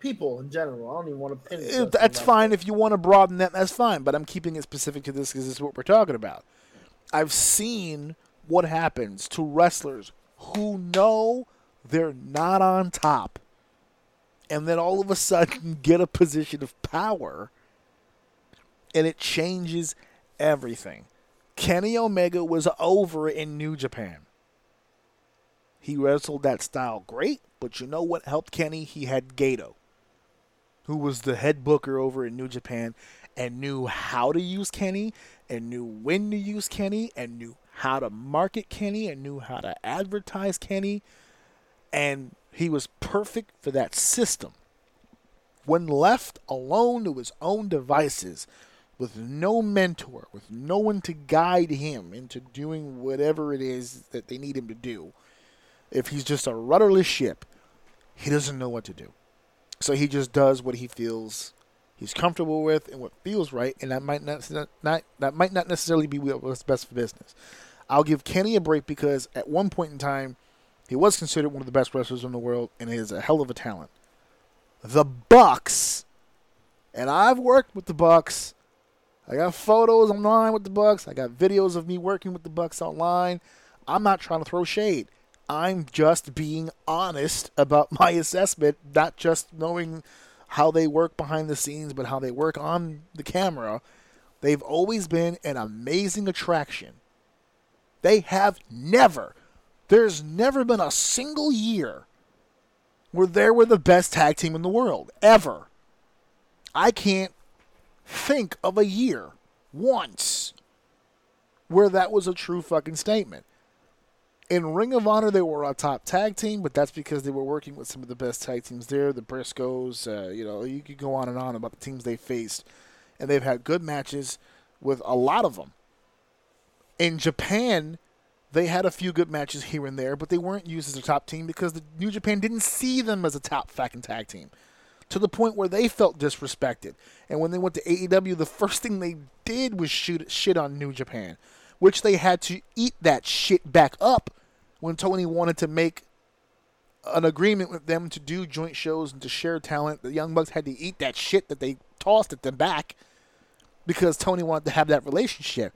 People in general. I don't even want to pin it. If just on that's that. fine if you want to broaden that. That's fine. But I'm keeping it specific to this because this is what we're talking about. I've seen what happens to wrestlers who know they're not on top, and then all of a sudden get a position of power, and it changes everything. Kenny Omega was over in New Japan. He wrestled that style great, but you know what helped Kenny? He had Gedo who was the head booker over in New Japan and knew how to use Kenny and knew when to use Kenny and knew how to market Kenny and knew how to advertise Kenny and he was perfect for that system. When left alone to his own devices with no mentor, with no one to guide him into doing whatever it is that they need him to do, if he's just a rudderless ship, he doesn't know what to do. So he just does what he feels he's comfortable with and what feels right, and that might not, not that might not necessarily be what's best for business. I'll give Kenny a break because at one point in time, he was considered one of the best wrestlers in the world, and is a hell of a talent. The Bucks, and I've worked with the Bucks. I got photos online with the Bucks. I got videos of me working with the Bucks online. I'm not trying to throw shade. I'm just being honest about my assessment, not just knowing how they work behind the scenes, but how they work on the camera. They've always been an amazing attraction. They have never, there's never been a single year where they were the best tag team in the world, ever. I can't think of a year once where that was a true fucking statement. In Ring of Honor, they were a top tag team, but that's because they were working with some of the best tag teams there. The Briscoes, uh, you know, you could go on and on about the teams they faced, and they've had good matches with a lot of them. In Japan, they had a few good matches here and there, but they weren't used as a top team because the New Japan didn't see them as a top fucking tag team. To the point where they felt disrespected. And when they went to AEW, the first thing they did was shoot shit on New Japan, which they had to eat that shit back up when Tony wanted to make an agreement with them to do joint shows and to share talent. The Young Bucks had to eat that shit that they tossed at them back because Tony wanted to have that relationship.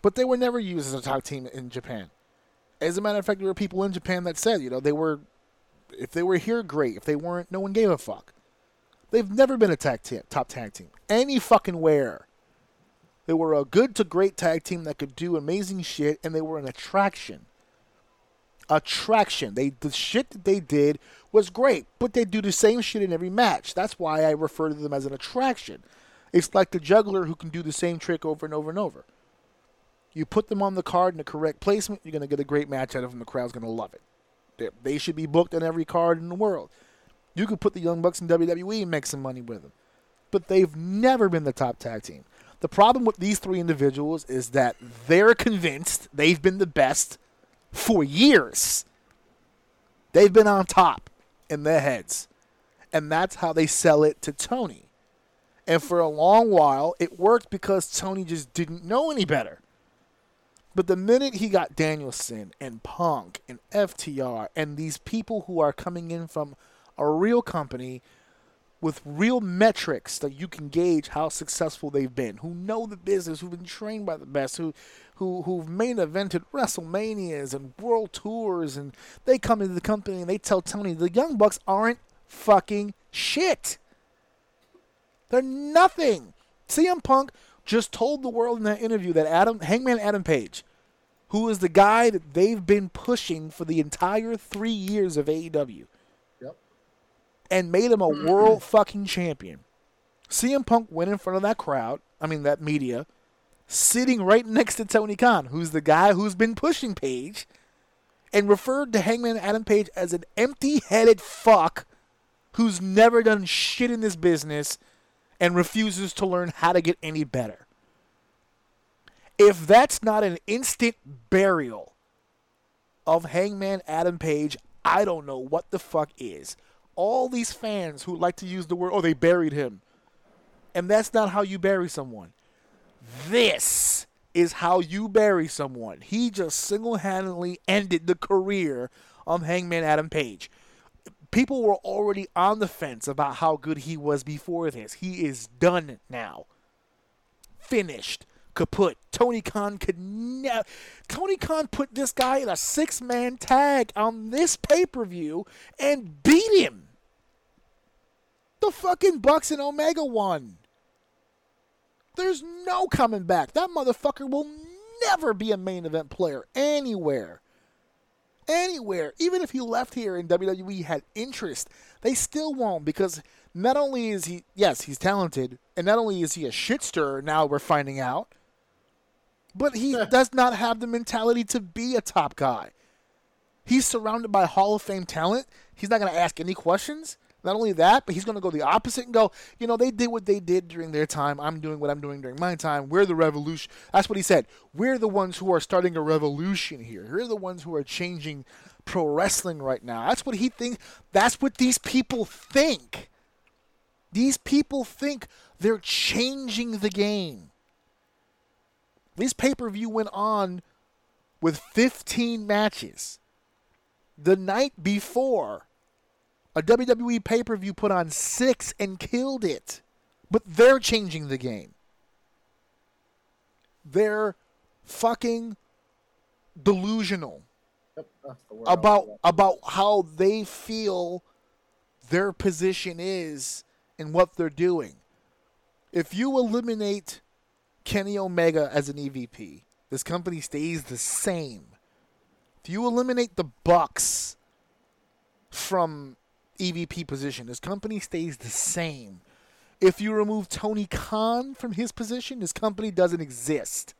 But they were never used as a top team in Japan. As a matter of fact, there were people in Japan that said, you know, they were, if they were here, great. If they weren't, no one gave a fuck. They've never been a tag team, top tag team. Any fucking where. They were a good to great tag team that could do amazing shit, and they were an attraction. Attraction. They the shit that they did was great, but they do the same shit in every match. That's why I refer to them as an attraction. It's like the juggler who can do the same trick over and over and over. You put them on the card in the correct placement, you're going to get a great match out of them. The crowd's going to love it. They, they should be booked on every card in the world. You could put the Young Bucks in WWE and make some money with them. But they've never been the top tag team. The problem with these three individuals is that they're convinced they've been the best for years. They've been on top in their heads. And that's how they sell it to Tony. And for a long while, it worked because Tony just didn't know any better. But the minute he got Danielson and Punk and FTR and these people who are coming in from a real company with real metrics that you can gauge how successful they've been, who know the business, who've been trained by the best, who who who've main evented WrestleManias and world tours, and they come into the company and they tell Tony the Young Bucks aren't fucking shit. They're nothing. CM Punk just told the world in that interview that Adam Hangman Adam Page, who is the guy that they've been pushing for the entire three years of AEW, Yep. and made him a world fucking champion. CM Punk went in front of that crowd, I mean that media, sitting right next to Tony Khan, who's the guy who's been pushing Page, and referred to Hangman Adam Page as an empty-headed fuck who's never done shit in this business and refuses to learn how to get any better. If that's not an instant burial of Hangman Adam Page, I don't know what the fuck is. All these fans who like to use the word, oh, they buried him. And that's not how you bury someone. This is how you bury someone. He just single handedly ended the career of Hangman Adam Page. People were already on the fence about how good he was before this. He is done now. Finished. Kaput. Tony Khan could never. Tony Khan put this guy in a six man tag on this pay per view and beat him. The fucking Bucks and Omega won. There's no coming back. That motherfucker will never be a main event player anywhere. Anywhere. Even if he left here and WWE had interest, they still won't because not only is he, yes, he's talented, and not only is he a shit stirrer, now we're finding out, but he does not have the mentality to be a top guy. He's surrounded by Hall of Fame talent. He's not going to ask any questions. Not only that, but he's going to go the opposite and go, you know, they did what they did during their time. I'm doing what I'm doing during my time. We're the revolution. That's what he said. We're the ones who are starting a revolution here. We're the ones who are changing pro wrestling right now. That's what he thinks. That's what these people think. These people think they're changing the game. This pay per view went on with 15 matches. The night before, a WWE pay per view put on six and killed it. But they're changing the game. They're fucking delusional Yep, that's the word I was about about how they feel their position is and what they're doing. If you eliminate Kenny Omega as an EVP, this company stays the same. If you eliminate the Bucks from EVP position, His company stays the same. If you remove Tony Khan from his position, his company doesn't exist.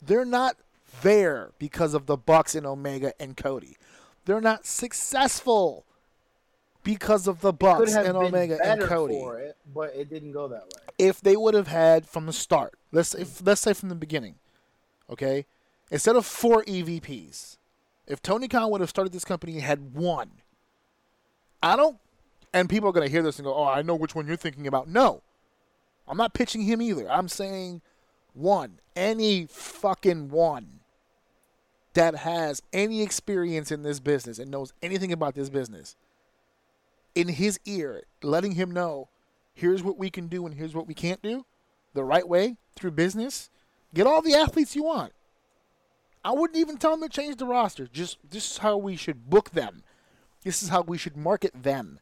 They're not there because of the Bucks and Omega and Cody. They're not successful because of the Bucks and Omega and Cody. for it, but it didn't go that way. If they would have had from the start, let's if, let's say from the beginning, okay, instead of four EVPs, if Tony Khan would have started this company and had one, I don't, and people are gonna hear this and go, "Oh, I know which one you're thinking about." No, I'm not pitching him either. I'm saying one, any fucking one that has any experience in this business and knows anything about this business in his ear, letting him know, here's what we can do and here's what we can't do, the right way through business. Get all the athletes you want. I wouldn't even tell them to change the roster. Just this is how we should book them. This is how we should market them.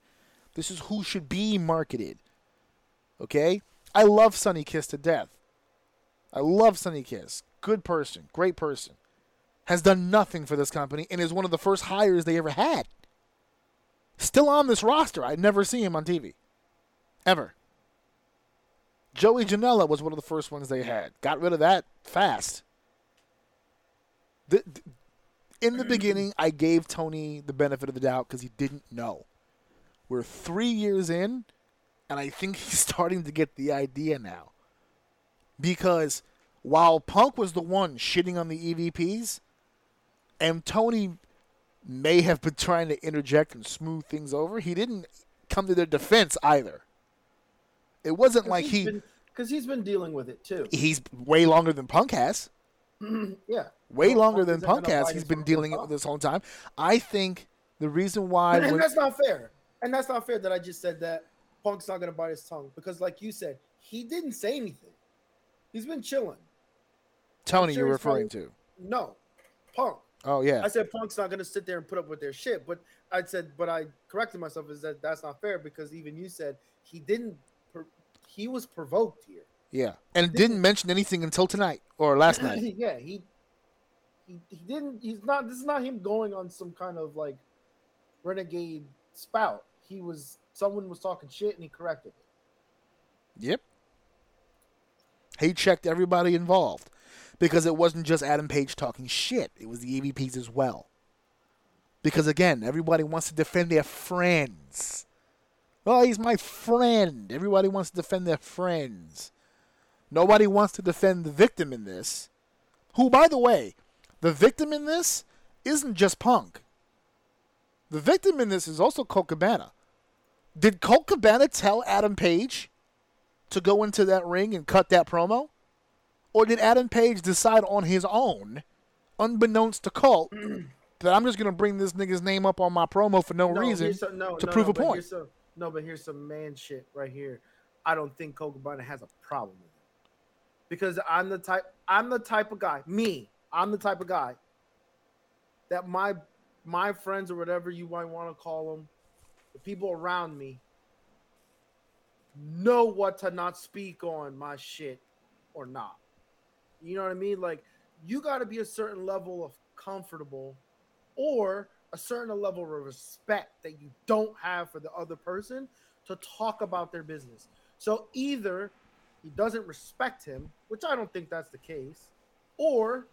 This is who should be marketed. Okay? I love Sonny Kiss to death. I love Sonny Kiss. Good person, great person. Has done nothing for this company and is one of the first hires they ever had. Still on this roster. I never see him on TV. Ever. Joey Janela was one of the first ones they had. Got rid of that fast. The, in the mm-hmm. beginning, I gave Tony the benefit of the doubt because he didn't know. We're three years in, and I think he's starting to get the idea now. Because while Punk was the one shitting on the EVPs, and Tony may have been trying to interject and smooth things over, he didn't come to their defense either. It wasn't like he because he's been dealing with it too. he's way longer than Punk has. Yeah, Way longer Punk than Punk has. He's been dealing it with this whole time. I think the reason why and when- that's not fair. And that's not fair that I just said that Punk's not gonna bite his tongue because, like you said, he didn't say anything. He's been chilling. Tony sure you're referring probably- to. No, Punk. Oh yeah. I said Punk's not gonna sit there and put up with their shit, but I said, but I corrected myself is that that's not fair because even you said he didn't. He was provoked here. Yeah. And didn't mention anything until tonight or last night. yeah, he, he he didn't. He's not. This is not him going on some kind of like renegade spout. He was someone was talking shit and he corrected it. Yep. He checked everybody involved because it wasn't just Adam Page talking shit, it was the EVPs as well. Because again, everybody wants to defend their friends. Oh, he's my friend. Everybody wants to defend their friends. Nobody wants to defend the victim in this. Who, by the way, the victim in this isn't just Punk. The victim in this is also Colt Cabana. Did Colt Cabana tell Adam Page to go into that ring and cut that promo? Or did Adam Page decide on his own, unbeknownst to Colt, that I'm just going to bring this nigga's name up on my promo for no, reason here's some- no, to no, prove no, a point? some- no, but here's some man shit right here. I don't think Colt Cabana has a problem with it because I'm the type. I'm the type of guy. Me, I'm the type of guy that my my friends or whatever you might want to call them, the people around me, know what to not speak on my shit or not. You know what I mean? Like you got to be a certain level of comfortable or a certain level of respect that you don't have for the other person to talk about their business. So either he doesn't respect him, which I don't think that's the case, or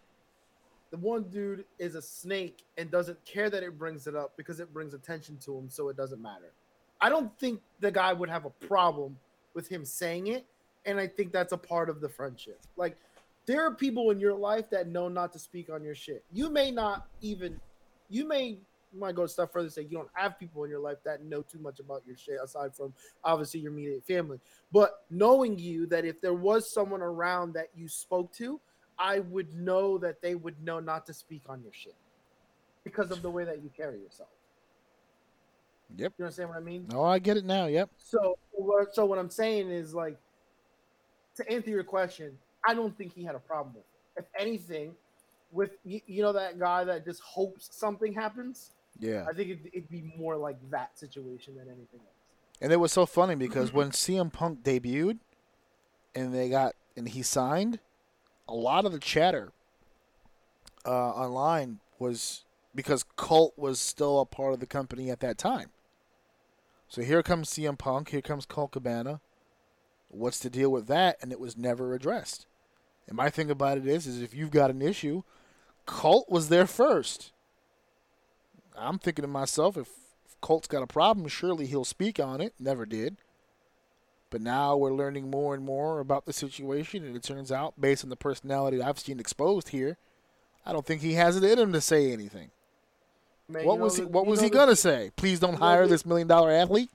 the one dude is a snake and doesn't care that it brings it up because it brings attention to him, so it doesn't matter. I don't think the guy would have a problem with him saying it, and I think that's a part of the friendship. Like there are people in your life that know not to speak on your shit. You may not even, you may you might go a step further and say you don't have people in your life that know too much about your shit aside from obviously your immediate family. But knowing you that if there was someone around that you spoke to, I would know that they would know not to speak on your shit because of the way that you carry yourself. Yep. You understand what I mean? Oh, I get it now. Yep. So, what- so what I'm saying is like to answer your question, I don't think he had a problem with it. If anything, with you know that guy that just hopes something happens, Yeah. I think it'd, it'd be more like that situation than anything else. And it was so funny because when CM Punk debuted and they got and he signed, a lot of the chatter uh, online was because Colt was still a part of the company at that time. So here comes CM Punk, here comes Colt Cabana. What's the deal with that? And it was never addressed. And my thing about it is, is if you've got an issue, Colt was there first. I'm thinking to myself, if if Colt's got a problem, surely he'll speak on it. Never did. But now we're learning more and more about the situation, and it turns out, based on the personality I've seen exposed here, I don't think he has it in him to say anything. Man, what was he? the- What was he gonna say? Please don't hire the- this million dollar athlete.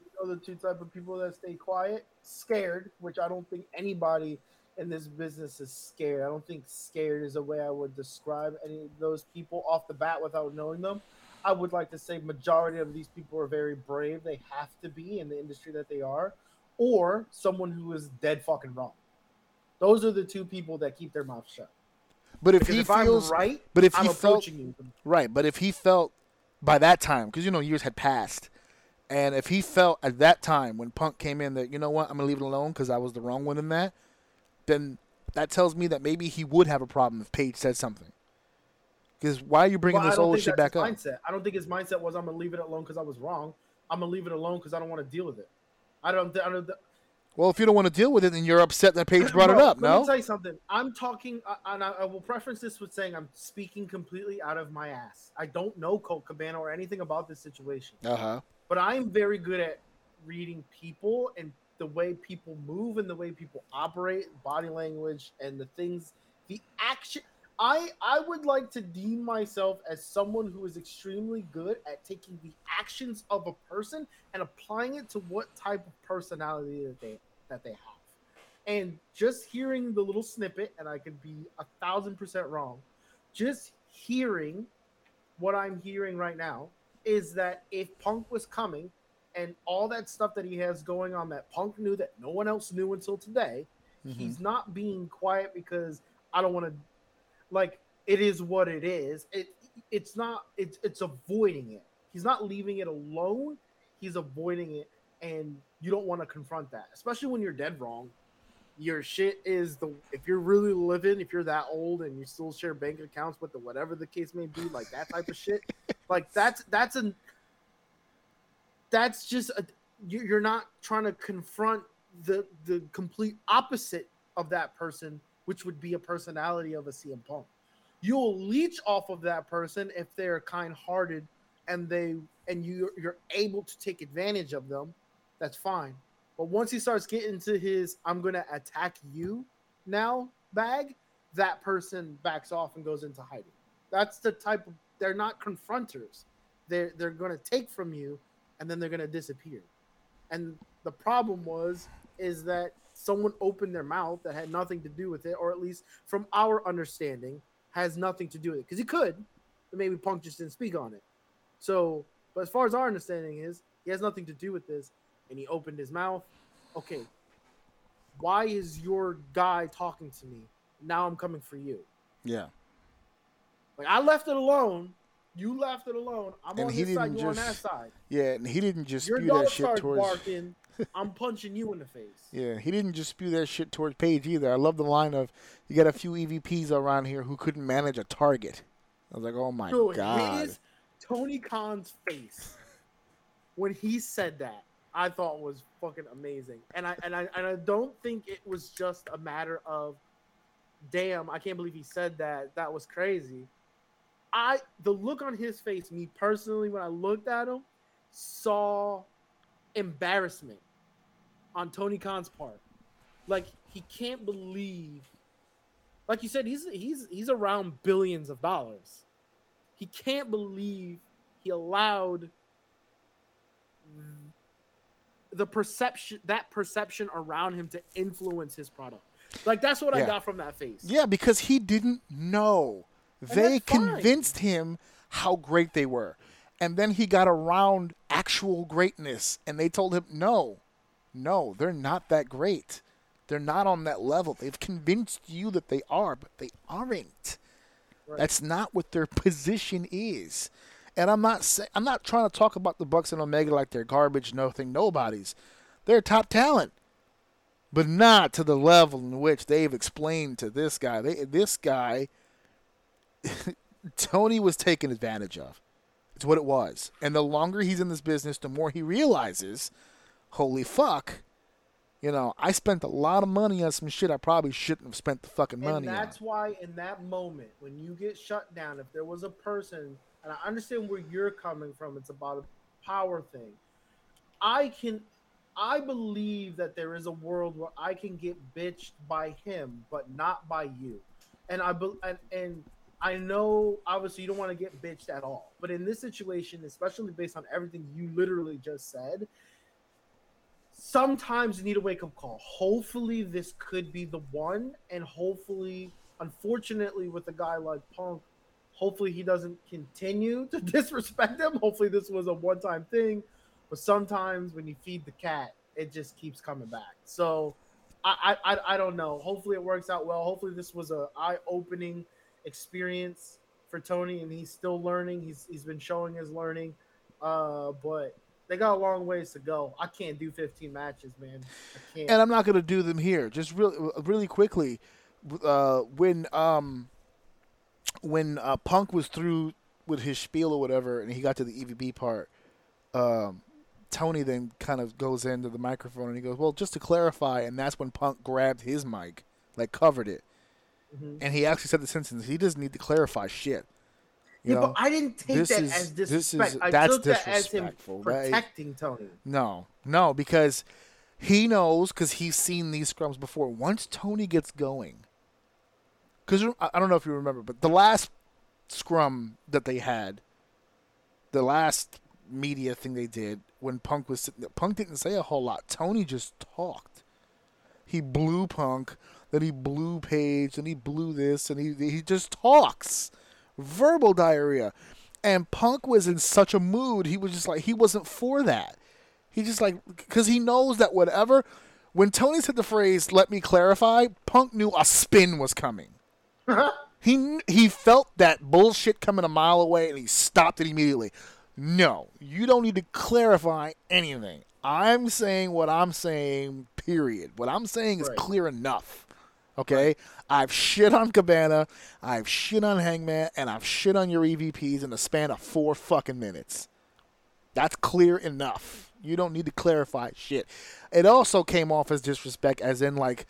You know the two type of people that stay quiet, scared, which I don't think anybody in this business is scared. I don't think scared is a way I would describe any of those people off the bat without knowing them. I would like to say majority of these people are very brave. They have to be in the industry that they are, or someone who is dead fucking wrong. Those are the two people that keep their mouth shut. But if Because he if feels I'm right, but if I'm he felt you. right, but if he felt by that time, because you know years had passed, and if he felt at that time when Punk came in that you know what I'm gonna leave it alone because I was the wrong one in that, then that tells me that maybe he would have a problem if Page said something. Because why are you bringing Well, this old shit back up? Mindset. I don't think his mindset was I'm gonna leave it alone because I was wrong. I'm gonna leave it alone because I don't want to deal with it. I don't. I don't. Well, if you don't want to deal with it, then you're upset that Page brought it Bro, up. Let No. me tell you something. I'm talking, uh, and I, I will preference this with saying I'm speaking completely out of my ass. I don't know Colt Cabana or anything about this situation, Uh huh. but I'm very good at reading people and the way people move and the way people operate, body language, and the things, the action. I I would like to deem myself as someone who is extremely good at taking the actions of a person and applying it to what type of personality that they that they have. And just hearing the little snippet, and I could be a thousand percent wrong, just hearing what I'm hearing right now is that if Punk was coming and all that stuff that he has going on that Punk knew that no one else knew until today, Mm-hmm. he's not being quiet because I don't want to like it is what it is. It it's not it's it's avoiding it. He's not leaving it alone. He's avoiding it and you don't want to confront that, especially when you're dead wrong. Your shit is the if you're really living, if you're that old and you still share bank accounts with the whatever the case may be, like that type of shit. Like that's that's an that's just a, you- you're not trying to confront the the complete opposite of that person, which would be a personality of a CM Punk. You'll leech off of that person if they're kind-hearted and they and you you're able to take advantage of them. That's fine. But once he starts getting to his "I'm gonna attack you now" bag, that person backs off and goes into hiding. That's the type of they're not confronters. They're they're gonna take from you and then they're gonna disappear. And the problem was is that someone opened their mouth that had nothing to do with it, or at least from our understanding, has nothing to do with it. Because he could, but maybe Punk just didn't speak on it. So, but as far as our understanding is, he has nothing to do with this, and he opened his mouth. Okay, why is your guy talking to me? Now I'm coming for you. Yeah. Like I left it alone. You left it alone. I'm And on this side. didn't You on that just- side. Yeah, and he didn't just Your spew dog that shit towards. barking. I'm punching you in the face. Yeah, he didn't just spew that shit towards Page either. I love the line of, "You got a few EVPs around here who couldn't manage a target." I was like, "Oh my Dude, god!" his Tony Khan's face when he said that, I thought was fucking amazing. And I and I and I don't think it was just a matter of, damn, I can't believe he said that. That was crazy. I the look on his face, me personally, when I looked at him, saw embarrassment on Tony Khan's part. Like he can't believe, like you said, he's he's he's around billions of dollars. He can't believe he allowed the perception that perception around him to influence his product. Like that's what I got from that face. Yeah, because he didn't know. They that's fine. convinced him how great they were. And then he got around actual greatness and they told him, no, no, they're not that great. They're not on that level. They've convinced you that they are, but they aren't. Right. That's not what their position is. And I'm not say- I'm not trying to talk about the Bucks and Omega like they're garbage, nothing, nobodies. They're top talent but not to the level in which they've explained to this guy. They, this guy, Tony was taken advantage of. It's what it was. And the longer he's in this business, the more he realizes, holy fuck, you know, I spent a lot of money on some shit I probably shouldn't have spent the fucking And money on. that's why in that moment when you get shut down, if there was a person, and I understand where you're coming from, it's about a power thing. I can I believe that there is a world where I can get bitched by him, but not by you. And I bel and, and I know obviously you don't want to get bitched at all, but in this situation, especially based on everything you literally just said, sometimes you need a wake up call. Hopefully, this could be the one, and hopefully, unfortunately, with a guy like Punk, hopefully he doesn't continue to disrespect him. Hopefully, this was a one time thing, but sometimes when you feed the cat, it just keeps coming back. So, I I, I- don't know. Hopefully, it works out well. Hopefully, this was a eye opening experience for Tony, and he's still learning. He's he's been showing his learning, uh, but they got a long ways to go. I can't do 15 matches, man. I can't. and I'm not going to do them here. Just really, really quickly, uh, when um, when uh, Punk was through with his spiel or whatever, and he got to the EVP part, um, Tony then kind of goes into the microphone and he goes, "Well, just to clarify," and that's when Punk grabbed his mic, like covered it, Mhm. and he actually said the sentence, "He doesn't need to clarify shit." You yeah, know? but I didn't take that is- as this is- disrespect. I took that as him protecting Tony. No, no, because he knows because he's seen these scrums before. Once Tony gets going, because I don't know if you remember, but the last scrum that they had, the last media thing they did when Punk was sitting Punk didn't say a whole lot. Tony just talked. He blew Punk, then he blew Page, then he blew this, and he he just talks, verbal diarrhea. And Punk was in such a mood, he was just like he wasn't for that. He just like because he knows that whatever. When Tony said the phrase "Let me clarify," Punk knew a spin was coming. he he felt that bullshit coming a mile away, and he stopped it immediately. No, you don't need to clarify anything. I'm saying what I'm saying. Period. What I'm saying is Right. clear enough. Okay, I've shit on Cabana, I've shit on Hangman, and I've shit on your EVPs in the span of four fucking minutes. That's clear enough. You don't need to clarify shit. It also came off as disrespect, as in like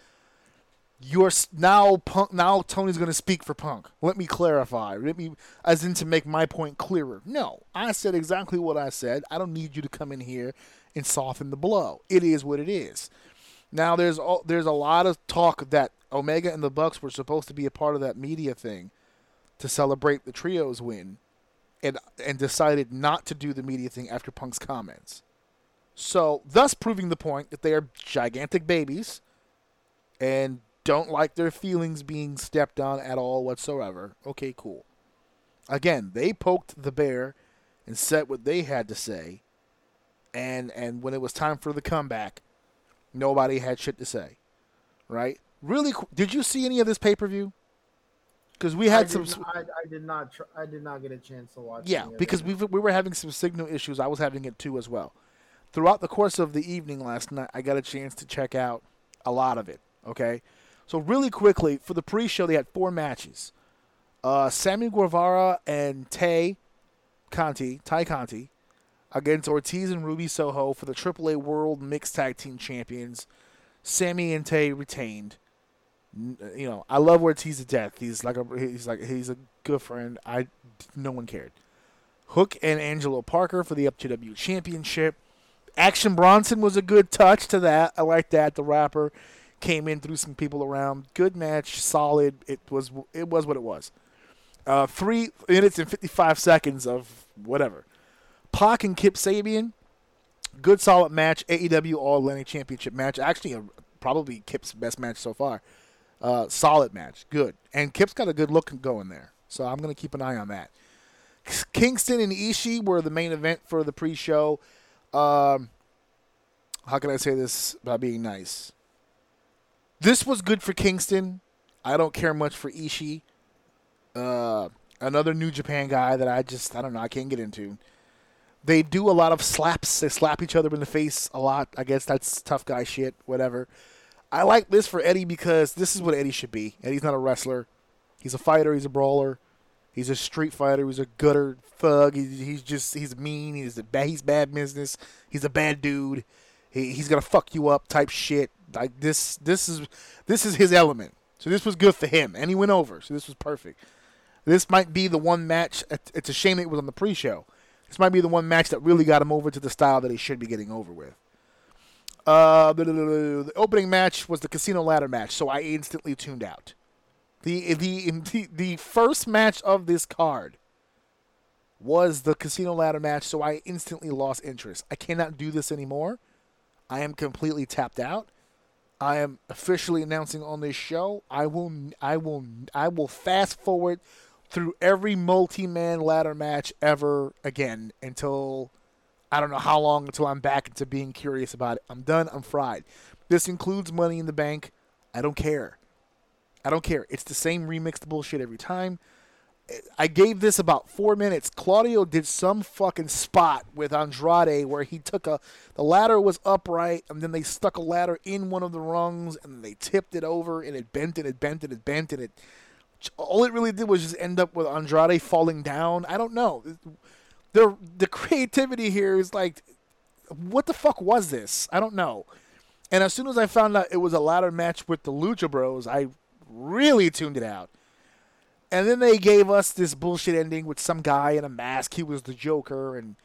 you're now punk. Now Tony's gonna speak for Punk. Let me clarify. Let me, as in to make my point clearer. No, I said exactly what I said. I don't need you to come in here and soften the blow. It is what it is. Now there's there's a lot of talk that Omega and the Bucks were supposed to be a part of that media thing to celebrate the trios win, and and decided not to do the media thing after Punk's comments. So, thus proving the point that they are gigantic babies and don't like their feelings being stepped on at all whatsoever. Okay, cool. Again, they poked the bear and said what they had to say, and and when it was time for the comeback, nobody had shit to say. Right? Really? Did you see any of this pay per view? Because we I had did, some. not, I, I did not. Tr- I did not get a chance to watch. Yeah, because we we were having some signal issues. I was having it too as well. Throughout the course of the evening last night, I got a chance to check out a lot of it. Okay, so really quickly for the pre-show, they had four matches. Uh, Sammy Guevara and Tay Conti, Ty Conti, against Ortiz and Ruby Soho for the AAA World Mixed Tag Team Champions. Sammy and Tay retained. You know, I love Ortiz to death. He's like a he's like he's a good friend. I no one cared. Hook and Angelo Parker for the FTW Championship. Action Bronson was a good touch to that. I like that. The rapper came in, threw some people around. Good match, solid. It was it was what it was. Uh, three minutes and fifty five seconds of whatever. Pac and Kip Sabian, good solid match. AEW All Atlantic Championship match. Actually, a, probably Kip's best match so far. Uh, solid match, good. And Kip's got a good look going there, so I'm gonna keep an eye on that. Kingston and Ishii were the main event for the pre-show. Um, how can I say this by being nice? This was good for Kingston. I don't care much for Ishii. Uh, another New Japan guy that I just I don't know I can't get into. They do a lot of slaps. They slap each other in the face a lot. I guess that's tough guy shit. Whatever. I like this for Eddie because this is what Eddie should be. Eddie's not a wrestler. He's a fighter. He's a brawler. He's a street fighter. He's a gutter thug. He's, he's just he's mean. He's a bad. He's bad business. He's a bad dude. He, he's gonna fuck you up type shit. Like this. This is this is his element. So this was good for him, and he went over. So this was perfect. This might be the one match. It's a shame it was on the pre-show. This might be the one match that really got him over to the style that he should be getting over with. Uh, the, opening match was the casino ladder match, so I instantly tuned out. The, the the the first match of this card was the casino ladder match, so I instantly lost interest. I cannot do this anymore. I am completely tapped out. I am officially announcing on this show. I will I will I will fast forward through every multi-man ladder match ever again until I don't know how long until I'm back into being curious about it. I'm done. I'm fried. This includes Money in the Bank. I don't care. I don't care. It's the same remixed bullshit every time. I gave this about four minutes. Claudio did some fucking spot with Andrade where he took a the ladder was upright and then they stuck a ladder in one of the rungs and they tipped it over and it bent and it bent and it bent and it all it really did was just end up with Andrade falling down. I don't know. The the creativity here is like what the fuck was this? I don't know. And as soon as I found out it was a ladder match with the Lucha Bros, I really tuned it out. And then they gave us this bullshit ending with some guy in a mask. He was the Joker, and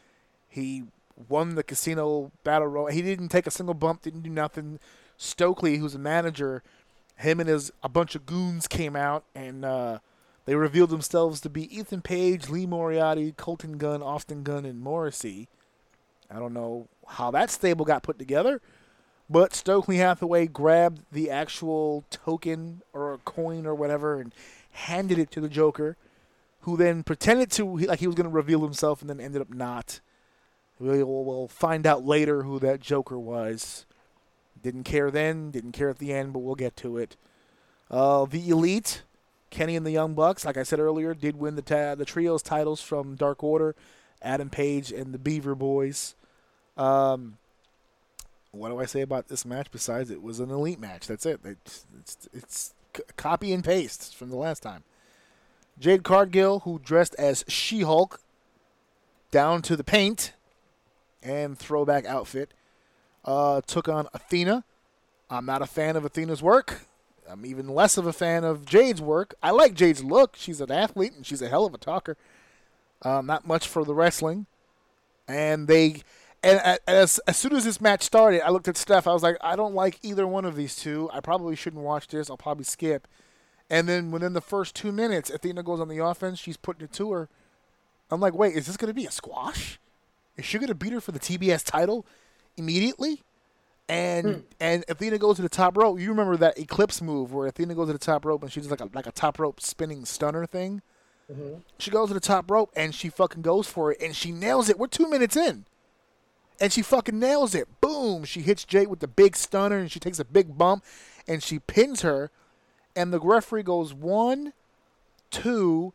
he won the casino battle royal. He didn't take a single bump, didn't do nothing. Stokely, who's a manager, him and his a bunch of goons came out, and uh, they revealed themselves to be Ethan Page, Lee Moriarty, Colton Gunn, Austin Gunn, and Morrissey. I don't know how that stable got put together, but Stokely Hathaway grabbed the actual token or a coin or whatever and handed it to the Joker, who then pretended to like he was going to reveal himself and then ended up not. We'll, we'll find out later who that Joker was. Didn't care then, didn't care at the end, but we'll get to it. Uh, the Elite, Kenny and the Young Bucks, like I said earlier, did win the ta- the trios titles from Dark Order, Adam Page and the Beaver Boys. Um, what do I say about this match besides it was an elite match? That's it. It's it's, it's c- copy and paste from the last time. Jade Cargill, who dressed as She-Hulk, down to the paint, and throwback outfit. Uh, took on Athena. I'm not a fan of Athena's work. I'm even less of a fan of Jade's work. I like Jade's look. She's an athlete and she's a hell of a talker. Um, not much for the wrestling. And they, and as, as soon as this match started, I looked at Steph. I was like, I don't like either one of these two. I probably shouldn't watch this. I'll probably skip. And then within the first two minutes, Athena goes on the offense. She's putting it to her. I'm like, wait, is this going to be a squash? Is she going to beat her for the TBS title immediately? And Hmm. and Athena goes to the top rope. You remember that Eclipse move where Athena goes to the top rope and she's like a like a top rope spinning stunner thing. Mm-hmm. She goes to the top rope and she fucking goes for it and she nails it. We're two minutes in, and she fucking nails it. Boom! She hits Jade with the big stunner and she takes a big bump and she pins her. And the referee goes one, two,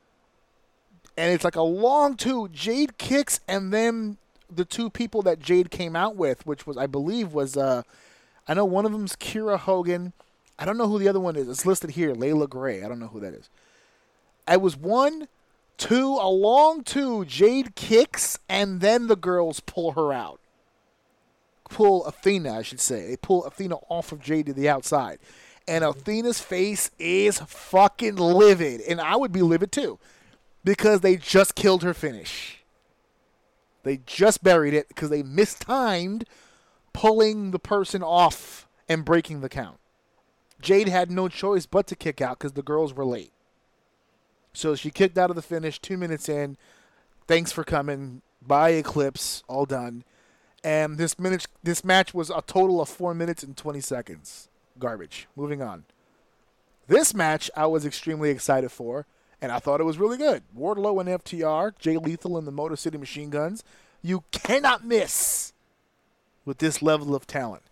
and it's like a long two. Jade kicks and then the two people that Jade came out with, which was I believe was uh, I know one of them's Kiera Hogan. I don't know who the other one is. It's listed here, Leila Grey. I don't know who that is. I was one, two, a long two. Jade kicks, and then the girls pull her out. Pull Athena, I should say. They pull Athena off of Jade to the outside. And Athena's face is fucking livid. And I would be livid too. Because they just killed her finish. They just buried it because they mistimed pulling the person off and breaking the count. Jade had no choice but to kick out because the girls were late. So she kicked out of the finish two minutes in. Thanks for coming. Bye, Eclipse. All done. And this minute, this match was a total of four minutes and twenty seconds. Garbage. Moving on. This match I was extremely excited for, and I thought it was really good. Wardlow and FTR, Jay Lethal and the Motor City Machine Guns. You cannot miss with this level of talent.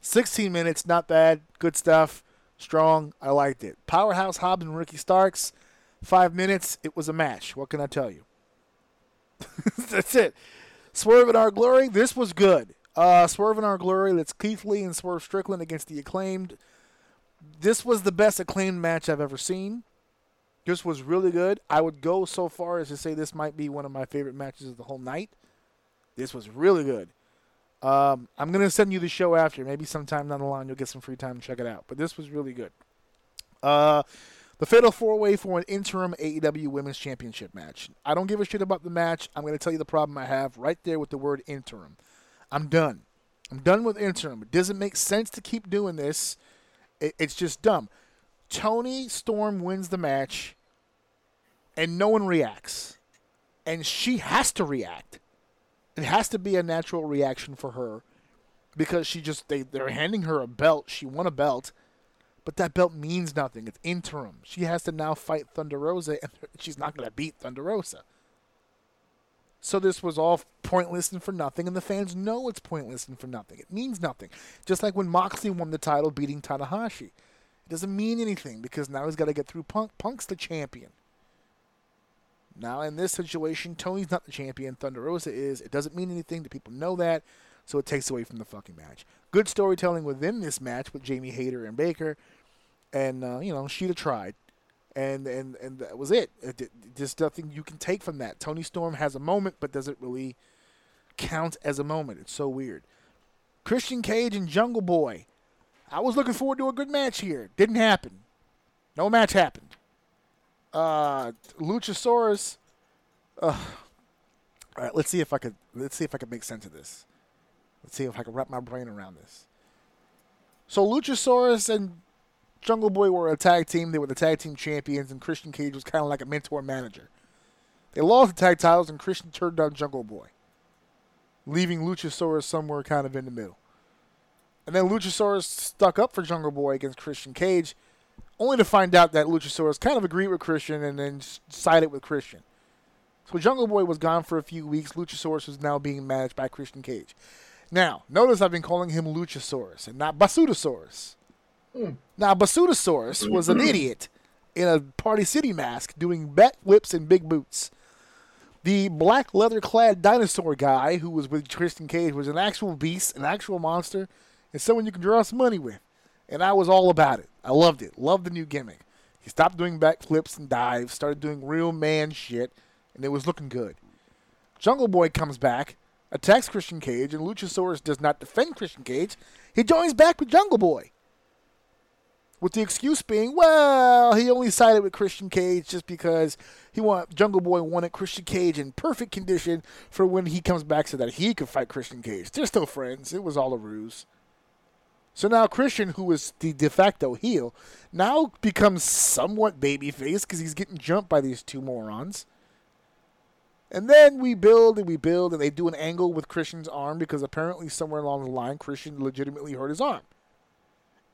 16 minutes, not bad. Good stuff. Strong. I liked it. Powerhouse Hobbs and Ricky Starks. Five minutes. It was a match. What can I tell you? That's it. Swerve in Our Glory. This was good. Uh, Swerve in Our Glory. That's Keith Lee and Swerve Strickland against the Acclaimed. This was the best Acclaimed match I've ever seen. This was really good. I would go so far as to say this might be one of my favorite matches of the whole night. This was really good. Um, I'm gonna send you the show after. Maybe sometime down the line you'll get some free time to check it out. But this was really good. Uh, the Fatal Four Way for an interim AEW Women's Championship match. I don't give a shit about the match. I'm gonna tell you the problem I have right there with the word interim. I'm done. I'm done with interim. It doesn't make sense to keep doing this. It, it's just dumb. Toni Storm wins the match, and no one reacts, and she has to react. It has to be a natural reaction for her because she just they they're handing her a belt. She won a belt, but that belt means nothing. It's interim. She has to now fight Thunder Rosa, and she's not going to beat Thunder Rosa. So this was all pointless and for nothing, and the fans know it's pointless and for nothing. It means nothing. Just like when Moxley won the title beating Tanahashi. It doesn't mean anything because now he's got to get through Punk. Punk's the champion. Now, in this situation, Tony's not the champion. Thunder Rosa is. It doesn't mean anything. The people know that, so it takes away from the fucking match. Good storytelling within this match with Jamie Hayter and Baker, and uh, you know Shida tried, and and and that was it. it. it- There's nothing you can take from that. Toni Storm has a moment, but does it really count as a moment? It's so weird. Christian Cage and Jungle Boy. I was looking forward to a good match here. Didn't happen. No match happened uh, Luchasaurus. Uh, all right, let's see if I could let's see if I can make sense of this. Let's see if I can wrap my brain around this. So Luchasaurus and Jungle Boy were a tag team. They were the tag team champions, and Christian Cage was kind of like a mentor manager. They lost the tag titles, and Christian turned down Jungle Boy, leaving Luchasaurus somewhere kind of in the middle. And then Luchasaurus stuck up for Jungle Boy against Christian Cage, only to find out that Luchasaurus kind of agreed with Christian and then sided with Christian. So Jungle Boy was gone for a few weeks. Luchasaurus is now being managed by Christian Cage. Now, notice I've been calling him Luchasaurus and not Basutosaurus. Hmm. Now, Basutosaurus was an idiot in a Party City mask doing backflips and big boots. The black leather clad dinosaur guy who was with Christian Cage was an actual beast, an actual monster, and someone you can draw some money with. And I was all about it. I loved it. Loved the new gimmick. He stopped doing backflips and dives, started doing real man shit, and it was looking good. Jungle Boy comes back, attacks Christian Cage, and Luchasaurus does not defend Christian Cage. He joins back with Jungle Boy. With the excuse being, well, he only sided with Christian Cage just because he want Jungle Boy wanted Christian Cage in perfect condition for when he comes back so that he could fight Christian Cage. They're still friends. It was all a ruse. So now Christian, who was the de facto heel, now becomes somewhat babyface because he's getting jumped by these two morons. And then we build and we build, and they do an angle with Christian's arm because apparently somewhere along the line, Christian legitimately hurt his arm.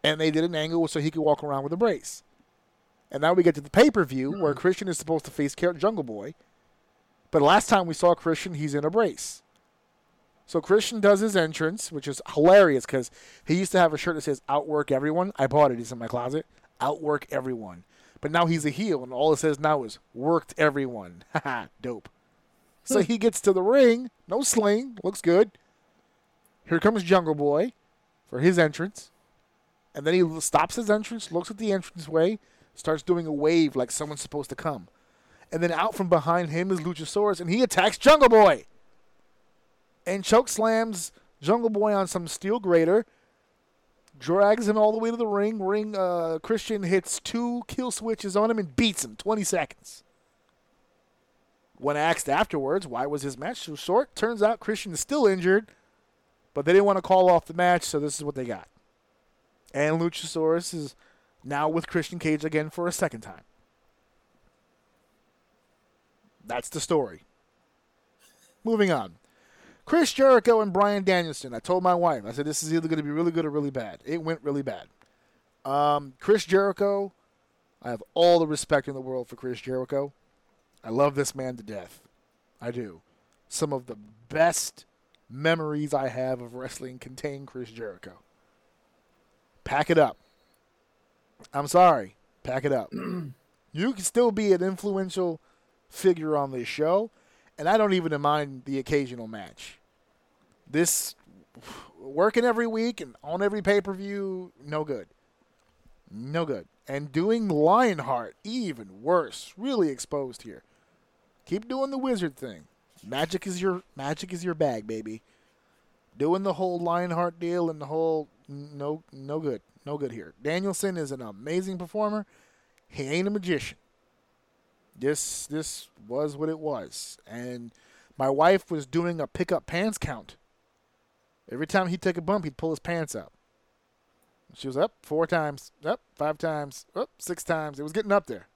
And they did an angle so he could walk around with a brace. And now we get to the pay per view where hmm. Christian is supposed to face Jungle Boy. But last time we saw Christian, he's in a brace. So Christian does his entrance, which is hilarious because he used to have a shirt that says "Outwork everyone." I bought it; it's in my closet. Outwork everyone. But now he's a heel, and all it says now is "Worked everyone." Haha, dope. So he gets to the ring, no sling, looks good. Here comes Jungle Boy for his entrance. And then he stops his entrance, looks at the entranceway, starts doing a wave like someone's supposed to come. And then out from behind him is Luchasaurus, and he attacks Jungle Boy. And choke slams Jungle Boy on some steel grater, drags him all the way to the ring. Ring uh, Christian hits two kill switches on him and beats him 20 seconds. When asked afterwards why was his match so short, turns out Christian is still injured, but they didn't want to call off the match, so this is what they got. And Luchasaurus is now with Christian Cage again for a second time. That's the story. Moving on. Chris Jericho and Bryan Danielson. I told my wife, I said, this is either going to be really good or really bad. It went really bad. Um, Chris Jericho, I have all the respect in the world for Chris Jericho. I love this man to death. I do. Some of the best memories I have of wrestling contain Chris Jericho. Pack it up. I'm sorry. Pack it up. you can still be an influential figure on this show, and I don't even mind the occasional match. This working every week and on every pay per view, no good. No good. And doing Lionheart, even worse. Really exposed here. Keep doing the wizard thing. Magic is your magic is your bag, baby. Doing the whole Lionheart deal and the whole no no good. No good here. Danielson is an amazing performer. He ain't a magician. This this was what it was. And my wife was doing a pick up pants count. Every time he'd take a bump, he'd pull his pants up. She was up four times, up five times, up six times. It was getting up there.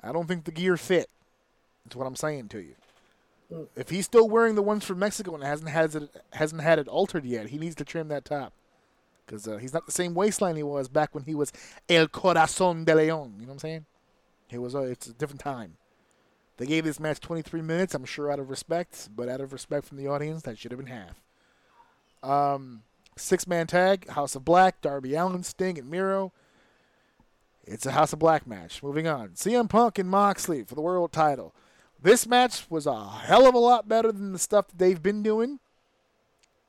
I don't think the gear fit. That's what I'm saying to you. If he's still wearing the ones from Mexico and hasn't has it hasn't had it altered yet, he needs to trim that top because uh, he's not the same waistline he was back when he was El Corazón de León. You know what I'm saying? It was uh, it's a different time. They gave this match 23 minutes. I'm sure out of respect, but out of respect from the audience, that should have been half. Um, six man tag, House of Black, Darby Allin, Sting, and Miro. It's a House of Black match. Moving on. CM Punk and Moxley for the world title. This match was a hell of a lot better than the stuff that they've been doing.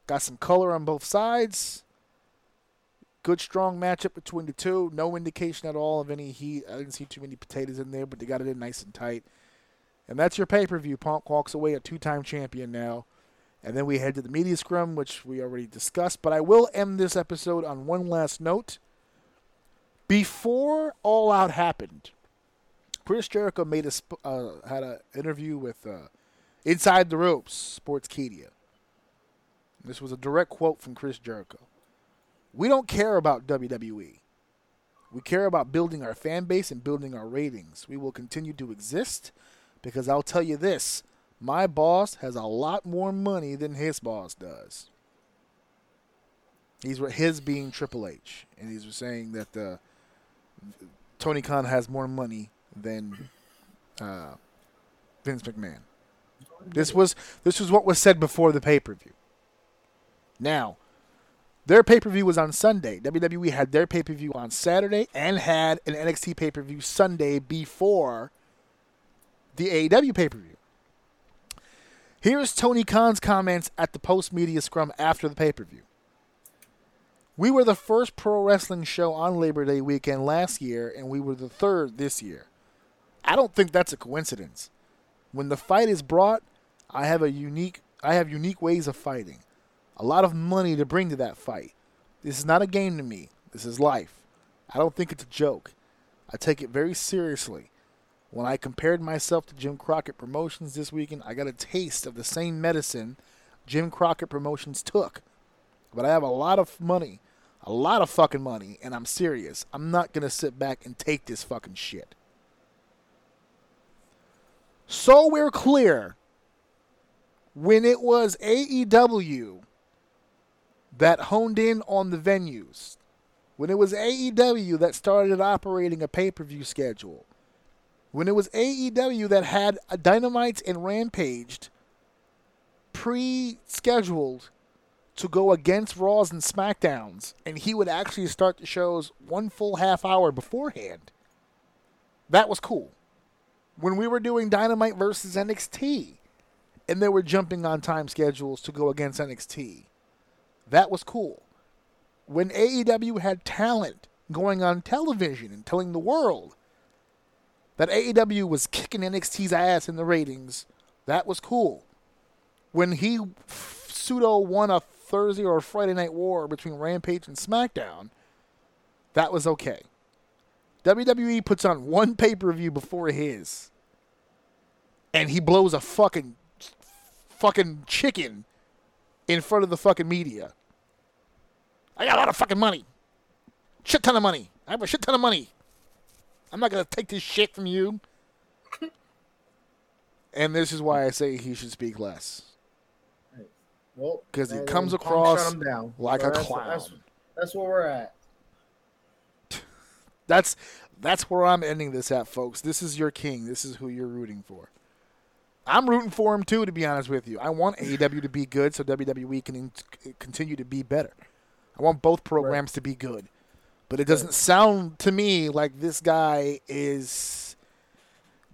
Got some color on both sides. Good, strong matchup between the two. No indication at all of any heat. I didn't see too many potatoes in there, but they got it in nice and tight. And that's your pay per view. Punk walks away a two time champion now. And then we head to the media scrum, which we already discussed. But I will end this episode on one last note. Before All Out happened, Chris Jericho made a uh, had an interview with uh, Inside the Ropes Sportskeeda. This was a direct quote from Chris Jericho. We don't care about WWE. We care about building our fan base and building our ratings. We will continue to exist because I'll tell you this my boss has a lot more money than his boss does. He's his being Triple H, and he's saying that uh, Tony Khan has more money than uh, Vince McMahon. This was this was what was said before the pay per view. Now, their pay per view was on Sunday. WWE had their pay per view on Saturday and had an NXT pay per view Sunday before the AEW pay per view. Here's Tony Khan's comments at the post media scrum after the pay per view. We were the first pro wrestling show on Labor Day weekend last year, and we were the third this year. I don't think that's a coincidence. When the fight is brought, I have a unique I have unique ways of fighting. A lot of money to bring to that fight. This is not a game to me. This is life. I don't think it's a joke. I take it very seriously. When I compared myself to Jim Crockett Promotions this weekend, I got a taste of the same medicine Jim Crockett Promotions took. But I have a lot of money, a lot of fucking money, and I'm serious. I'm not going to sit back and take this fucking shit. So we're clear. When it was AEW that honed in on the venues, when it was AEW that started operating a pay per view schedule, when it was AEW that had Dynamites and Rampaged pre scheduled to go against Raws and SmackDowns, and he would actually start the shows one full half hour beforehand. That was cool. When we were doing Dynamite versus NXT, and they were jumping on time schedules to go against NXT, that was cool. When AEW had talent going on television and telling the world that AEW was kicking NXT's ass in the ratings, that was cool. When he pseudo won a Thursday or Friday night war between Rampage and SmackDown, that was okay. WWE puts on one pay per view before his, and he blows a fucking, fucking chicken in front of the fucking media. I got a lot of fucking money. Shit ton of money. I have a shit ton of money. I'm not gonna take this shit from you. and this is why I say he should speak less. Well, 'Cause he uh, comes across like So a that's- clown. That's, that's where we're at. That's that's where I'm ending this at, folks. This is your king. This is who you're rooting for. I'm rooting for him too, to be honest with you. I want AEW to be good so WWE can in- continue to be better. I want both programs to be good. But it doesn't sound to me like this guy is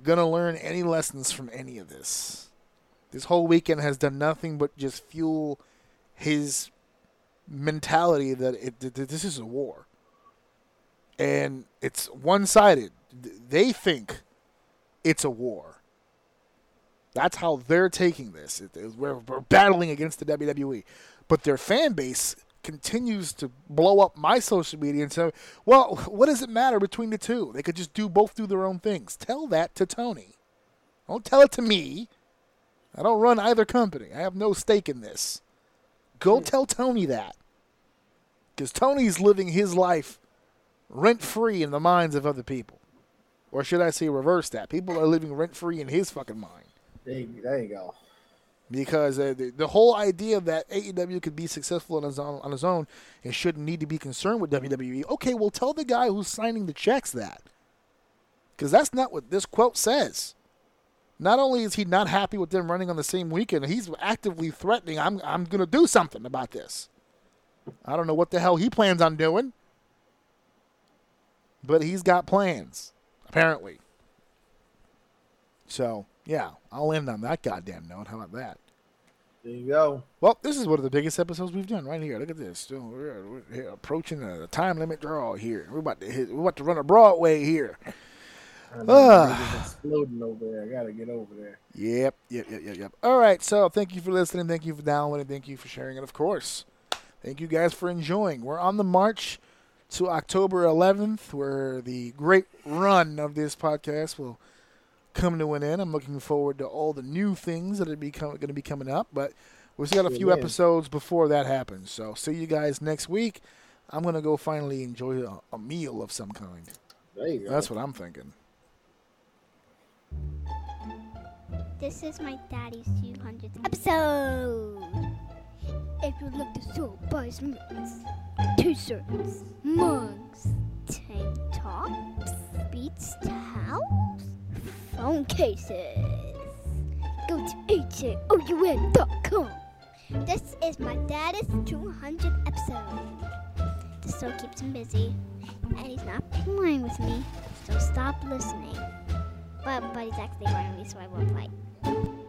going to learn any lessons from any of this. This whole weekend has done nothing but just fuel his mentality that it, this is a war. And it's one sided. They think it's a war. That's how they're taking this. It- it- we're, we're battling against the WWE. But their fan base continues to blow up my social media and say, well, what does it matter between the two? They could just do both do their own things. Tell that to Tony. Don't tell it to me. I don't run either company. I have no stake in this. Go tell Tony that. Because Tony's living his life rent free in the minds of other people. Or should I say reverse that? People are living rent free in his fucking mind. There you, there you go. Because uh, the, the whole idea that AEW could be successful on his, own, on his own and shouldn't need to be concerned with WWE, okay, well, tell the guy who's signing the checks that. Because that's not what this quote says. Not only is he not happy with them running on the same weekend, he's actively threatening, I'm, I'm going to do something about this. I don't know what the hell he plans on doing, but he's got plans, apparently. So, yeah, I'll end on that goddamn note. How about that? There you go. Well, this is one of the biggest episodes we've done right here. Look at this. We're, we're approaching a time limit draw here. We're about to hit. We're about to run a Broadway here. I ah. it's exploding over there. I gotta get over there. Yep, yep, yep, yep, yep. All right. So, thank you for listening. Thank you for downloading. Thank you for sharing, and of course, thank you guys for enjoying. We're on the march to October 11th, where the great run of this podcast will come to an end. I'm looking forward to all the new things that are become, going to be coming up, but we've still got a few Amen. episodes before that happens. So, see you guys next week. I'm going to go finally enjoy a, a meal of some kind. There you go. That's what I'm thinking. This is my daddy's 200th episode. If you'd like to so buy some mittens, t-shirts, mugs, tank tops, beats towels, phone cases, go to haoun.com. This is my dad's 200th episode. This show keeps him busy, and he's not playing with me, so stop listening. But, but he's actually running me, so I won't fight.